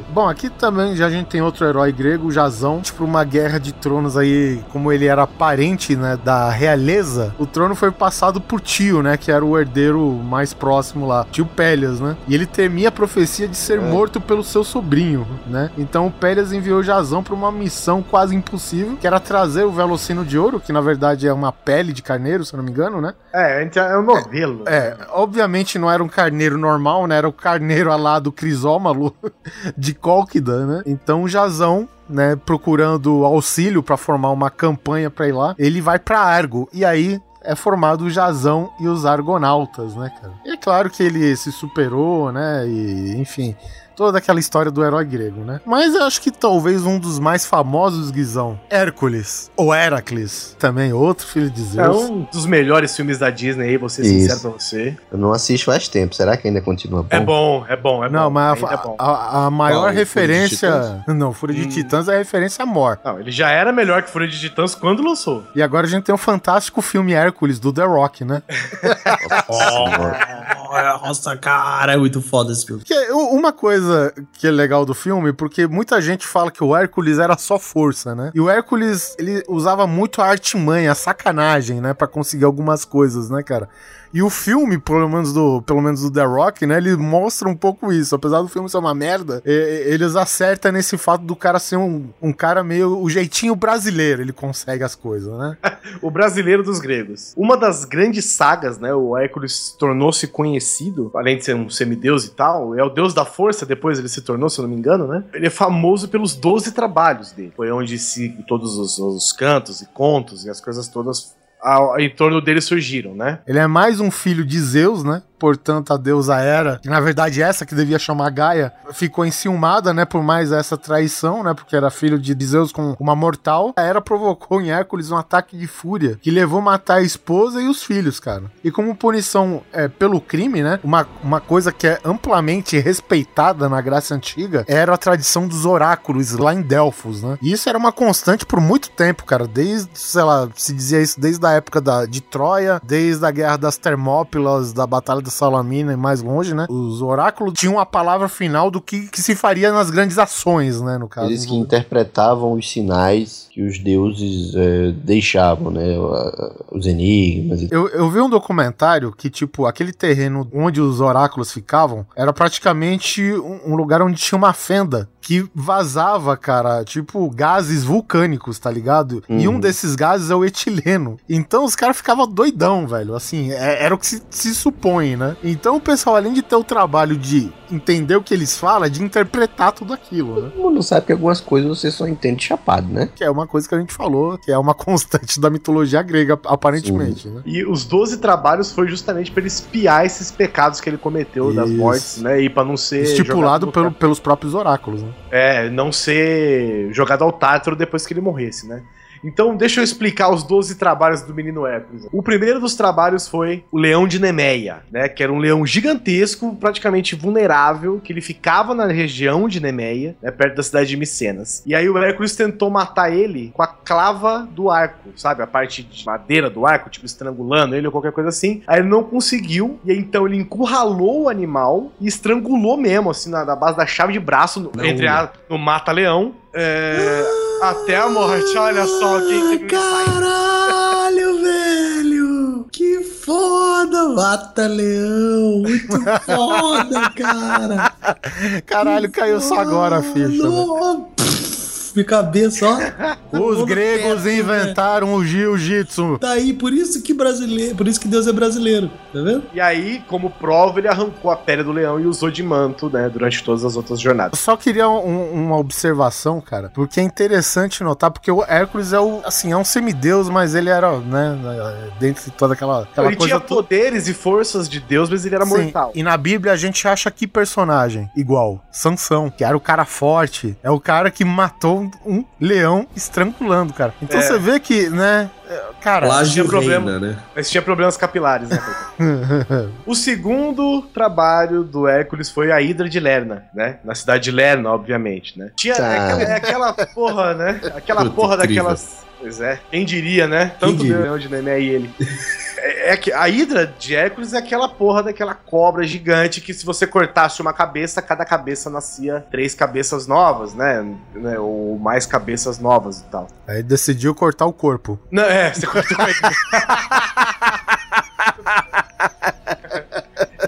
Bom, aqui também já a gente tem outro herói grego, o Jazão. Tipo, uma guerra de tronos aí, como ele era parente, né, da realeza, o trono foi passado por tio, né, que era o herdeiro mais próximo lá, tio Pélias, né? E ele temia a profecia de ser morto pelo seu sobrinho, né? Então o Pélias enviou Jazão pra uma missão quase impossível, que era trazer o Velocino de Ouro, que na verdade é uma pele de carneiro, se eu não me engano, né? É, é um novelo. É, obviamente não era um carneiro normal, né? Era o carneiro alá do Crisómalo de Cólquida, né? Então o Jazão, né, procurando auxílio pra formar uma campanha pra ir lá, ele vai pra Argo. E aí é formado o Jazão e os Argonautas, né, cara? E é claro que ele se superou, né? E, enfim, toda aquela história do herói grego, né? Mas eu acho que talvez um dos mais famosos, Guizão, Hércules, ou Heracles, também outro filho de É Zeus. um dos melhores filmes da Disney aí, vou ser Isso. sincero pra você. Eu não assisto faz tempo. Será que ainda continua bom? É bom, é bom, é bom. Não, mas a, é bom. a- a maior Qual? Fúria referência. Não, Fúria de Hum. Titãs é referência a Mor. Não, ele já era melhor que Fúria de Titãs quando lançou. E agora a gente tem o fantástico filme Hércules do The Rock, né? Nossa, cara, é muito foda esse filme. Que uma coisa que é legal do filme, porque muita gente fala que o Hércules era só força, né? E o Hércules, ele usava muito a artimanha, a sacanagem, né? Pra conseguir algumas coisas, né, cara? E o filme, pelo menos do, pelo menos do The Rock, né? Ele mostra um pouco isso. Apesar do filme ser uma merda, eles acertam nesse fato do cara ser um, um cara meio o jeitinho brasileiro. Ele consegue as coisas, né? O brasileiro dos gregos. Uma das grandes sagas, né? O Hércules tornou-se conhecido, além de ser um semideus e tal, é o deus da força, depois ele se tornou, se eu não me engano, né? Ele é famoso pelos 12 trabalhos dele. Foi onde se todos os, os cantos e contos e as coisas todas ao- em torno dele surgiram, né? Ele é mais um filho de Zeus, né? Portanto, a deusa Hera, na verdade essa que devia chamar Gaia, ficou enciumada, né? Por mais essa traição, né? Porque era filho de Zeus com uma mortal. A Hera provocou em Hércules um ataque de fúria que levou a matar a esposa e os filhos, cara. E como punição é, pelo crime, né? Uma, uma coisa que é amplamente respeitada na Grécia Antiga era a tradição dos oráculos lá em Delfos, né? E isso era uma constante por muito tempo, cara. Desde, sei lá, se dizia isso desde a época da, de Troia, desde a guerra das Termópilas, da Batalha da Salamina e mais longe, né? Os oráculos tinham a palavra final do que, que se faria nas grandes ações, né? No caso. Eles que interpretavam os sinais que os deuses eh, deixavam, né? Os enigmas e Eu, eu vi um documentário que, tipo, aquele terreno onde os oráculos ficavam era praticamente um lugar onde tinha uma fenda que vazava, cara, tipo, gases vulcânicos, tá ligado? E um Uhum. desses gases é o etileno. Então os caras ficavam doidão, velho. Assim, é- era o que se, se supõe, né? Então o pessoal, além de ter o trabalho de entender o que eles falam, é de interpretar tudo aquilo, né? Todo mundo sabe que algumas coisas você só entende chapado, né? Que é uma coisa que a gente falou, que é uma constante da mitologia grega, aparentemente, né? E os 12 trabalhos foi justamente pra ele espiar esses pecados que ele cometeu das Isso. mortes, né? E pra não ser. Estipulado pelo- pelos próprios oráculos, né? É, não ser jogado ao Tártaro depois que ele morresse, né? Então, deixa eu explicar os 12 trabalhos do menino Hércules. O primeiro dos trabalhos foi o leão de Nemeia, né? Que era um leão gigantesco, praticamente vulnerável, que ele ficava na região de Nemeia, né, perto da cidade de Micenas. E aí o Hércules tentou matar ele com a clava do arco, sabe? A parte de madeira do arco, tipo estrangulando ele ou qualquer coisa assim. Aí ele não conseguiu, e aí, então ele encurralou o animal e estrangulou mesmo, assim, na, na base da chave de braço, no- entre a, no mata-leão. É, Até a morte, olha só quem teve um Caralho, velho! Que foda, Mata Leão! Muito foda, cara! Caralho, caiu só agora a ficha. né? Minha cabeça, ó. Os gregos perto, né? inventaram o jiu-jitsu. Tá aí, por isso que brasileiro, por isso que Deus é brasileiro, tá vendo? E aí, como prova, ele arrancou a pele do leão e usou de manto, né, durante todas as outras Eu jornadas. só queria um- uma observação, cara, porque é interessante notar, porque o Hércules é o, assim, é um semideus, mas ele era, né, dentro de toda aquela, aquela ele coisa tinha poderes e forças de Deus, mas ele era Sim, mortal. E na Bíblia a gente acha que personagem igual Sansão, que era o cara forte, é o cara que matou um, um leão estrangulando, cara. Então É. você vê que, né, é, cara, Plágio tinha problema. reina, né? Mas tinha problemas capilares, né? o segundo trabalho do Hércules foi a Hidra de Lerna, né? Na cidade de Lerna, obviamente, né? Tinha Tá. é aquela, aquela porra, né? Aquela Puta, porra incrível. daquelas. Pois é. Quem diria, né? Tanto diria? Leão de Nené e ele. É, é que a Hidra de Hércules é aquela porra daquela cobra gigante que se você cortasse uma cabeça, cada cabeça nascia três cabeças novas, né? né? Ou mais cabeças novas e tal. aí decidiu cortar o corpo. Não, é, você cortou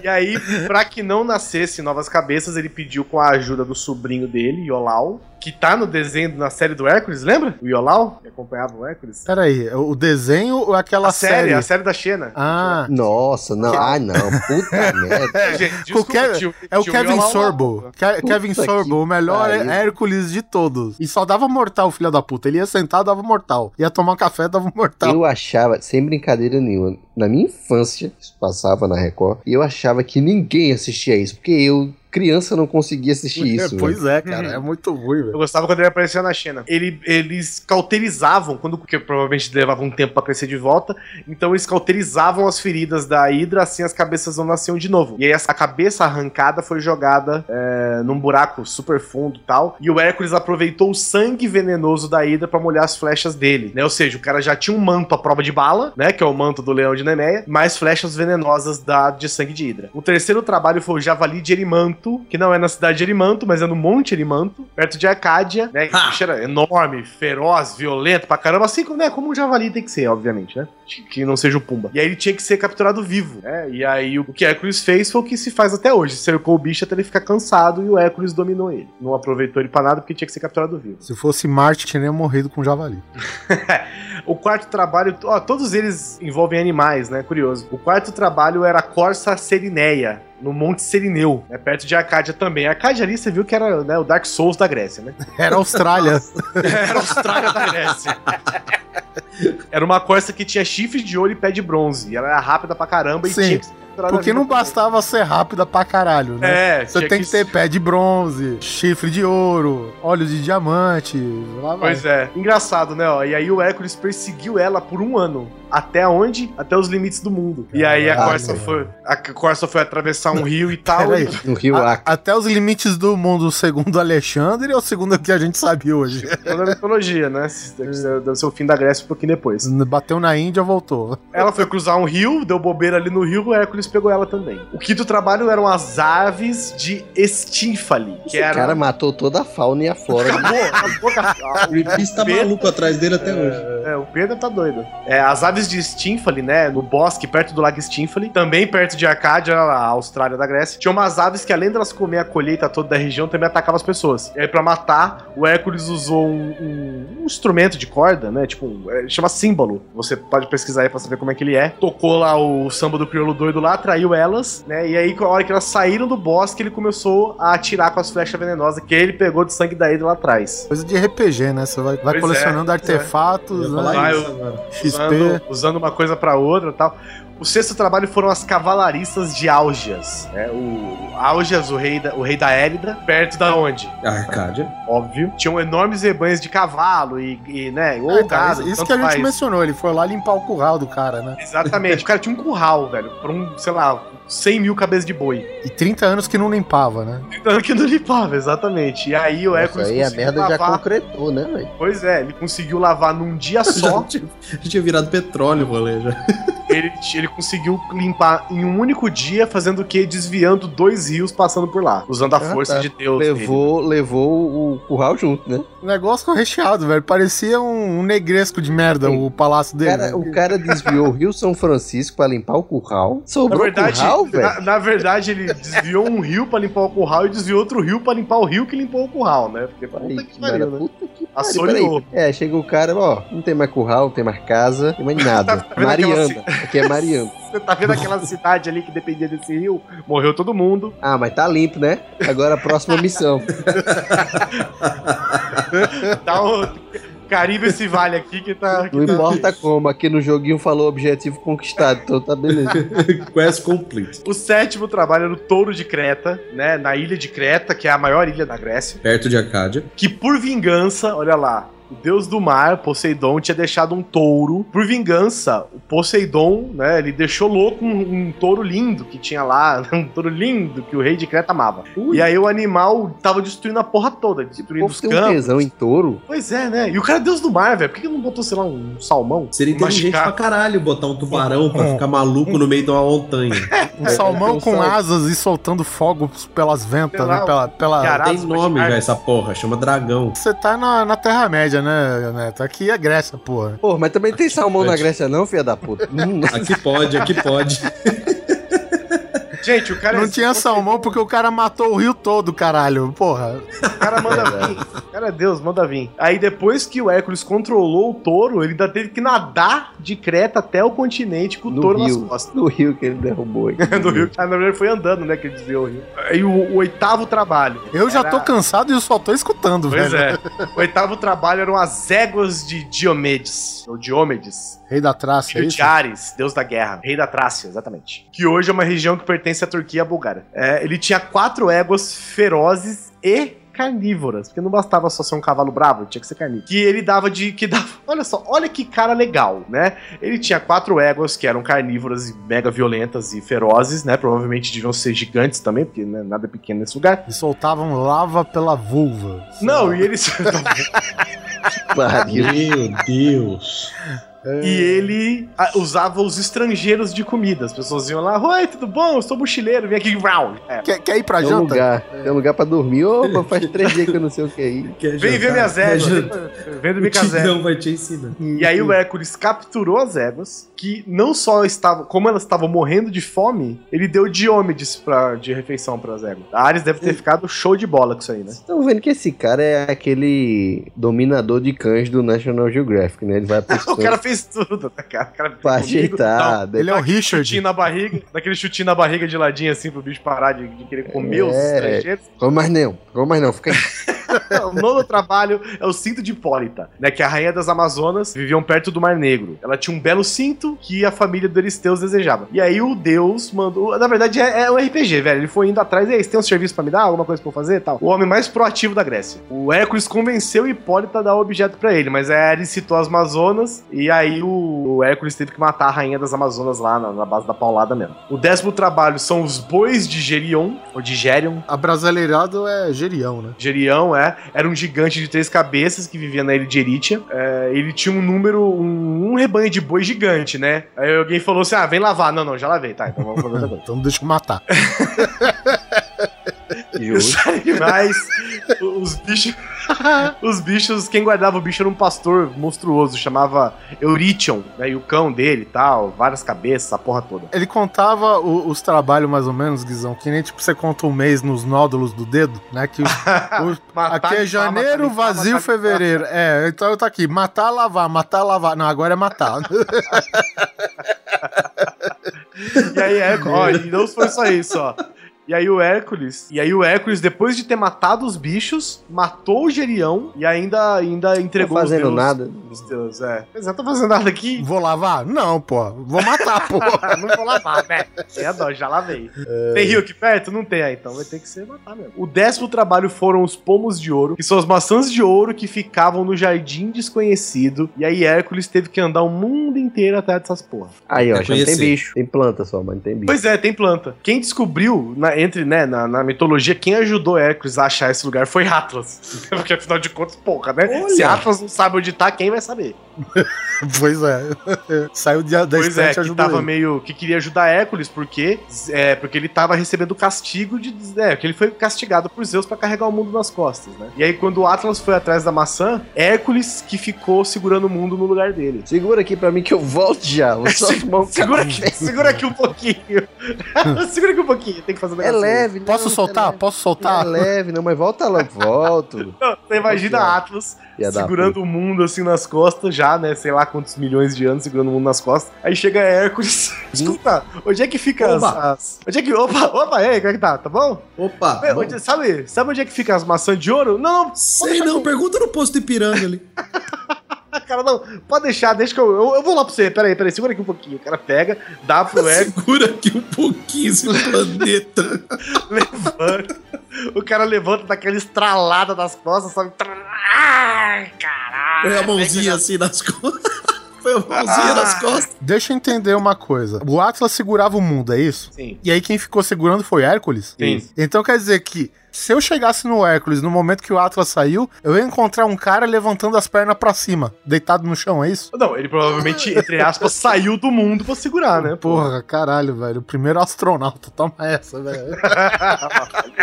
E aí, pra que não nascesse novas cabeças, ele pediu com a ajuda do sobrinho dele, Iolau, que tá no desenho na série do Hércules, lembra? O Iolau, que acompanhava o Hércules. Peraí, o desenho ou aquela A série, série? a série da Xena. Ah, Nossa, não. Ah, não. Puta merda. É, gente, o desculpa, Ke- tio- é o tio Kevin Iolau lá, Sorbo. Kevin Sorbo, que o melhor pariu. Hércules de todos. E só dava mortal, filho da puta. Ele ia sentar, dava mortal. Ia tomar um café, dava mortal. Eu achava, sem brincadeira nenhuma, na minha infância, isso passava na Record, e eu achava que ninguém assistia isso, porque eu, criança, não conseguia assistir isso. É, velho. pois é, cara. Uhum. É muito ruim, Eu velho. gostava quando ele aparecia na Xena. Ele, eles cauterizavam, quando, porque provavelmente levava um tempo pra crescer de volta, então eles cauterizavam as feridas da Hydra, assim as cabeças não nasciam de novo. E aí essa cabeça arrancada foi jogada é, num buraco super fundo e tal, e o Hércules aproveitou o sangue venenoso da Hydra pra molhar as flechas dele, né? Ou seja, o cara já tinha um manto à prova de bala, né? Que é o manto do leão de Nemeia, mais flechas venenosas da, de sangue de Hydra. O terceiro trabalho foi o Javali de Erimanto, que não é na cidade de Erimanto, mas é no Monte Erimanto, perto de Arcádia, né? Que o bicho era enorme, feroz, violento pra caramba, assim como, né, como um javali tem que ser, obviamente, né? Que não seja o Pumba. E aí ele tinha que ser capturado vivo, né? E aí o que Hércules fez foi o que se faz até hoje. Cercou o bicho até ele ficar cansado e o Hércules dominou ele. Não aproveitou ele pra nada porque tinha que ser capturado vivo. Se fosse Marte, tinha morrido com javali. O quarto trabalho, ó, todos eles envolvem animais, né? Curioso. O quarto trabalho era a Corsa Serineia, no Monte Serineu, né? perto de Arcádia também. Arcádia ali você viu que era né, o Dark Souls da Grécia, né? Era Austrália. Era a Austrália da Grécia. Era uma Corsa que tinha chifre de ouro e pé de bronze. E ela era rápida pra caramba e Sim, tinha que ser capturada Porque não bastava ser rápida pra caralho, né? É, Você tinha tem que ter pé de bronze, chifre de ouro, olhos de diamante. Lá vai. Pois é. Engraçado, né? Ó? E aí o Hércules perseguiu ela por um ano. Até onde? Até os limites do mundo. E aí a. Corsa foi. A Corsa foi atravessar um rio e tal. Peraí. No Rio A- até os limites do mundo segundo Alexandre ou segundo o que a gente sabe hoje? Toda a mitologia, né? Deve ser o fim da Grécia um pouquinho depois. Bateu na Índia, voltou. Ela foi cruzar um rio, deu bobeira ali no rio, o Hércules pegou ela também. O quinto trabalho eram as aves de Estínfale. Que O era. cara matou toda a fauna e a flora. Acabou, acabou a- O Greenpeace tá Pedro- maluco atrás dele até hoje. É, o Pedro tá doido. É, as aves de Stínfale, né? No bosque, perto do lago Stínfale, também perto de Arcádia, a Austrália da Grécia, tinha umas aves que, além delas comer a colheita toda da região, também atacavam as pessoas. E aí, pra matar, o Hércules usou um, um- um instrumento de corda, né? Tipo, é, chama símbolo. Você pode pesquisar aí pra saber como é que ele é. Tocou lá o samba do crioulo doido lá, atraiu elas, né? E aí, com a hora que elas saíram do bosque, ele começou a atirar com as flechas venenosas que ele pegou de sangue da Hidra lá atrás. Coisa de RPG, né? Você vai, vai Pois colecionando é, é. artefatos? Falar isso agora. XP. usando, usando uma coisa pra outra e tal. O sexto trabalho foram as cavalariças de Álgias. né? o Álgias, o rei, da, o rei da Érida, perto da onde? A Arcádia. Óbvio. Tinham enormes rebanhos de cavalo e, e, né, ou É, então, gado, isso, isso que a gente faz. mencionou, ele foi lá limpar o curral do cara, né? Exatamente. o cara tinha um curral, velho, pra um, sei lá, 100 mil cabeças de boi. E 30 anos que não limpava, né? Então que não limpava, exatamente. E aí o Hércules aí a conseguiu merda já lavar. concretou, né, velho? Pois é, ele conseguiu lavar num dia Já só. tinha, já tinha virado petróleo o rolê já. ele, ele conseguiu limpar em um único dia, fazendo o quê? Desviando dois rios passando por lá, usando a Ah, força tá. de Deus. dele. Levou, levou o curral junto, né? O negócio recheado, velho. Parecia um, um negresco de merda o palácio dele. Cara, velho. o cara desviou o Rio São Francisco pra limpar o curral. Na Sobrou verdade, curral, velho. na, na verdade, ele desviou um rio pra limpar o curral e desviou outro rio pra limpar o rio que limpou o curral, né? Porque puta Aí, que pariu, né? puta que pariu. Assoreou. É, chega o cara, ó, não tem mais curral, não tem mais casa, não tem mais nada. Tá vendo aquela Mariana, aqui é Mariana. Você tá vendo aquela cidade ali que dependia desse rio? Morreu todo mundo. Ah, mas tá limpo, né? Agora a próxima missão. Dá um... Carimba esse vale aqui que tá. que Não tá- importa como, aqui no joguinho falou objetivo conquistado, então tá beleza. Quest complete. O sétimo trabalho era o Touro de Creta, né? Na ilha de Creta, que é a maior ilha da Grécia. Perto de Arcádia. Que por vingança, olha lá. O deus do mar, Poseidon, tinha deixado um touro. Por vingança, o Poseidon, né? Ele deixou louco um, um touro lindo que tinha lá. Um touro lindo que o rei de Creta amava. E aí o animal tava destruindo a porra toda, destruindo os tem um campos. tesão em touro. Pois é, né? E o cara é deus do mar, velho. Por que que não botou, sei lá, um salmão? Seria Um inteligente machicar- pra caralho botar um tubarão pra ficar maluco no meio de uma montanha. Um salmão um com sal- asas e soltando fogo pelas ventas, lá, né? Pela, pela... Tem nome machicar- já essa porra, chama dragão. Você tá na, na Terra-média, né, Neto? Aqui é Grécia, porra. Pô, mas também tem salmão na Grécia não, filha da puta? Aqui pode, aqui pode. Gente, o cara Não é- tinha salmão porque o cara matou o rio todo, caralho. Porra. O cara manda vir. O cara é Deus, manda vir. Aí depois que o Hércules controlou o touro, ele ainda teve que nadar de Creta até o continente com o no touro nas rio, costas. no rio que ele derrubou. Do rio. Ah, na verdade foi andando, né? Que ele desviou o rio. Aí o, o oitavo trabalho. Eu já era- tô cansado e eu só tô escutando, Pois velho. é. O oitavo trabalho eram as éguas de Diomedes. Ou Diomedes. Rei da Trácia, é Filho isso? de Ares, deus da guerra, rei da Trácia, exatamente. Que hoje é uma região que pertence à Turquia e à Bulgária. É, ele tinha quatro éguas ferozes e carnívoras, porque não bastava só ser um cavalo bravo, tinha que ser carnívoro. Que ele dava de que dava, olha só, olha que cara legal, né? Ele tinha quatro éguas que eram carnívoras e mega violentas e ferozes, né? Provavelmente deviam ser gigantes também, porque né, nada é pequeno nesse lugar. E soltavam lava pela vulva. Não, e eles Pariu. Meu Deus. E ele ah, usava os estrangeiros de comida. As pessoas iam lá, oi, tudo bom? Eu sou mochileiro, vem aqui, round. É. Quer, quer ir pra Tem um janta? lugar, tem um lugar pra dormir. Opa, faz três dias que eu não sei o que é aí. Quer Vem ver minhas éguas. Vem dormir O com as éguas. Tigrão vai te ensinar. E aí o Hércules capturou as éguas, que não só estavam, como elas estavam morrendo de fome, ele deu diômedes pra, de refeição pras éguas. A Ares deve ter ficado show de bola com isso aí, né? Estão vendo que esse cara é aquele dominador de cães do National Geographic, né? Ele vai O cara fez tudo, né, cara? O cara pra ajeitar. Ele é o Chutinho Richard. na barriga, daquele chutinho na barriga de ladinho assim pro bicho parar de, de querer comer os É. estrangeiros. Come mais não, come mais não. Fica aí. o nono trabalho é o cinto de Hipólita, né? Que a rainha das Amazonas viviam perto do Mar Negro. Ela tinha um belo cinto que a família do Eristeus desejava. E aí o deus mandou. Na verdade, é, é um RPG, velho. Ele foi indo atrás. E aí, você tem um serviço pra me dar? Alguma coisa pra eu fazer tal? O homem mais proativo da Grécia. O Hércules convenceu Hipólita a dar o objeto pra ele, mas aí ele citou as Amazonas. E aí o, o Hércules teve que matar a rainha das Amazonas lá na, na base da paulada mesmo. O décimo trabalho são os bois de Gerion, ou de Gerion, A brasileirado é Gerião, né? Gerião, é. Era um gigante de três cabeças que vivia na ilha de Eritia. É, ele tinha um número, um, um rebanho de boi gigante, né? Aí alguém falou assim: ah, vem lavar. Não, não, já lavei, tá. Então vamos fazer outra coisa. Então deixa eu matar. E os animais, os bichos. os bichos, quem guardava o bicho era um pastor monstruoso, chamava Eurition, né? E o cão dele e tal, várias cabeças, a porra toda. Ele contava o- os trabalhos mais ou menos, Guizão, que nem tipo você conta um mês nos nódulos do dedo, né? Que os- Matar, aqui é janeiro, matar, vazio, matar, fevereiro. É, então eu tô aqui, matar, lavar, matar, lavar. Não, agora é matar. E aí, Hércules, ó, e não foi só isso, ó. E aí o Hércules, e aí o Hércules, depois de ter matado os bichos, matou o Gerião e ainda, ainda entregou Não tá fazendo os deuses. nada. Os deuses, é. Mas eu tô fazendo nada aqui. Vou lavar? Não, pô. Vou matar, pô. não vou lavar, né? É dó, já lavei. Tem rio aqui perto? Não tem, aí, então vai ter que ser matar mesmo. O décimo trabalho foram os pomos de ouro, que são as maçãs de ouro que ficavam no jardim desconhecido. E aí Hércules teve que andar o mundo inteiro atrás dessas porra. Aí, ó, Quer já não tem bicho. Tem planta só, mas não tem bicho. Pois é, tem planta. Quem descobriu, na- entre, né, na, na mitologia, quem ajudou Hércules a achar esse lugar foi Atlas. Porque afinal de contas, porra, né? Olha. Se Atlas não sabe onde tá, quem vai saber? pois é. Saiu de, da Pois é, que ajudou tava ele. meio. que queria ajudar Hércules, porque. É, porque ele tava recebendo o castigo de. É, que ele foi castigado por Zeus pra carregar o mundo nas costas, né? E aí, quando o Atlas foi atrás da maçã, Hércules que ficou segurando o mundo no lugar dele. Segura aqui pra mim que eu volto já. Vou só tomar um Segura aqui, segura aqui um pouquinho. segura aqui um pouquinho, tem que fazer um É leve, Posso não, soltar? É leve. Posso É soltar? leve, não, mas volta lá, volto. Não, Você imagina Aqui, ó. Atlas segurando o mundo assim nas costas, já, né? Sei lá quantos milhões de anos segurando o mundo nas costas. Aí chega Hércules. Escuta, onde é que fica as, as- Onde é que. Opa, opa, e aí, como é que tá? Tá bom? Opa! Ué, onde- sabe, sabe onde é que fica as maçãs de ouro? Não, não, Sei não, pergunta no posto de Ipiranga ali. cara, não. Pode deixar, deixa que eu, eu, eu vou lá pra você. Peraí, peraí, segura aqui um pouquinho. O cara pega, dá pro Hércules, Segura aqui um pouquinho esse planeta. levanta. O cara levanta daquela estralada das costas, sabe? Ai, caralho. Põe a mãozinha assim nas costas. Põe a mãozinha nas costas. Deixa eu entender uma coisa. O Atlas segurava o mundo, é isso? Sim. E aí quem ficou segurando foi Hércules? Sim. Então quer dizer que se eu chegasse no Hércules no momento que o Atlas saiu, eu ia encontrar um cara levantando as pernas pra cima, deitado no chão, é isso? Não, ele provavelmente, entre aspas, saiu do mundo pra segurar, né? Porra, caralho, velho. O primeiro astronauta. Toma essa, velho.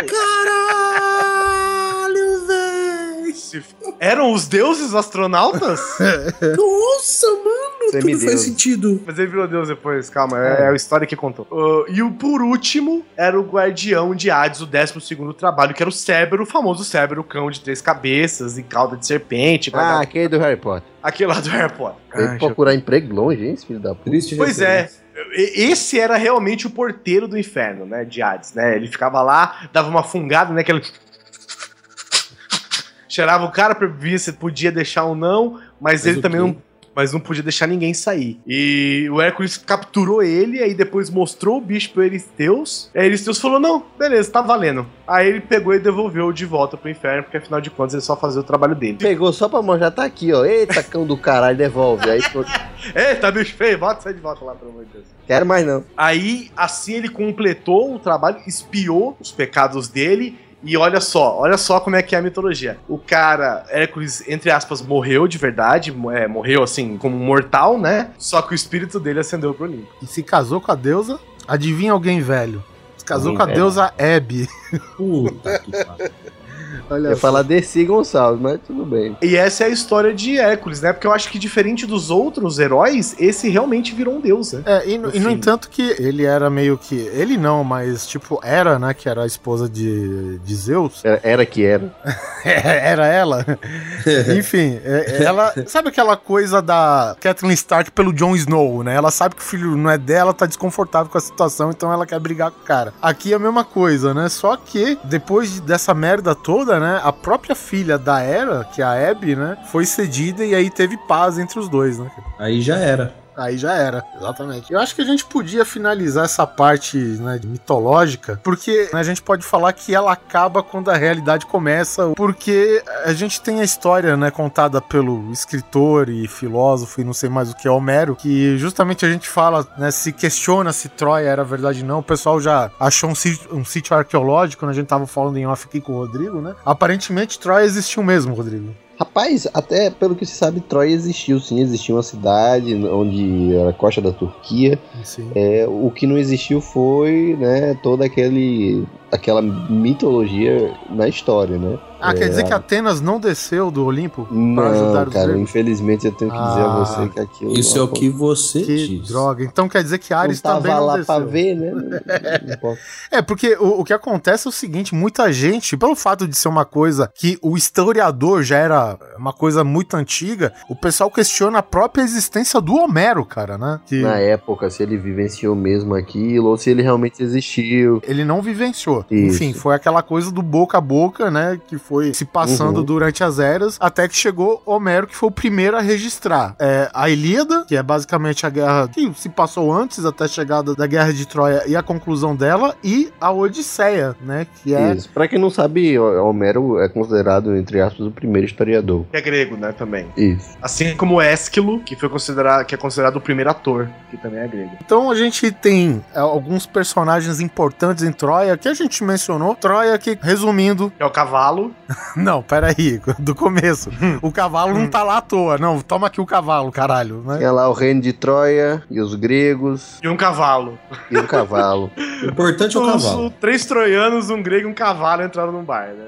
Caralho, Eram os deuses astronautas? Nossa, mano. Tudo faz sentido. Mas ele virou deus depois, calma, é, é a história que contou. Uh, e o por último era o guardião de Hades, o 12 trabalho, que era o Cérbero, o famoso Cérbero, cão de três cabeças e cauda de serpente. Ah, guardado- aquele do Harry Potter. Aquele lá do Harry Potter. Veio Ah, procurar emprego longe, hein, esse filho da puta. Triste Pois é. referência. E- Esse era realmente o porteiro do inferno, né? De Hades, né? Ele ficava lá, dava uma fungada, né? Aquele. Cheirava o cara pra ver se podia deixar ou não, mas, Mas ele também quê? não. Mas não podia deixar ninguém sair. E o Hércules capturou ele, aí depois mostrou o bicho pro Eristeus. Aí Eristeus falou: Não, beleza, tá valendo. Aí ele pegou e devolveu de volta pro inferno, porque afinal de contas ele só fazia o trabalho dele. Pegou só pra mostrar, tá aqui, ó. Eita, cão do caralho, devolve. Aí, pronto. Eita, bicho feio, bota sai de volta lá, pelo amor de Deus. quero mais não. Aí, assim, ele completou o trabalho, espiou os pecados dele. E olha só, olha só como é que é a mitologia. O cara, Hércules, entre aspas, morreu de verdade, é, morreu assim, como mortal, né? Só que o espírito dele ascendeu pro Olimpo. E se casou com a deusa, adivinha alguém velho. Se casou Alguém com a velho. deusa Hebe. Puta que pariu. Olha Ia só. falar Desi Gonçalves, mas tudo bem. E essa é a história de Hércules, né? Porque eu acho que diferente dos outros heróis, esse realmente virou um deus, né? É, e, no- e no entanto que ele era meio que. Ele não, mas tipo, era, né? Que era a esposa de, de Zeus. Era, era que era. era ela. Enfim, é- ela. Sabe aquela coisa da Kathleen Stark pelo Jon Snow, né? Ela sabe que o filho não é dela, tá desconfortável com a situação, então ela quer brigar com o cara. Aqui é a mesma coisa, né? Só que depois de- dessa merda toda, né? A própria filha da Hera, que é a Abby, né? Foi cedida e aí teve paz entre os dois, né? Aí já era. Aí já era, exatamente. Eu acho que a gente podia finalizar essa parte né, mitológica, porque né, a gente pode falar que ela acaba quando a realidade começa, porque a gente tem a história né, contada pelo escritor e filósofo e não sei mais o que Homero, que justamente a gente fala, né, se questiona se Troia era verdade ou não. O pessoal já achou um sítio, um sítio arqueológico, né, a gente tava falando em off aqui com o Rodrigo, né? Aparentemente Troia existiu mesmo, Rodrigo. Rapaz, até pelo que se sabe, Troia existiu sim, existia uma cidade onde era a costa da Turquia. Sim. É, o que não existiu foi, né, toda aquele aquela mitologia na história, né? Ah, quer É, dizer que Atenas não desceu do Olimpo para Não, ajudar os cara, gregos? infelizmente eu tenho que dizer a Ah, você que aquilo Isso é não o que você Que diz. droga. Então quer dizer que não Ares tava também não lá desceu. pra ver, né? Não- não. É, porque o, o que acontece é o seguinte, muita gente, pelo fato de ser uma coisa que o historiador já era uma coisa muito antiga, o pessoal questiona a própria existência do Homero, cara, né? Que Na época, se ele vivenciou mesmo aquilo, ou se ele realmente existiu. ele não vivenciou. Isso. Enfim, foi aquela coisa do boca a boca, né? Que foi se passando Uhum. durante as eras, até que chegou Homero, que foi o primeiro a registrar. É, a Ilíada, que é basicamente a guerra que se passou antes, até a chegada da Guerra de Troia e a conclusão dela, e a Odisseia, né? Que é. Isso. Pra quem não sabe, Homero é considerado, entre aspas, o primeiro historiador. é grego, né, também. Isso. Assim como Ésquilo, que foi considerado, que é considerado o primeiro ator, que também é grego. Então a gente tem é, alguns personagens importantes em Troia que a gente mencionou. Troia que, resumindo, é o cavalo. não, peraí, do começo. O cavalo não tá lá à toa, não. Toma aqui o cavalo, caralho, né? Tinha lá o reino de Troia e os gregos E um cavalo. e o cavalo. O importante é o Os- cavalo. os três troianos, um grego e um cavalo entraram num bar, né?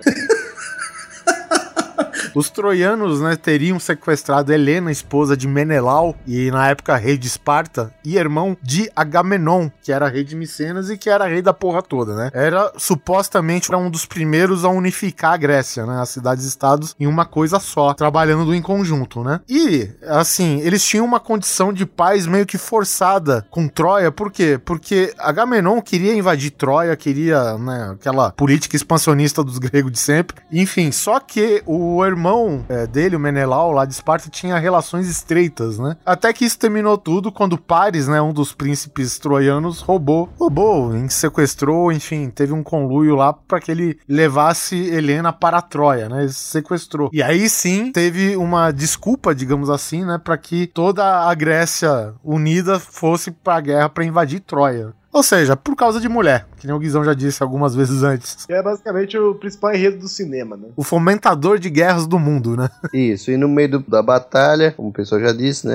Os troianos, né, teriam sequestrado Helena, esposa de Menelau, e na época rei de Esparta, e irmão de Agamenon, que era rei de Micenas e que era rei da porra toda, né? Era supostamente um dos primeiros a unificar a Grécia, né, as cidades-estados em uma coisa só, trabalhando em conjunto, né? E assim, eles tinham uma condição de paz meio que forçada com Troia, por quê? Porque Agamenon queria invadir Troia, queria, né, aquela política expansionista dos gregos de sempre. Enfim, só que o irmão é, dele, o Menelau, lá de Esparta, tinha relações estreitas, né? Até que isso terminou tudo quando Paris, né, um dos príncipes troianos, roubou, roubou, sequestrou, enfim, teve um conluio lá para que ele levasse Helena para Troia, né? Sequestrou. E aí sim teve uma desculpa, digamos assim, né, para que toda a Grécia unida fosse para a guerra para invadir Troia. Ou seja, por causa de mulher, que nem o Guizão já disse algumas vezes antes. Que é basicamente o principal enredo do cinema, né? O fomentador de guerras do mundo, né? Isso, e no meio do- da batalha, como o pessoal já disse, né?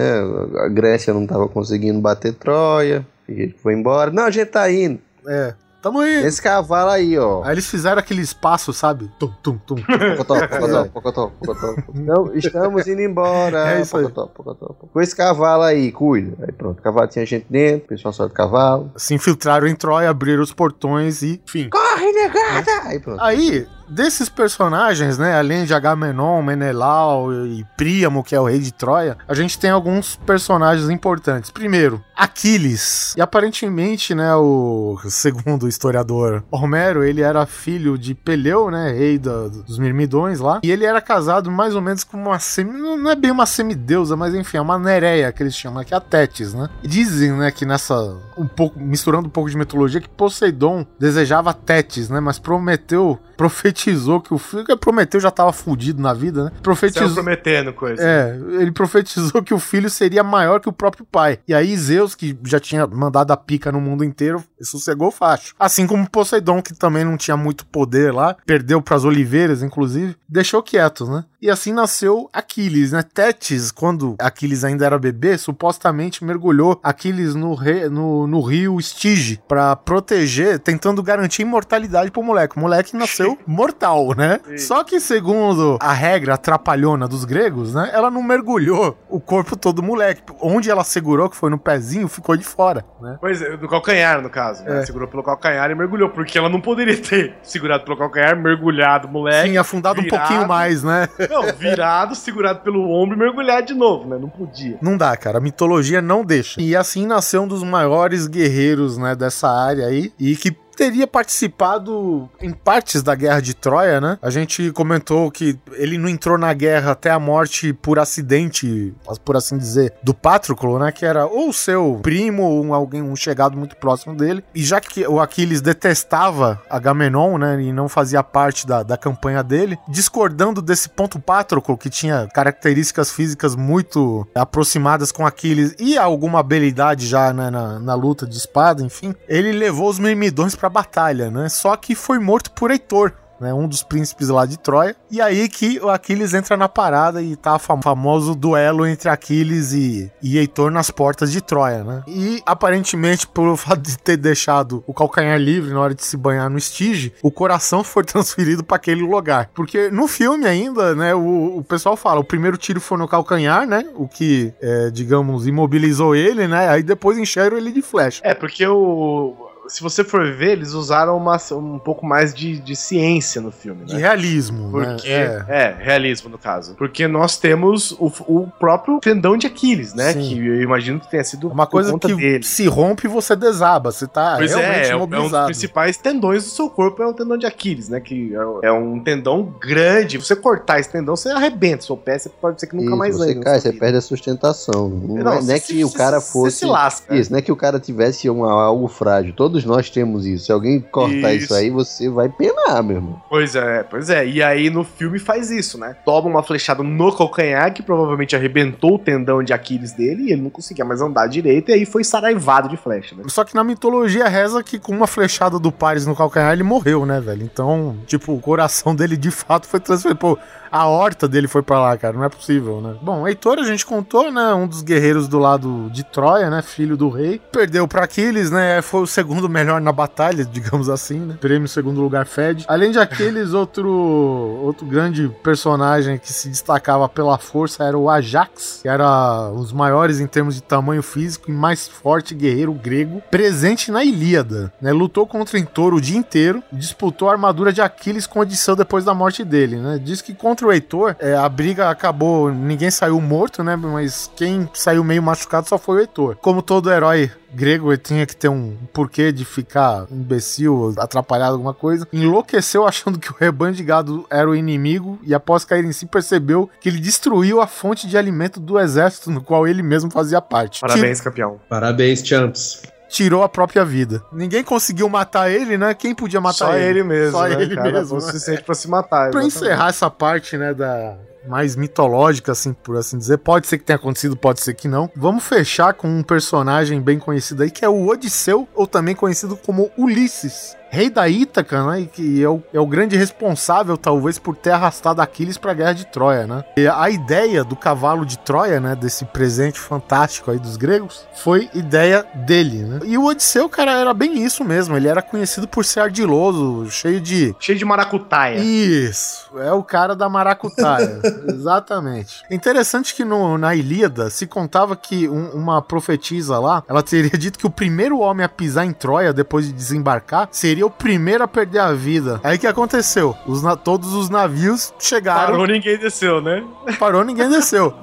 A Grécia não tava conseguindo bater Troia, a gente foi embora. Não, a gente tá indo. É. Tamo aí. Esse cavalo aí, ó. Aí eles fizeram aquele espaço, sabe? Tum, tum, tum. Pocotó, pocotó, pocotó, pocotó. Então, estamos indo embora. É isso aí. Pocotó, pocotó, pocotó. Com esse cavalo aí, cuida. Aí pronto, o cavalo tinha gente dentro, o pessoal só do cavalo. Se infiltraram em Troia, abriram os portões e, enfim. Corre, negada! Aí pronto. Aí, desses personagens, né, além de Agamenon, Menelau e Príamo, que é o rei de Troia, a gente tem alguns personagens importantes. Primeiro, Aquiles. E aparentemente, né, o segundo o historiador Homero, ele era filho de Peleu, né, rei da- dos Mirmidões lá, e ele era casado mais ou menos com uma semi, não é bem uma semideusa, mas enfim, é uma nereia que eles chamam aqui, a Tétis, né? E dizem, né, que nessa um pouco misturando um pouco de mitologia que Poseidon desejava Tétis, né, mas Prometeu profetizou que o filho Prometeu já tava fudido na vida, né? Saiu Profetizou prometendo coisa. é, ele profetizou que o filho seria maior que o próprio pai. E aí Zeus, que já tinha mandado a pica no mundo inteiro, sossegou o facho. Assim como Poseidon, que também não tinha muito poder lá, perdeu pras oliveiras, inclusive, deixou quieto, né? E assim nasceu Aquiles, né? Tétis, quando Aquiles ainda era bebê, supostamente mergulhou Aquiles no, re- no, no rio Estige pra proteger, tentando garantir imortalidade pro moleque. O moleque nasceu mortal, né? Só que segundo a regra atrapalhona dos gregos, né? Ela não mergulhou o corpo todo do moleque. Onde ela segurou, que foi no pezinho, ficou de fora, né? Pois é, do calcanhar, no caso. Né? É. Segurou pelo calcanhar e mergulhou, porque ela não poderia ter segurado pelo calcanhar, mergulhado, moleque. Sim, afundado um virado. pouquinho mais, né? Não, virado, segurado pelo ombro e mergulhado de novo, né? Não podia. Não dá, cara. A mitologia não deixa. E assim nasceu um dos maiores guerreiros, né, dessa área aí. E que teria participado em partes da guerra de Troia, né? A gente comentou que ele não entrou na guerra até a morte por acidente, por assim dizer, do Patroclo, né? Que era ou seu primo, ou um, alguém, um chegado muito próximo dele. E já que o Aquiles detestava Agamenon, né? E não fazia parte da, da campanha dele, discordando desse ponto Patroclo, que tinha características físicas muito aproximadas com Aquiles e alguma habilidade já né, na, na luta de espada, enfim, ele levou os Mirmidões pra batalha, né? Só que foi morto por Heitor. Né, um dos príncipes lá de Troia. E aí que o Aquiles entra na parada e tá o fam- famoso duelo entre Aquiles e, e Heitor nas portas de Troia, né? E aparentemente, pelo fato de ter deixado o calcanhar livre na hora de se banhar no Estige, o coração foi transferido para aquele lugar. Porque no filme ainda, né, o, o pessoal fala, o primeiro tiro foi no calcanhar, né? O que, é, digamos, imobilizou ele, né? Aí depois encheram ele de flecha. É, porque o. Se você for ver, eles usaram uma, um pouco mais de, de ciência no filme, De né? realismo, Porque, né? É. é. realismo no caso. Porque nós temos o, o próprio tendão de Aquiles, né? Sim. Que eu imagino que tenha sido Uma por coisa conta que dele. se rompe e você desaba. Você tá Pois realmente é, é, um- é um dos imobilizado. principais tendões do seu corpo, é o tendão de Aquiles, né? Que é, é um tendão grande. Você cortar esse tendão, você arrebenta seu pé, você pode ser que nunca Isso, mais você ande na cai, você perde a sustentação. Não, Não, é, não é você- que o você- cara você fosse. se lasca. Isso, não é que o cara tivesse uma, algo frágil. Todo Todos nós temos isso. Se alguém cortar isso, Isso. aí, você vai penar, meu irmão. Pois é, pois é. E aí no filme faz isso, né? Toma uma flechada no calcanhar que provavelmente arrebentou o tendão de Aquiles dele e ele não conseguia mais andar direito e aí foi saraivado de flecha, né? Só que na mitologia reza que com uma flechada do Paris no calcanhar ele morreu, né, velho? Então, tipo, o coração dele de fato foi transferido. Pô, a horta dele foi pra lá, cara. Não é possível, né? Bom, Heitor a gente contou, né? Um dos guerreiros do lado de Troia, né? Filho do rei. Perdeu pra Aquiles, né? Foi o segundo melhor na batalha, digamos assim, né? Prêmio segundo lugar Fed. Além de Aquiles, outro, outro grande personagem que se destacava pela força era o Ajax, que era os maiores em termos de tamanho físico e mais forte guerreiro grego, presente na Ilíada, né? Lutou contra Heitor o dia inteiro disputou a armadura de Aquiles com Odisseu depois da morte dele, né? Diz que contra o Heitor, é, a briga acabou, ninguém saiu morto, né? Mas quem saiu meio machucado só foi o Heitor. Como todo herói grego, ele tinha que ter um porquê de ficar imbecil, atrapalhado alguma coisa. Enlouqueceu achando que o rebanho de gado era o inimigo e após cair em si percebeu que ele destruiu a fonte de alimento do exército no qual ele mesmo fazia parte. Parabéns, campeão. Parabéns, champs. Tirou a própria vida. Ninguém conseguiu matar ele, né? Quem podia matar Só ele? ele mesmo, Só né, ele cara? mesmo. Foi o né? suficiente pra se matar. Pra encerrar essa parte, né, da mais mitológica, assim, por assim dizer. Pode ser que tenha acontecido, pode ser que não. Vamos fechar com um personagem bem conhecido aí, que é o Odisseu, ou também conhecido como Ulisses. Rei da Ítaca, né? E que é o, é o grande responsável, talvez, por ter arrastado Aquiles pra guerra de Troia, né? E a ideia do cavalo de Troia, né? Desse presente fantástico aí dos gregos, foi ideia dele, né? E o Odisseu, cara, era bem isso mesmo. Ele era conhecido por ser ardiloso, cheio de Cheio de maracutaia. isso, é o cara da maracutaia. Exatamente. Interessante que no- na Ilíada se contava que um- uma profetisa lá, ela teria dito que o primeiro homem a pisar em Troia depois de desembarcar seria o primeiro a perder a vida. Aí o que aconteceu? Os todos os navios chegaram, Parou, ninguém desceu, né? parou, ninguém desceu.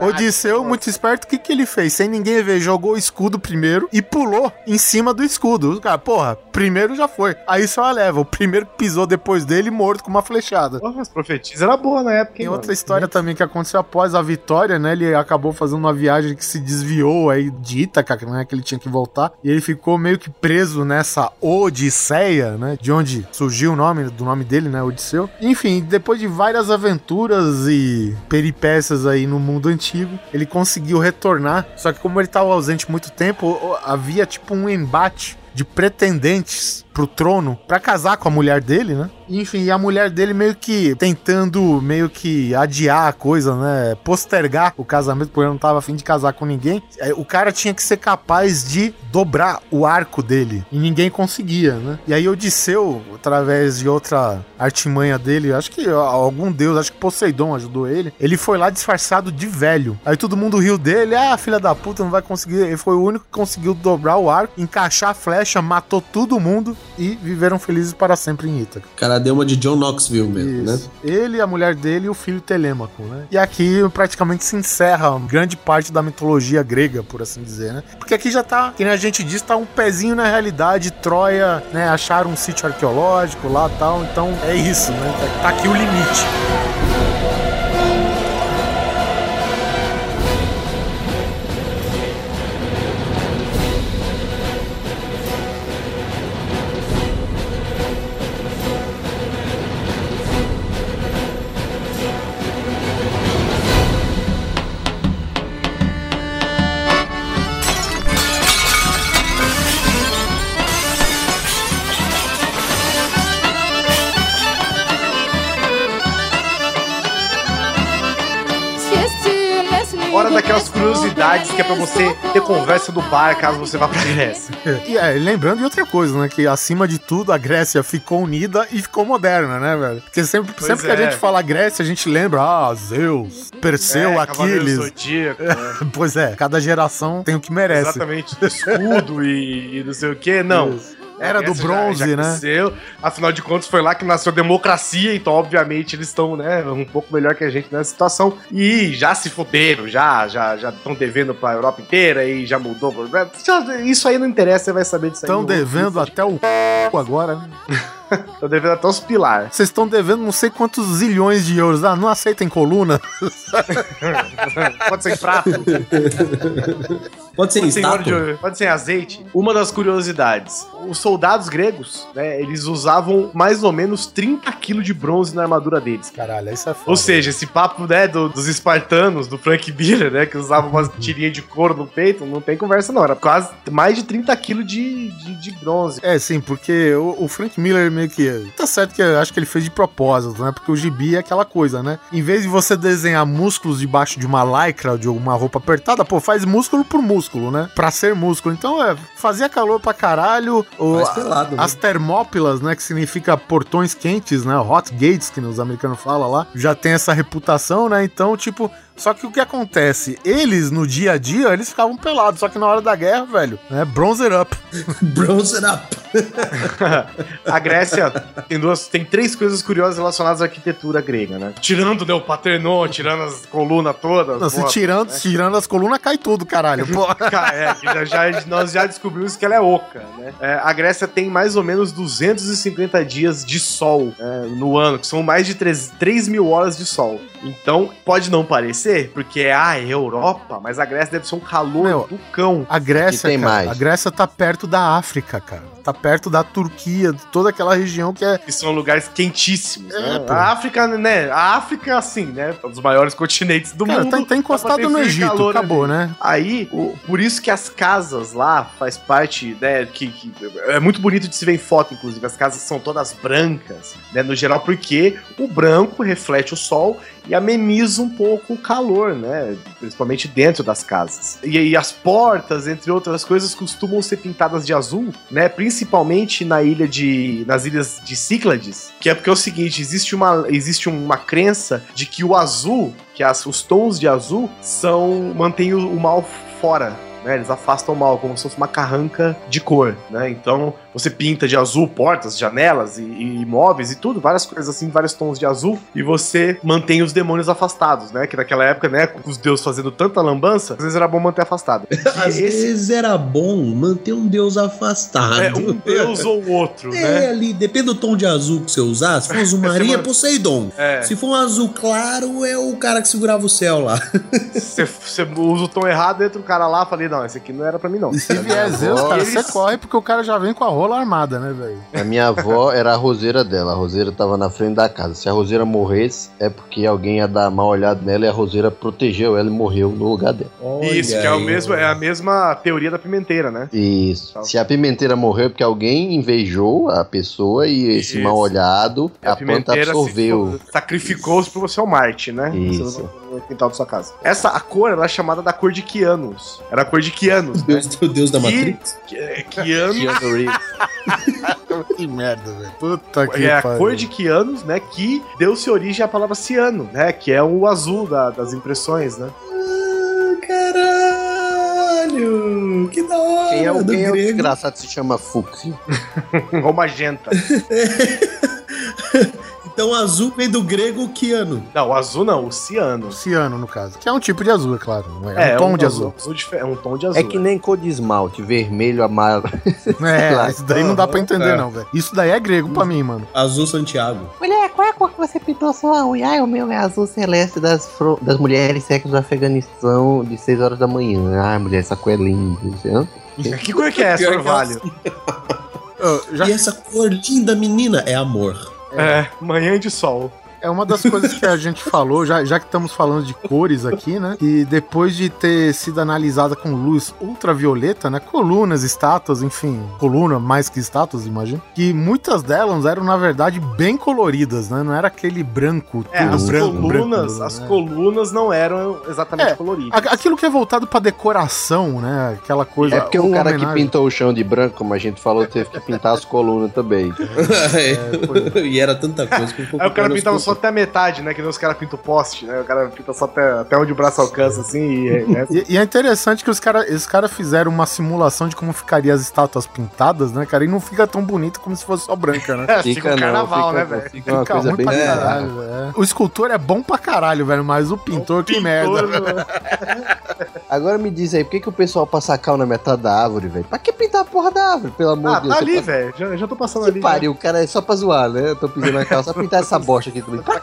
Odisseu, muito esperto, o que, que ele fez? Sem ninguém ver, jogou o escudo primeiro e pulou em cima do escudo. O cara, porra, primeiro já foi. Aí só a leva. O primeiro que pisou depois dele, morto com uma flechada. Porra, as profetizas era boa na época, Tem hein, outra mano? história também que aconteceu após a vitória, né? Ele acabou fazendo uma viagem que se desviou aí de Ítaca, né? Que ele tinha que voltar. E ele ficou meio que preso nessa Odisseia, né? De onde surgiu o nome do nome dele, né? Odisseu. Enfim, depois de várias aventuras e peripécias aí no mundo antigo, ele conseguiu retornar. Só que como ele estava ausente muito tempo, havia tipo um embate de pretendentes pro trono pra casar com a mulher dele, né? Enfim, e a mulher dele meio que tentando meio que adiar a coisa, né? Postergar o casamento, porque ele não tava afim de casar com ninguém. É, O cara tinha que ser capaz de dobrar o arco dele. E ninguém conseguia, né? E aí Odisseu, através de outra artimanha dele, acho que algum deus, acho que Poseidon ajudou ele. Ele foi lá disfarçado de velho. Aí todo mundo riu dele. Ah, filha da puta, não vai conseguir. Ele foi o único que conseguiu dobrar o arco, encaixar a flecha, matou todo mundo e viveram felizes para sempre em Ítaca. O cara deu uma de John Knoxville mesmo, né? Isso. Ele, a mulher dele e o filho Telêmaco, né? E aqui praticamente se encerra grande parte da mitologia grega, por assim dizer, né? Porque aqui já tá, que nem a gente diz, tá um pezinho na realidade. Troia, né? Acharam um sítio arqueológico lá e tal. Então é isso, né? Tá aqui o limite. Que é pra você ter conversa do bar caso você vá pra Grécia. E é, lembrando de outra coisa, né? Que acima de tudo a Grécia ficou unida e ficou moderna, né, velho? Porque sempre, Pois sempre que é. a gente fala Grécia, a gente lembra, ah, Zeus, Perseu, É, Aquiles. Zodíaco, né? Pois é, cada geração tem o que merece. Exatamente, escudo e, e não sei o que. Não. Isso. Era do Essa já- bronze, já né? cresceu. Afinal de contas, foi lá que nasceu a democracia, então, obviamente, eles estão, né, um pouco melhor que a gente nessa situação. E já se fuderam, já já já estão devendo pra Europa inteira e já mudou. Isso aí não interessa, você vai saber disso aí. Estão devendo até o c... agora, né? Tô devendo até os pilar. Vocês estão devendo não sei quantos zilhões de euros. Ah, não aceitem coluna? Pode ser em prato, Pode ser em estátua? pode ser em azeite. Uma das curiosidades: os soldados gregos, né, eles usavam mais ou menos 30 quilos de bronze na armadura deles. Caralho, isso é foda. Ou seja, esse papo, né, do- dos espartanos, do Frank Miller, né, que usavam umas tirinhas de couro no peito, não tem conversa não, era quase mais de 30 quilos de, de, de bronze. É, sim, porque o, o Frank Miller meio que. Tá certo que eu acho que ele fez de propósito, né? Porque o gibi é aquela coisa, né? Em vez de você desenhar músculos debaixo de uma lycra ou de uma roupa apertada, pô, faz músculo por músculo, né? Pra ser músculo. Então, é, fazia calor pra caralho. O, Mais pelado, né? as termópilas, né? Que significa portões quentes, né? Hot gates, que os americanos falam lá, já tem essa reputação, né? Então, tipo. Só que o que acontece? Eles, no dia a dia, eles ficavam pelados. Só que na hora da guerra, velho, né? Bronzer up. Bronze it up. A Grécia tem duas, tem três coisas curiosas relacionadas à arquitetura grega, né? Tirando né, o Paternon, tirando as colunas todas. Não, se tirando, tirando as colunas, cai tudo, caralho. É, já, nós já descobrimos que ela é oca, né? É, a Grécia tem mais ou menos 250 dias de sol né, no ano, que são mais de 3, 3 mil horas de sol. Então, pode não parecer, porque é a Europa, mas a Grécia deve ser um calor Meu, do cão. A Grécia, tem cara, mais. a Grécia tá perto da África, cara. Tá perto da Turquia, de toda aquela região que é. Que são lugares quentíssimos, É, né? pô. A África, né? A África, assim, né? Um dos maiores continentes do Cara, mundo. tá, tá encostado no Egito, acabou, ali. né? Aí, o- por isso que as casas lá faz parte, né, que, que é muito bonito de se ver em foto, inclusive, as casas são todas brancas, né, no geral, porque o branco reflete o sol e ameniza um pouco o calor, né, principalmente dentro das casas. E aí as portas, entre outras coisas, costumam ser pintadas de azul, né, principalmente na ilha de, nas ilhas de Cíclades, que é porque é o seguinte, existe uma, existe uma crença de que o azul, que as, os tons de azul são mantêm o, o mal fora. Né, eles afastam o mal, como se fosse uma carranca de cor, né? Então você pinta de azul portas, janelas e, e móveis e tudo, várias coisas assim, vários tons de azul, e você mantém os demônios afastados, né? Que naquela época, né, com os deuses fazendo tanta lambança, às vezes era bom manter afastado. Às E vezes era bom manter um deus afastado. é um deus ou outro, É, né? ali, depende do tom de azul que você usar. Se for azul marinho, é Poseidon. É. Se for um azul claro, é o cara que segurava o céu lá. Você usa o tom errado, entra um cara lá falei, não, esse aqui não era pra mim, não. E se vier Zeus, cara, Eles- você corre porque o cara já vem com a rola armada, né, velho? A minha avó era a roseira dela. A roseira tava na frente da casa. Se a roseira morresse, é porque alguém ia dar mal olhado nela e a roseira protegeu ela e morreu no lugar dela. Isso, que é, o aí, mesmo, é a mesma teoria da pimenteira, né? Isso. Se a pimenteira morreu é porque alguém invejou a pessoa e esse Isso. mal olhado, A a, planta pimenteira absorveu. se- sacrificou-se pra você ao Marte, né? Isso. No quintal da sua casa. Essa, a cor, ela é chamada da cor de Kianos. Era a cor de Kianos, O né? deus, o deus da Matrix. Que- é, Kianos Keanu Reeves. Que merda, velho. Puta que é a pariu. cor de Kianos, né? Que deu-se origem à palavra ciano, né? Que é o azul da- das impressões, né? Ah, caralho! Que da hora! Quem é o, quem é o desgraçado que se chama Fúcsia? Ou magenta. Então azul vem do grego Kiano. Não, o azul não, o ciano. Ciano, no caso. Que é um tipo de azul, é claro. É, um tom de azul. dife- É um tom de azul. É que nem cor de esmalte, vermelho, amarelo. É, isso daí não dá pra entender, É. não, velho. Isso daí é grego pra mim, mano. Azul Santiago. Mulher, qual é a cor que você pintou sua unha? Ai, o meu é azul celeste das, fro- das mulheres sexos do Afeganistão de 6 horas da manhã. Ai, mulher, essa cor é linda. Que cor que é essa, que Orvalho? Ô, já E essa cor linda, menina, é amor. É, manhã de sol. É uma das coisas que a gente falou, já, já que estamos falando de cores aqui, né? E depois de ter sido analisada com luz ultravioleta, né? Colunas, estátuas, enfim, coluna mais que estátuas, imagino. Que muitas delas eram, na verdade, bem coloridas, né? Não era aquele branco, É, tudo as branco, colunas, branco, as né? colunas não eram exatamente É, coloridas. Aquilo que é voltado pra decoração, né? Aquela coisa. É porque um cara que homenagem. pintou o chão de branco, como a gente falou, teve que pintar as colunas também. e era tanta coisa que um pouco Aí o cara pintava só. Até a metade, né? Que nem os caras pintam o poste, né? O cara pinta só até, até onde o braço alcança, assim, e, né? E, e é interessante que os caras os cara fizeram uma simulação de como ficaria as estátuas pintadas, né, cara? E não fica tão bonito como se fosse só branca, né? Fica, um carnaval, né, velho? Fica uma Fica coisa ruim bem pra caralho, velho. O escultor é bom pra caralho, velho, mas o pintor, que merda. Pintor, né? Agora me diz aí, por que, que o pessoal passa cal na metade da árvore, velho? Pra que pintar a porra da árvore, pelo amor Ah, de Deus? tá Você ali, passa- velho. Já, já tô passando Que ali. pariu, o cara é só pra zoar, né? Eu tô pisando na calça, só pintar essa bosta aqui também. Pra?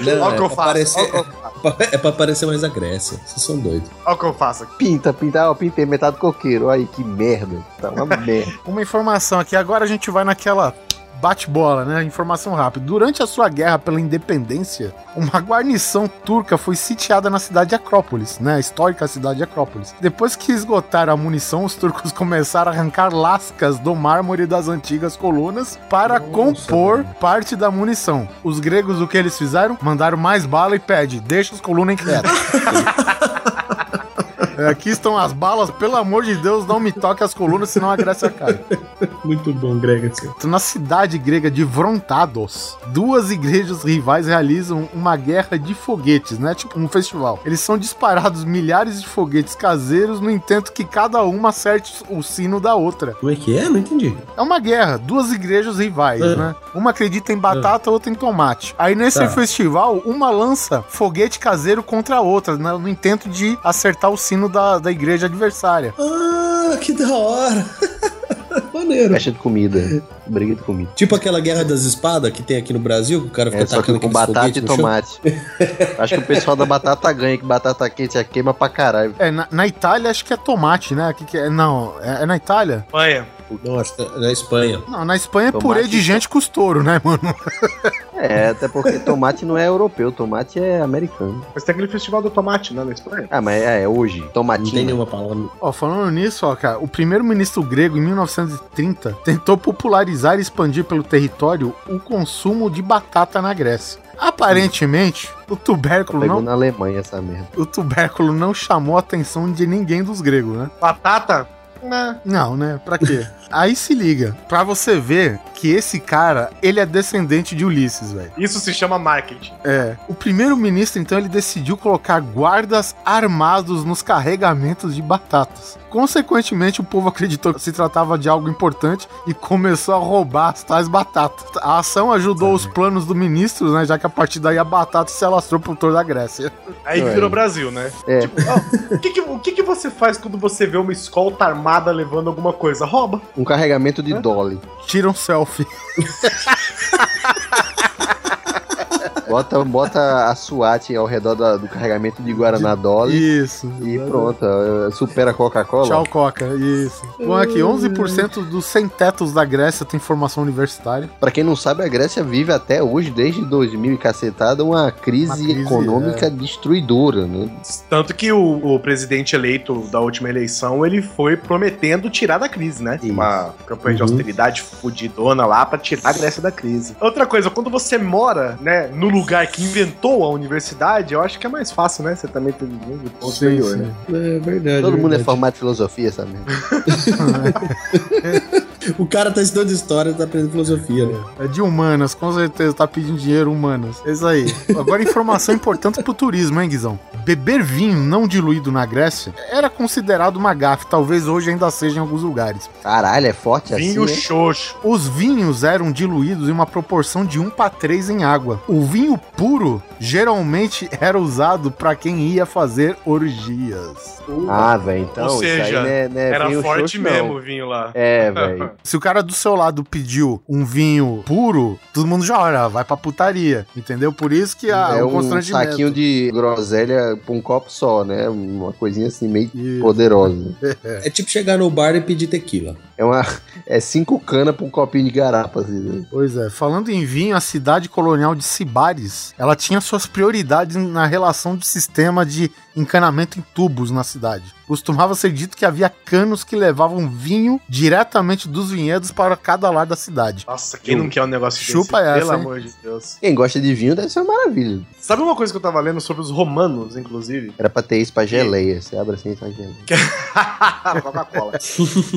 Não, Olha o que eu é faço. parecer- Olha o que eu faço. É pra parecer mais a Grécia. Vocês são doidos. Olha o que eu faço aqui. Pinta, pinta, ó, pintei metade coqueiro. Aí, que merda. Tá uma merda. Uma informação aqui, agora a gente vai naquela bate-bola, né? Informação rápida. Durante a sua guerra pela independência, uma guarnição turca foi sitiada na cidade de Acrópolis, né? A histórica cidade de Acrópolis. Depois que esgotaram a munição, os turcos começaram a arrancar lascas do mármore das antigas colunas para compor parte da munição. Os gregos, o que eles fizeram? Mandaram mais bala e pede, deixa as colunas quietas. É, Aqui estão as balas, pelo amor de Deus, não me toque as colunas, senão a Grécia cai. Muito bom, Greg. assim. Na cidade grega de Vrontados, duas igrejas rivais realizam uma guerra de foguetes, né? Tipo um festival. Eles são disparados milhares de foguetes caseiros, no entanto que cada uma acerte o sino da outra. Como é que é? Não entendi. É uma guerra, duas igrejas rivais, É. né? Uma acredita em batata, outra em tomate. Aí nesse Tá. festival, uma lança foguete caseiro contra a outra, né? no intento de acertar o sino da, da igreja adversária. Ah, que da hora. Maneiro. Caixa de comida. Briga de comida. Tipo aquela guerra das espadas que tem aqui no Brasil, que o cara fica É, só que tacando com batata e tomate. Acho que o pessoal da batata ganha, que batata quente é queima pra caralho. É, na, na Itália acho que é tomate, né? Que que é? Não, é, é na Itália? Espanha. Não, acho que é na Espanha. Não, na Espanha é Tomate purê de e- gente com estouro, né, mano? É, até porque tomate não é europeu, tomate é americano. Mas tem aquele festival do tomate, né, na Espanha. Ah, mas é, é hoje. Não tem nenhuma palavra. Ó, falando nisso, ó, cara, o primeiro-ministro grego, em 1930, tentou popularizar e expandir pelo território o consumo de batata na Grécia. Aparentemente, o tubérculo Pegou não, na Alemanha essa merda. o tubérculo não chamou a atenção de ninguém dos gregos, né? Batata? Né. Não, né? Pra quê? Aí se liga, pra você ver que esse cara, ele é descendente de Ulisses, velho. Isso se chama marketing. É. O primeiro-ministro, então, ele decidiu colocar guardas armados nos carregamentos de batatas. Consequentemente, o povo acreditou que se tratava de algo importante e começou a roubar as tais batatas. A ação ajudou os planos do ministro, né? Já que a partir daí a batata se alastrou por toda a Grécia. Aí Ué. virou Brasil, né? É. Tipo, ó, o, que que, o que que você faz quando você vê uma escolta armada levando alguma coisa? Rouba. Um carregamento de dolly. Tira um selfie. Bota, bota a SWAT ao redor da- do carregamento de Guaraná Dolly Isso. e pronto. eh, Supera a Coca-Cola. Tchau, Coca. Isso. Bom, aqui, 11% dos sem-tetos da Grécia tem formação universitária. Pra quem não sabe, a Grécia vive até hoje, desde 2000 e cacetada, uma crise, Uma crise, econômica é. destruidora, né? Tanto que o, o presidente eleito da última eleição, ele foi prometendo tirar da crise, né? Isso. Uma campanha de Uhum. austeridade fudidona lá pra tirar a Grécia da crise. Outra coisa, quando você mora, né, no lugar que inventou a universidade, eu acho que é mais fácil, né? Você também tem um ponto superior, né? É verdade. Todo mundo é verdade. formado em filosofia, sabe? O cara tá estudando história, tá aprendendo filosofia, né? É de humanas, com certeza tá pedindo dinheiro humanas. É isso aí. Agora, informação importante pro turismo, hein, Guizão? Beber vinho não diluído na Grécia era considerado uma gafe, talvez hoje ainda seja em alguns lugares. Caralho, é forte Vinho assim, né? xoxo. Os vinhos eram diluídos em uma proporção de 1 para 3 em água. O vinho puro geralmente era usado para quem ia fazer orgias. Ah, velho, então Ou isso aí seja, não é, não é Era vinho forte xoxo, não. mesmo o vinho lá. É, velho. Se o cara do seu lado pediu um vinho puro, todo mundo já olha, vai pra putaria, entendeu? Por isso que a, é um constrangimento. saquinho de groselha pra um copo só, né? Uma coisinha assim meio Isso. poderosa. É tipo chegar no bar e pedir tequila. É uma é cinco canas pra um copinho de garapa, assim. né? Pois é, falando em vinho, a cidade colonial de Sibares, ela tinha suas prioridades na relação do sistema de encanamento em tubos na cidade. Costumava ser dito que havia canos que levavam vinho diretamente dos vinhedos para cada lado da cidade. Nossa, quem não quer um negócio Chupa desse? essa, Pelo hein? amor de Deus. Quem gosta de vinho deve ser uma maravilha. Sabe uma coisa que eu tava lendo sobre os romanos, inclusive? Era pra ter isso pra geleia. Você abre assim e sai geleia. Coca-Cola.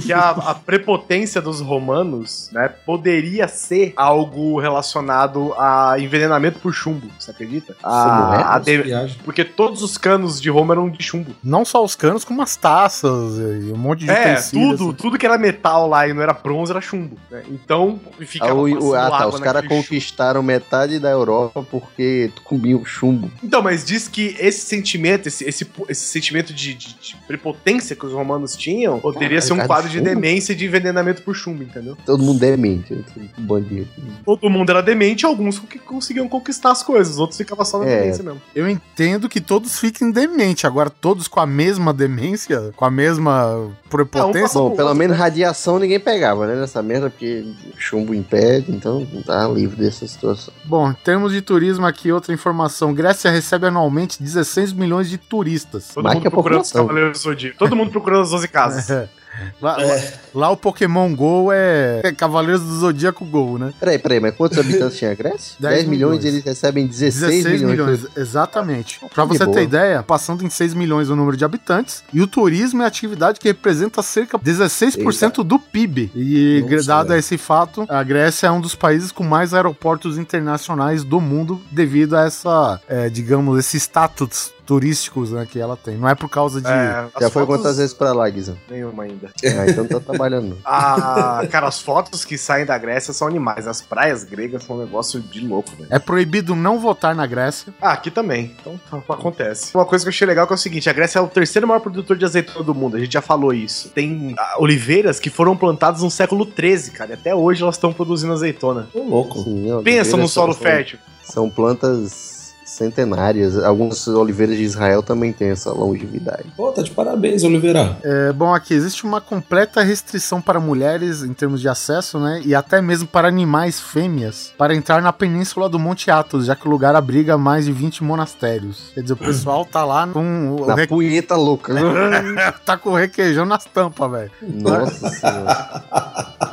que a, a prepotência dos romanos, né, poderia ser algo relacionado a envenenamento por chumbo, você acredita? A, a de-. Porque todos os canos de Roma eram de chumbo. Não só os canos, como as taças e um monte de É, tudo, assim. tudo que era metal lá e não era bronze era chumbo. né? Então, Ah, ficava o- o- ah, tá. água Os caras conquistaram metade da Europa porque comiam chumbo. Então, mas diz que esse sentimento, esse, esse, esse sentimento de, de- de prepotência que os romanos tinham, poderia Caralho, ser um quadro de chumbo? demência e de envenenamento por chumbo, entendeu? Todo mundo demente. Um bandido. Todo mundo era demente, alguns que conseguiam conquistar as coisas, os outros ficavam só na É. demência mesmo. Eu entendo que todos fiquem demente. Agora, todos com a mesma demência, com a mesma prepotência. Bom, pelo menos radiação ninguém pegava, né? Nessa merda, porque chumbo impede, então tá livre dessa situação. Bom, em termos de turismo aqui, outra informação. Grécia recebe anualmente 16 milhões de turistas. Todo Mais mundo a procurando os cavaleiros do Zodíaco. Todo mundo procurando as 12 casas. É. Lá, lá- lá o Pokémon GO é, é Cavaleiros do Zodíaco GO, né? Peraí, peraí, mas quantos habitantes tinha a Grécia? 10 10, milhões milhões. eles recebem 16, 16 milhões, milhões. exatamente. Pra Que você boa. ter ideia, passando em 6 milhões o número de habitantes, e o turismo é a atividade que representa cerca de 16% do PIB. E Nossa, dado velho. esse fato, a Grécia é um dos países com mais aeroportos internacionais do mundo devido a essa, é, digamos, esse status turísticos né, que ela tem. Não é por causa de... É, Já foi fotos- quantas vezes pra lá, Guizão? Nenhuma ainda. Ah, então tá trabalhando. Ah, cara, as fotos que saem da Grécia são animais. As praias gregas são um negócio de louco, velho. É proibido não votar na Grécia. Ah, aqui também. Então tá, acontece. Uma coisa que eu achei legal que é o seguinte: a Grécia é o terceiro maior produtor de azeitona do mundo. A gente já falou isso. Tem ah, oliveiras que foram plantadas no século XIII, cara. E até hoje elas estão produzindo azeitona. Ô, louco. Sim, Pensa no solo são- fértil. São plantas centenárias. Algumas oliveiras de Israel também têm essa longevidade. Pô, tá de parabéns, Oliveira. É, bom, aqui existe uma completa restrição para mulheres em termos de acesso, né? E até mesmo para animais fêmeas para entrar na península do Monte Athos, já que o lugar abriga mais de 20 monastérios. Quer dizer, o pessoal tá lá com o Na re- punheta louca, né? tá com o requeijão nas tampas, velho. Nossa senhora.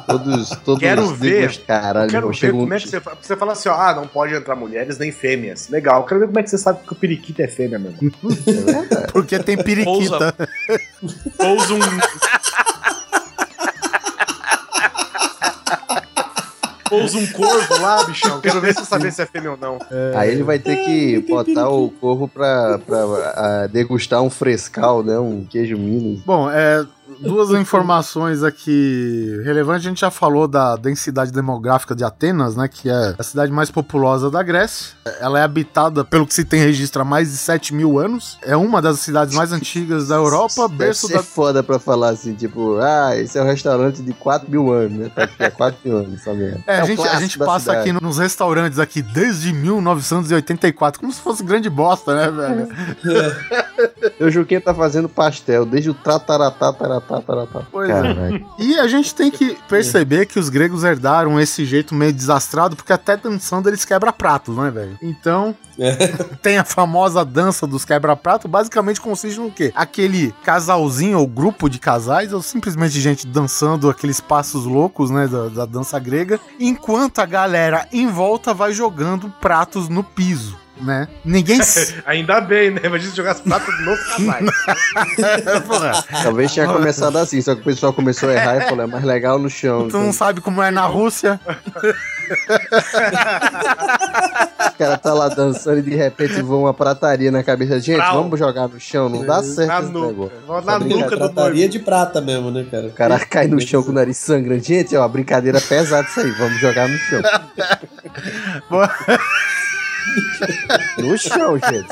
Todos, todos Quero os ver. caralho, quero ver chegam- como é que você, você fala assim, ó, ah, não pode entrar mulheres nem fêmeas. Legal, quero ver como é que você sabe que o periquito é fêmea mesmo. Porque tem periquita. Pousa um. Pousa um corvo lá, bichão. Quero ver se você saber se é fêmea ou não. Aí ele vai ter que botar o corvo pra, pra ah, degustar um frescal, né? Um queijo Minas. Bom, é, duas informações aqui relevantes. A gente já falou da densidade demográfica de Atenas, né? Que é a cidade mais populosa da Grécia. Ela é habitada, pelo que se tem registro, há mais de 7 mil anos. É uma das cidades mais antigas da Europa, Deve berço ser da. foda pra falar assim, tipo, ah, esse é um restaurante de 4 mil anos, né? Tá aqui há 4 mil anos, essa merda. É, a gente, a gente passa cidade. aqui nos restaurantes aqui desde 1984, como se fosse grande bosta, né, velho? O Juquinha tá fazendo pastel desde o trataratá, taratá, taratá. Pois é. Caralho. E a gente tem que perceber que os gregos herdaram esse jeito meio desastrado, porque até dançando eles quebra-pratos, né, velho? Então, tem a famosa dança dos quebra-pratos, basicamente consiste no quê? Aquele casalzinho ou grupo de casais, ou simplesmente gente dançando aqueles passos loucos, né, da, da dança grega, enquanto a galera em volta vai jogando pratos no piso. Né? Ninguém. Ainda bem, né? Imagina se jogasse prato de novo casais. Porra, Talvez tinha começado assim, só que o pessoal começou a errar e falou, é mais legal no chão. tu Então, não sabe como é na Rússia? o cara tá lá dançando e de repente voa uma prataria na cabeça. Gente, Brau. vamos jogar no chão, não dá certo Na esse nuca. negócio. Na Essa nuca noivo. de prata mesmo, né, cara? O cara cai no chão com o nariz sangrando. Gente, ó, brincadeira pesada isso aí, vamos jogar no chão. no chão, gente.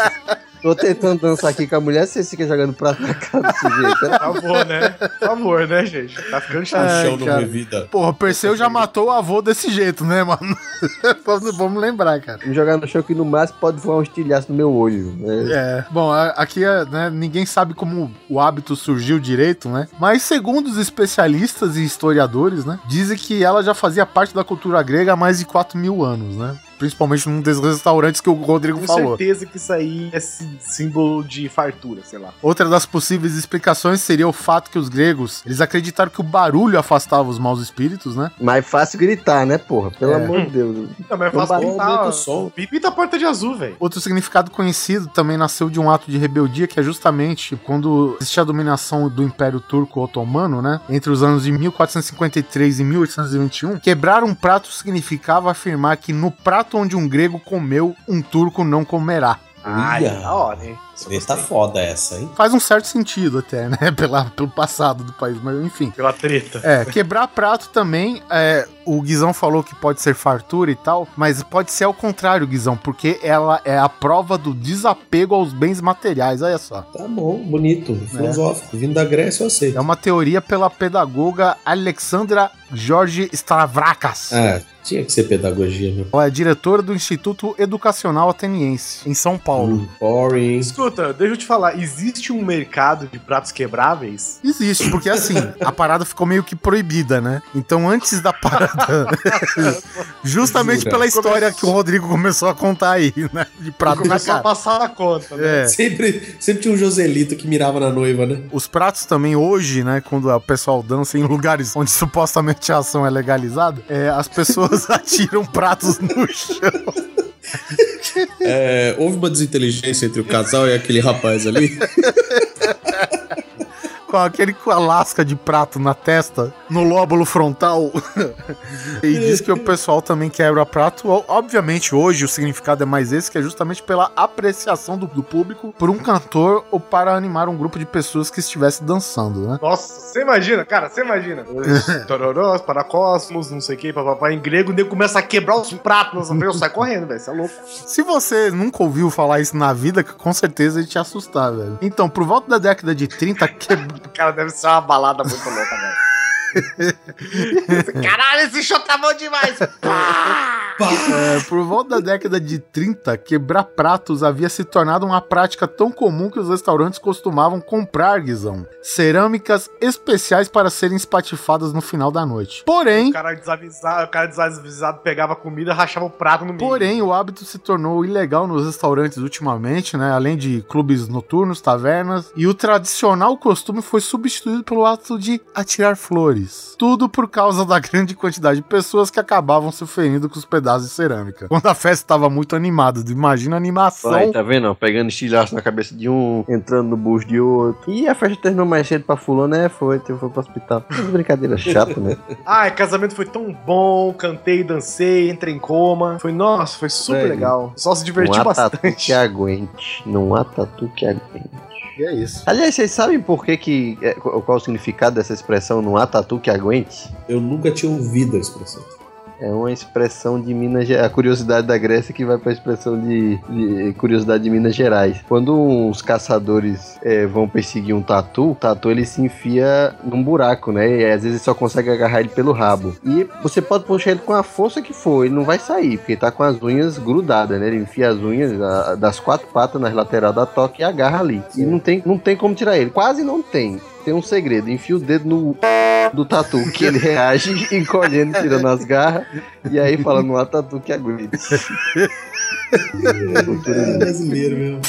Tô tentando dançar aqui com a mulher, vocês ficam jogando prato na cara desse jeito. Por favor, né? Por favor, né, gente? Tá ficando chato. Ai, Chão no cara. Revida. Porra, o Perseu já matou o avô desse jeito, né, mano? Vamos- Vamos lembrar, cara. Vamos jogar no chão que no máximo pode voar um estilhaço no meu olho. né? É, bom, aqui é, né, ninguém sabe como o hábito surgiu direito, né? Mas segundo os especialistas e historiadores, né, dizem que ela já fazia parte da cultura grega há mais de 4 mil anos, né? Principalmente num desses restaurantes que o Rodrigo Com falou. certeza que isso aí é sí- símbolo de fartura, sei lá. Outra das possíveis explicações seria o fato que os gregos, eles acreditaram que o barulho afastava os maus espíritos, né? Mais fácil gritar, né, porra? Pelo É. amor de Deus. Não, mas é fácil aumenta o som. Pinta a porta de azul, velho. Outro significado conhecido também nasceu de um ato de rebeldia que é justamente quando existia a dominação do Império Turco Otomano, né? Entre os anos de 1453 e 1821, quebrar um prato significava afirmar que no prato onde um grego comeu, um turco não comerá. Ai, da hora, hein? Eu Tá gostei. foda essa, hein? Faz um certo sentido até, né? Pela, pelo passado do país, mas enfim. Pela treta. É, quebrar prato também, é, o Guizão falou que pode ser fartura e tal, mas pode ser ao contrário, Guizão, porque ela é a prova do desapego aos bens materiais, olha só. Tá bom, bonito, filosófico. Vindo da Grécia, eu sei. É uma teoria pela pedagoga Alexandra Jorge Stavrakas. Ah, tinha que ser pedagogia, meu. Ela é diretora do Instituto Educacional Ateniense, em São Paulo. Hum, boring. Escuta, deixa eu te falar, existe um mercado de pratos quebráveis? Existe, porque assim, a parada ficou meio que proibida, né? Então, antes da parada. justamente pela história que o Rodrigo começou a contar aí, né? De prato na Começou a cara. passar na conta, né? É. Sempre, sempre tinha um Joselito que mirava na noiva, né? Os pratos também hoje, né, quando o pessoal dança em lugares onde supostamente a ação é legalizada, é, as pessoas atiram pratos no chão. É, houve uma desinteligência entre o casal e aquele rapaz ali. com aquele com a lasca de prato na testa, no lóbulo frontal. e diz que o pessoal também quebra prato. Obviamente, hoje o significado é mais esse, que é justamente pela apreciação do, do público por um cantor ou para animar um grupo de pessoas que estivesse dançando, né? Nossa, você imagina, cara, você imagina. Tororós, paracosmos, não sei o que, papapá. Em grego, o nego começa a quebrar os pratos eu saio correndo, velho. Você é louco. Se você nunca ouviu falar isso na vida, com certeza ele te assustar, velho. Então, por volta da década de 30, que... Cara, deve ser uma balada muito louca, velho. Caralho, esse show tá bom demais. É, por volta da década de 30, quebrar pratos havia se tornado uma prática tão comum que os restaurantes costumavam comprar, Guizão, cerâmicas especiais para serem espatifadas no final da noite. Porém, O cara desavisado, o cara desavisado pegava comida, rachava o prato no meio. Porém, o hábito se tornou ilegal nos restaurantes ultimamente, né? Além de clubes noturnos, tavernas, e o tradicional costume foi substituído pelo ato de atirar flores. Tudo por causa da grande quantidade de pessoas que acabavam se ferindo com os pedaços de cerâmica. Quando a festa estava muito animada, imagina a animação. Vai, tá vendo? ó? Pegando estilhaço na cabeça de um, entrando no bucho de outro. E a festa terminou mais cedo pra fulano, né? Foi, foi pro hospital. Que brincadeira chata, né? Ai, casamento foi tão bom, cantei, dancei, entrei em coma. Foi, nossa, foi super legal. Só se Não divertiu há tatu bastante. que aguente. Não há tatu que aguente. E é isso. Aliás, vocês sabem por que que... é, qual qual o significado dessa expressão não há tatu que aguente? Eu nunca tinha ouvido a expressão. É uma expressão de Minas Gerais. A curiosidade da Grécia que vai pra expressão de, de curiosidade de Minas Gerais. Quando uns caçadores é, vão perseguir um tatu, o tatu ele se enfia num buraco, né? E às vezes só consegue agarrar ele pelo rabo. E você pode puxar ele com a força que for, ele não vai sair, porque ele tá com as unhas grudadas, né? Ele enfia as unhas a- das quatro patas nas laterais da toca e agarra ali. E não tem, não tem como tirar ele. Quase não tem. Tem um segredo, enfia o dedo no do tatu, que ele reage encolhendo, tirando as garras, e aí fala, não há tatu que aguente. É brasileiro mesmo.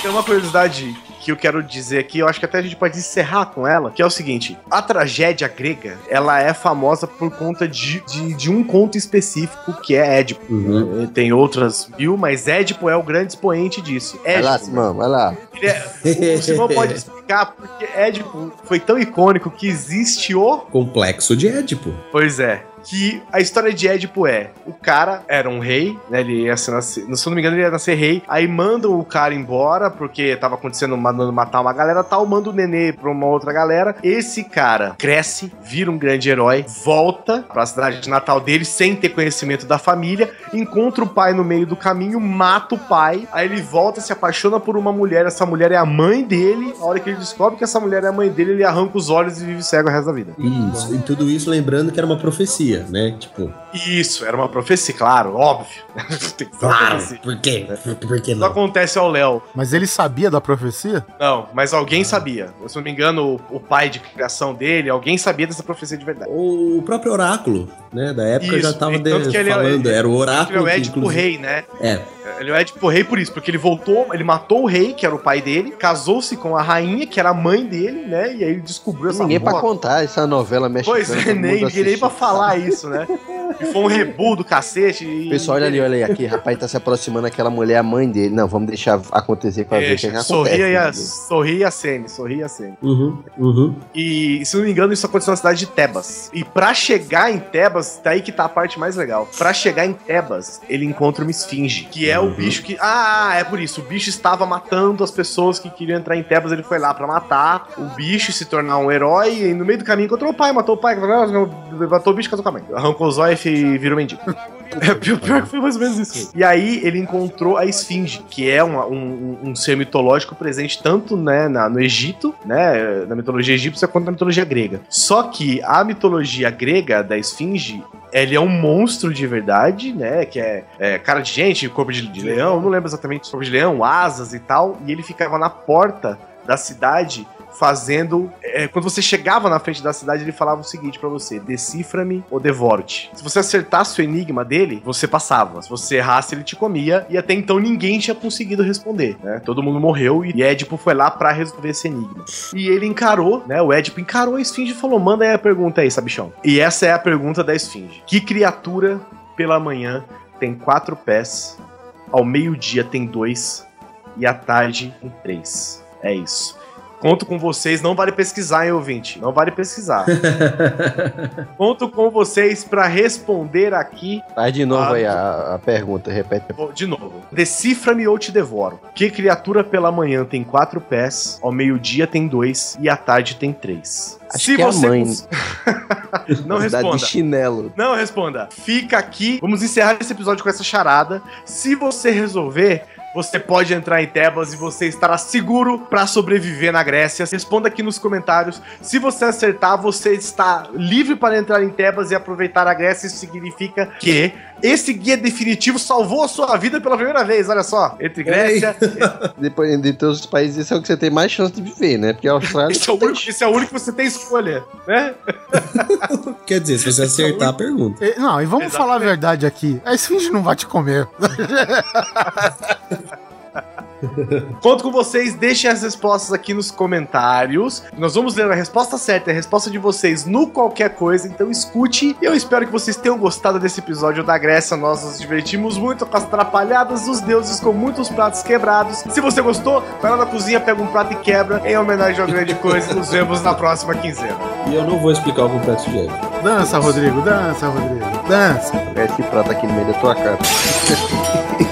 Tem uma curiosidade que eu quero dizer aqui, eu acho que até a gente pode encerrar com ela, que é o seguinte: a tragédia grega, ela é famosa por conta de, de, de um conto específico que é Édipo. Uhum. Eh, Tem outras mil, mas Édipo é o grande expoente disso. Vai lá, Édipo, Simão, vai lá. é- o Simão pode explicar porque Édipo foi tão icônico que existe o. Complexo de Édipo. Pois é. Que a história de Édipo é: o cara era um rei, né? Ele ia se nascer, se eu não me engano, ele ia nascer rei. Aí mandam o cara embora, porque tava acontecendo, mandando matar uma galera tal. Manda o nenê pra uma outra galera. Esse cara cresce, vira um grande herói, volta pra cidade de natal dele sem ter conhecimento da família. Encontra o pai no meio do caminho, mata o pai. Aí ele volta, se apaixona por uma mulher. Essa mulher é a mãe dele. A hora que ele descobre que essa mulher é a mãe dele, ele arranca os olhos e vive cego o resto da vida. Isso. E tudo isso lembrando que era uma profecia. Profecia, né? Tipo. Isso, era uma profecia, claro, óbvio. Profecia. por quê? Por, por que Isso acontece ao Léo. Mas ele sabia da profecia? Não, mas alguém sabia. Se não me engano, o, o pai de criação dele, alguém sabia dessa profecia de verdade. O próprio oráculo, né, da época Isso, já tava e tanto de- ele é- falando, ele- era o Ele oráculo é o que, Édipo inclusive- Rei, né? É, Ele é o Édipo Rei por isso, porque ele voltou, ele matou o rei, que era o pai dele, casou-se com a rainha, que era a mãe dele, né? E aí ele descobriu essa Ninguém pra porra. contar essa novela mexicana. Pois é, nem, ninguém nem pra falar isso, né? E foi um rebu do cacete. E... Pessoal, olha ali, olha aí, aqui, rapaz, tá se aproximando aquela mulher, a mãe dele. Não, vamos deixar acontecer pra ver o que, que acontece. sorria, e a, entendeu? sorria e acene, sorria e acene. uhum, uhum. E, se não me engano, isso aconteceu na cidade de Tebas. E pra chegar em Tebas, daí que tá a parte mais legal. Pra chegar em Tebas, ele encontra uma esfinge, que é o bicho que. Ah, é por isso. O bicho estava matando as pessoas que queriam entrar em Tebas. Ele foi lá pra matar o bicho e se tornar um herói. E no meio do caminho encontrou o pai, matou o pai, matou o bicho, casou com a mãe. Arrancou os olhos e virou mendigo. É pior, que foi mais ou menos isso. E aí ele encontrou a esfinge, que é uma- um, um- um ser mitológico presente tanto né, na- no Egito, né, na mitologia egípcia, quanto na mitologia grega. Só que a mitologia grega da esfinge ele é um monstro de verdade, né? Que é, é cara de gente, corpo de, de leão, não lembro exatamente corpo de leão, asas e tal. E ele ficava na porta da cidade fazendo. é, quando você chegava na frente da cidade, ele falava o seguinte pra você: decifra-me ou devoro-te. Se você acertasse o enigma dele, você passava. Se você errasse, ele te comia. E até então ninguém tinha conseguido responder, né? Todo mundo morreu e Édipo foi lá pra resolver esse enigma. E ele encarou, né? O Édipo encarou a esfinge e falou: manda aí a pergunta aí, sabichão. E essa é a pergunta da esfinge: Que criatura pela manhã tem quatro pés, ao meio-dia tem dois e à tarde tem três? É isso. Conto com vocês, não vale pesquisar, hein, ouvinte? Não vale pesquisar. Conto com vocês pra responder aqui Faz de novo Ah, aí a, a pergunta, repete. Vou de novo. Decifra-me ou te devoro. Que criatura pela manhã tem quatro pés, ao meio-dia tem dois e à tarde tem três? Acho que é a mãe. Não responda. de chinelo. Não responda. Fica aqui. Vamos encerrar esse episódio com essa charada. Se você resolver, você pode entrar em Tebas e você estará seguro pra sobreviver na Grécia. Responda aqui nos comentários. Se você acertar, você está livre para entrar em Tebas e aproveitar a Grécia. Isso significa que esse guia definitivo salvou a sua vida pela primeira vez. Olha só. Entre Grécia. Depois de todos os países, esse é o que você tem mais chance de viver, né? Porque a Austrália. Esse é, o único, esse é o único que você tem escolha, né? Quer dizer, se você acertar a pergunta. E- Não, e vamos Exatamente. falar a verdade aqui. A esfinge não vai te comer. Conto com vocês, deixem as respostas aqui nos comentários. Nós vamos ler a resposta certa e a resposta de vocês no qualquer coisa, então escute. E eu espero que vocês tenham gostado desse episódio da Grécia. Nós nos divertimos muito com as atrapalhadas dos deuses, com muitos pratos quebrados. Se você gostou, vai lá na cozinha, pega um prato e quebra, em homenagem ao grande coisa. Nos vemos na próxima quinzena. E eu não vou explicar o complexo de dança, Rodrigo, dança, Rodrigo. Dança. Esse prato aqui no meio da tua cara.